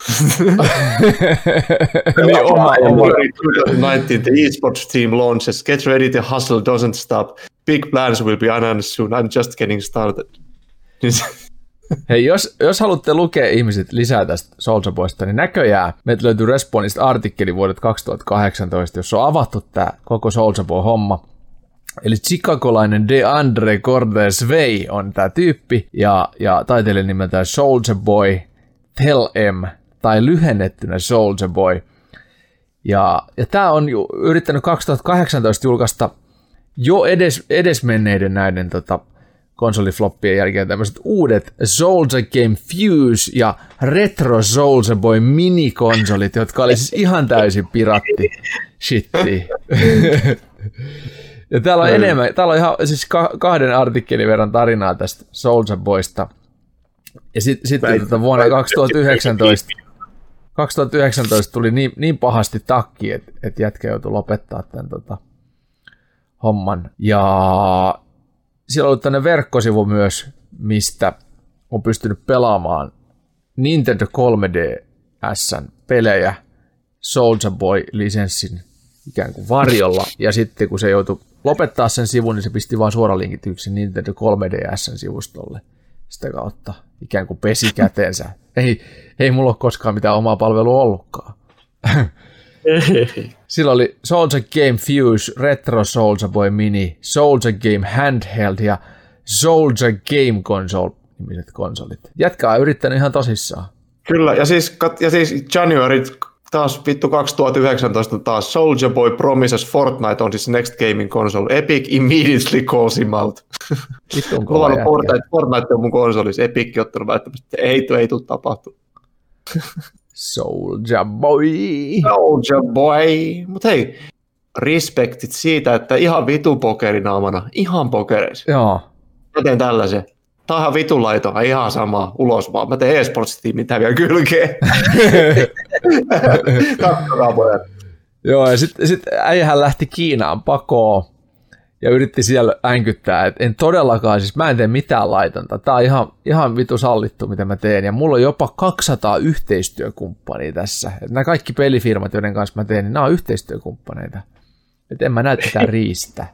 (laughs) niin, oma, oma. 2019, the esports team launches. Get ready, the hustle doesn't stop. Big plans will be announced soon. I'm just getting started. (laughs) Hei, jos, jos haluatte lukea ihmiset lisää tästä Soulja Boysta, niin näköjään meiltä löytyy Respawnista artikkeli vuodet 2018, jossa on avattu tämä koko Soulja Boy-homma. Eli chicagolainen DeAndre Cordes Vey on tämä tyyppi, ja, ja taiteilijan nimeltään Soulja Boy Tell M, tai lyhennettynä Soulja Boy. Ja, ja tämä on ju, yrittänyt 2018 julkaista jo edes, edesmenneiden näiden tota, konsolifloppien jälkeen tämmöiset uudet Soldier Game Fuse ja Retro Soldier Boy minikonsolit, jotka oli siis ihan täysin piratti shitti. (laughs) ja täällä on enemmän, täällä on ihan siis kahden artikkelin verran tarinaa tästä Soldier Boysta. Ja sitten sit, tota vuonna 2019, 2019 tuli niin, niin pahasti takki, että et jätkä joutui lopettaa tämän tota, homman. Ja siellä ollut tänne verkkosivu myös, mistä on pystynyt pelaamaan Nintendo 3DSn pelejä Soldier Boy-lisenssin ikään kuin varjolla, ja sitten kun se joutui lopettaa sen sivun, niin se pisti vain suoralinkityksi Nintendo 3DSn sivustolle sitä kautta ikään kuin pesi (laughs) käteensä. Ei, ei mulla ole koskaan mitään omaa palvelua ollutkaan. (laughs) Sillä oli Soldier Game Fuse, Retro Soldier Boy Mini, Soldier Game Handheld ja Soldier Game Console nimiset konsolit. Jätkä on yrittänyt ihan tosissaan. Kyllä, ja siis, ja siis January taas vittu 2019 taas Soldier Boy promises Fortnite on his next gaming console. Epic immediately calls him out. Vittu (laughs) on Fortnite, Fortnite on mun konsolissa. Epic ottanut välttämättä, ei, ei tule tapahtu. Soldier Boy. Soldier Boy. Mutta hei, respektit siitä, että ihan vitu pokerinaamana, ihan pokereissa. Joo. Mä teen tällaisen. Tää on ihan vitulaito, ihan sama, ulos vaan. Mä teen eSports-tiimin vielä kylkeen. (laughs) Katsokaa pojat. Joo, ja sitten sit äijähän lähti Kiinaan pakoon ja yritti siellä änkyttää, että en todellakaan, siis mä en tee mitään laitonta. Tää on ihan, ihan vitu sallittu, mitä mä teen. Ja mulla on jopa 200 yhteistyökumppania tässä. Et nämä kaikki pelifirmat, joiden kanssa mä teen, niin nämä on yhteistyökumppaneita. Että en mä näytä mitään riistä.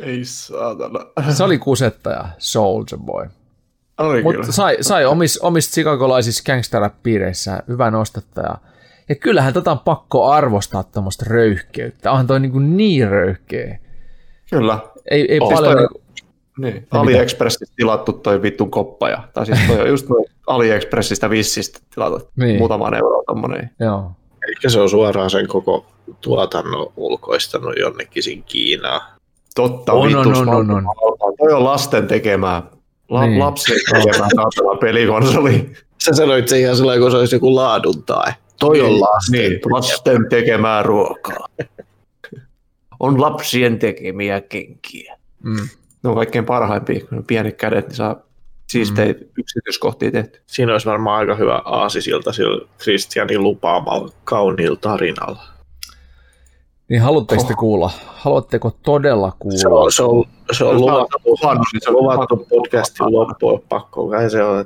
Ei saatana. Se oli kusettaja, Soldier Boy. Mutta sai, sai omis, omista sikakolaisissa gangsterrap-piireissä hyvän nostattaja. Ja kyllähän tota on pakko arvostaa tuommoista röyhkeyttä. Onhan toi niinku niin röyhkeä. Kyllä. Ei, ei paljon... Toi. Niin, AliExpressistä tilattu toi vittun koppa. Ja, tai siis toi on just toi AliExpressistä vissistä tilattu niin. muutaman euroa tommonen. Joo. Eli se on suoraan sen koko tuotannon ulkoistanut jonnekin siinä Kiinaan. Totta, on, on, on, on, on. Toi on lasten tekemää. La- niin. Lapsien tekemää pelikonsoli. (laughs) Sä sanoit sen ihan sellainen, kun se olisi joku laadun tai. Toi on lasten, niin, lasten tekemää ruokaa. (laughs) on lapsien tekemiä kenkiä. Mm. Ne on kaikkein parhaimpia, kun on pienet kädet, niin saa siistejä mm. yksityiskohtia tehty. Siinä olisi varmaan aika hyvä aasisilta sillä Christianin lupaamalla kauniilla tarinalla. Niin haluatteko oh. te kuulla? Haluatteko todella kuulla? Se on, se on, se on luvattu, se on luvattu podcastin loppuun, pakko kai se on.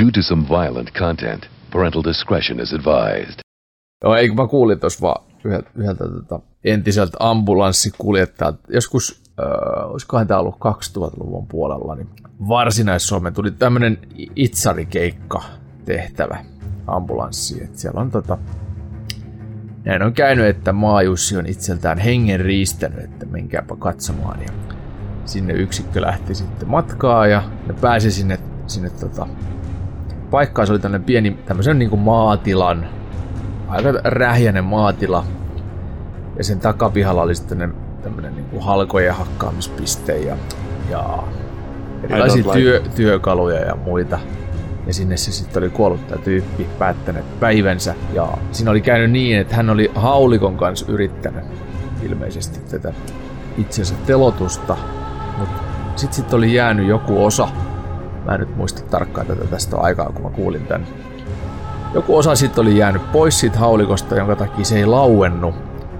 Due to some violent content, parental discretion is advised. Joo, eikö mä kuulin tuossa vaan yhdeltä, yhdeltä tota, entiseltä ambulanssikuljettajalta. Joskus, äh, olisikohan tämä ollut 2000-luvun puolella, niin Varsinais-Suomeen tuli tämmöinen itsarikeikka tehtävä ambulanssiin. siellä on tota, näin on käynyt, että Maajussi on itseltään hengen riistänyt, että menkääpä katsomaan. Ja sinne yksikkö lähti sitten matkaa ja ne pääsi sinne, sinne tota, paikkaan. Se oli tämmöinen pieni tämmöisen niin kuin maatilan, aika rähjäinen maatila. Ja sen takapihalla oli sitten tämmöinen niin kuin halkojen hakkaamispiste ja, ja erilaisia työ, työkaluja ja muita. Ja sinne se sitten oli kuollut tämä tyyppi, päättänyt päivänsä. Ja siinä oli käynyt niin, että hän oli haulikon kanssa yrittänyt ilmeisesti tätä itsensä telotusta. Mutta sitten sit oli jäänyt joku osa. Mä en nyt muista tarkkaan tätä tästä aikaa, kun mä kuulin tän. Joku osa sitten oli jäänyt pois siitä haulikosta, jonka takia se ei lauennut.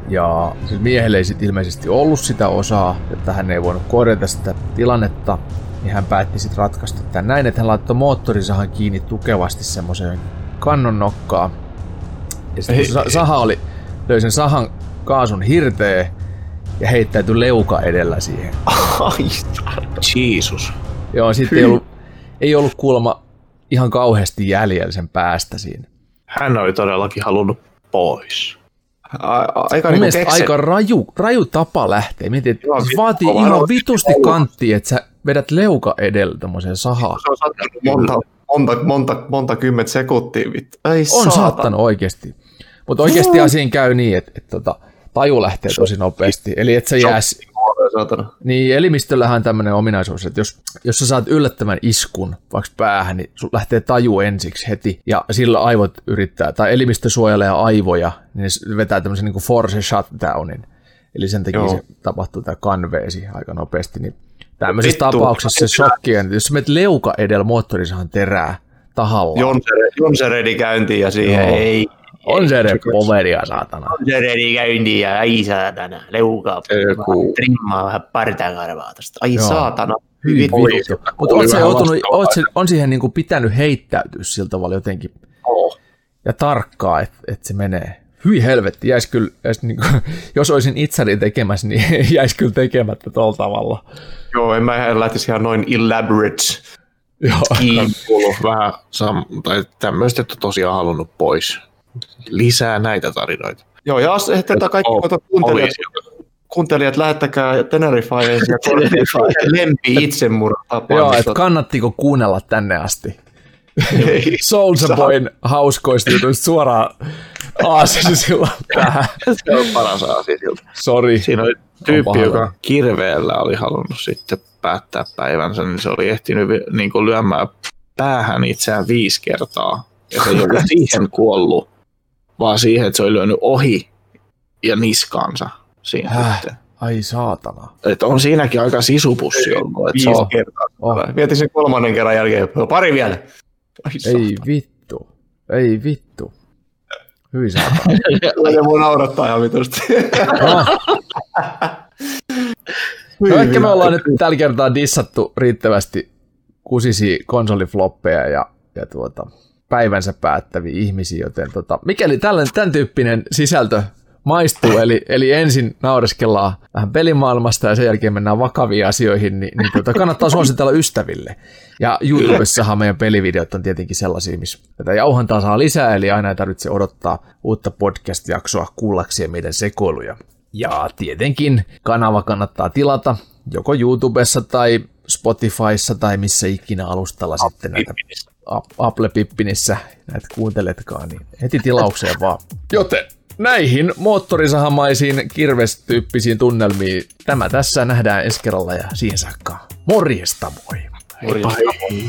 Ja sillä miehelle ei sitten ilmeisesti ollut sitä osaa, että hän ei voinut korjata sitä tilannetta niin hän päätti sitten ratkaista tämän näin, että hän laittoi moottorisahan kiinni tukevasti semmoiseen kannon nokkaan. Ja sitten kun saha oli, löi sen sahan kaasun hirteen ja heittäytyi leuka edellä siihen. Ai, Jeesus. Joo, sitten ei ollut, ei ollut kuulemma ihan kauheasti jäljellä sen päästä siinä. Hän oli todellakin halunnut pois. Aika, niin keksi... aika raju, raju tapa lähteä. Mietin, että Joo, se vaatii ihan vitusti kanttia, että sä vedät leuka edellä tämmöiseen sahaan. Se on sattanut monta, monta, monta, monta kymmentä sekuntia. Vittu. Ei on saatan. saattanut oikeasti. Mutta oikeasti asiin käy niin, että, että, että tota, taju lähtee tosi nopeasti. Eli että se jää... Niin, elimistöllähän on tämmöinen ominaisuus, että jos, jos sä saat yllättävän iskun vaikka päähän, niin sun lähtee taju ensiksi heti, ja sillä aivot yrittää, tai elimistö suojelee aivoja, niin se vetää tämmöisen niin kuin force shutdownin. Eli sen takia Joo. se tapahtuu tämä kanveesi aika nopeasti, niin Tämmöisessä Vittu. tapauksessa se shokki on, jos menet leuka edellä moottorisahan terää tahalla. On se redi käyntiin ja siihen Joo. ei. On se poveria, saatana. On se redi käyntiin ja ai saatana, leuka. Trimmaa vähän partakarvaa tästä. Ai Joo. saatana. Hyvin. Mutta on, se joutunut, se, on siihen niinku pitänyt heittäytyä sillä tavalla jotenkin. Oh. Ja tarkkaa, että et se menee hyi helvetti, jäisi kyllä, jäisi niin kuin, (laughs) jos olisin itseni tekemässä, niin (laughs) jäisi kyllä tekemättä tuolla tavalla. Joo, en mä lähtisi ihan noin elaborate Joo. kuullut vähän sam- tai tämmöistä, että tosiaan halunnut pois. Lisää näitä tarinoita. Joo, ja tätä kaikki oh, kuuntelijat, kuuntelijat, lähettäkää Tenerifeen ja lempi itsemurha Joo, että kannattiko kuunnella tänne asti. Soulja Boyn hauskoista jutuista suoraan aasisilla tähän. Se on paras aasisilta. Sori. Siinä oli tyyppi, joka kirveellä oli halunnut sitten päättää päivänsä, niin se oli ehtinyt niin kuin lyömään päähän itseään viisi kertaa. Ja se ollut siihen kuollut, vaan siihen, että se oli lyönyt ohi ja niskaansa siinä Häh? sitten. Ai saatana. Et on siinäkin aika sisupussi ollut. Viisi on... kertaa. Oh. Mietin sen kolmannen kerran jälkeen. Pari vielä. Ai ei vittu. Ei vittu. Hyi saatana. (laughs) Ne voi naurattaa ihan vitusti. (laughs) no. no ehkä me ollaan nyt tällä kertaa dissattu riittävästi kusisi konsolifloppeja ja, ja tuota, päivänsä päättäviä ihmisiä, joten tota, mikäli tällainen, tämän tyyppinen sisältö maistuu, eli, eli ensin naureskellaan vähän pelimaailmasta ja sen jälkeen mennään vakaviin asioihin, niin, niin tuota, kannattaa suositella ystäville. Ja YouTubessahan meidän pelivideot on tietenkin sellaisia, missä tätä jauhantaa saa lisää, eli aina ei tarvitse odottaa uutta podcast-jaksoa kuullakseen meidän sekoiluja. Ja tietenkin kanava kannattaa tilata joko YouTubessa tai Spotifyssa tai missä ikinä alustalla sitten näitä Apple Pippinissä näitä kuunteletkaan, niin heti tilaukseen vaan. Joten näihin moottorisahamaisiin kirvestyyppisiin tunnelmiin tämä tässä nähdään ensi kerralla ja siihen saakka morjesta moi. Morjesta moi.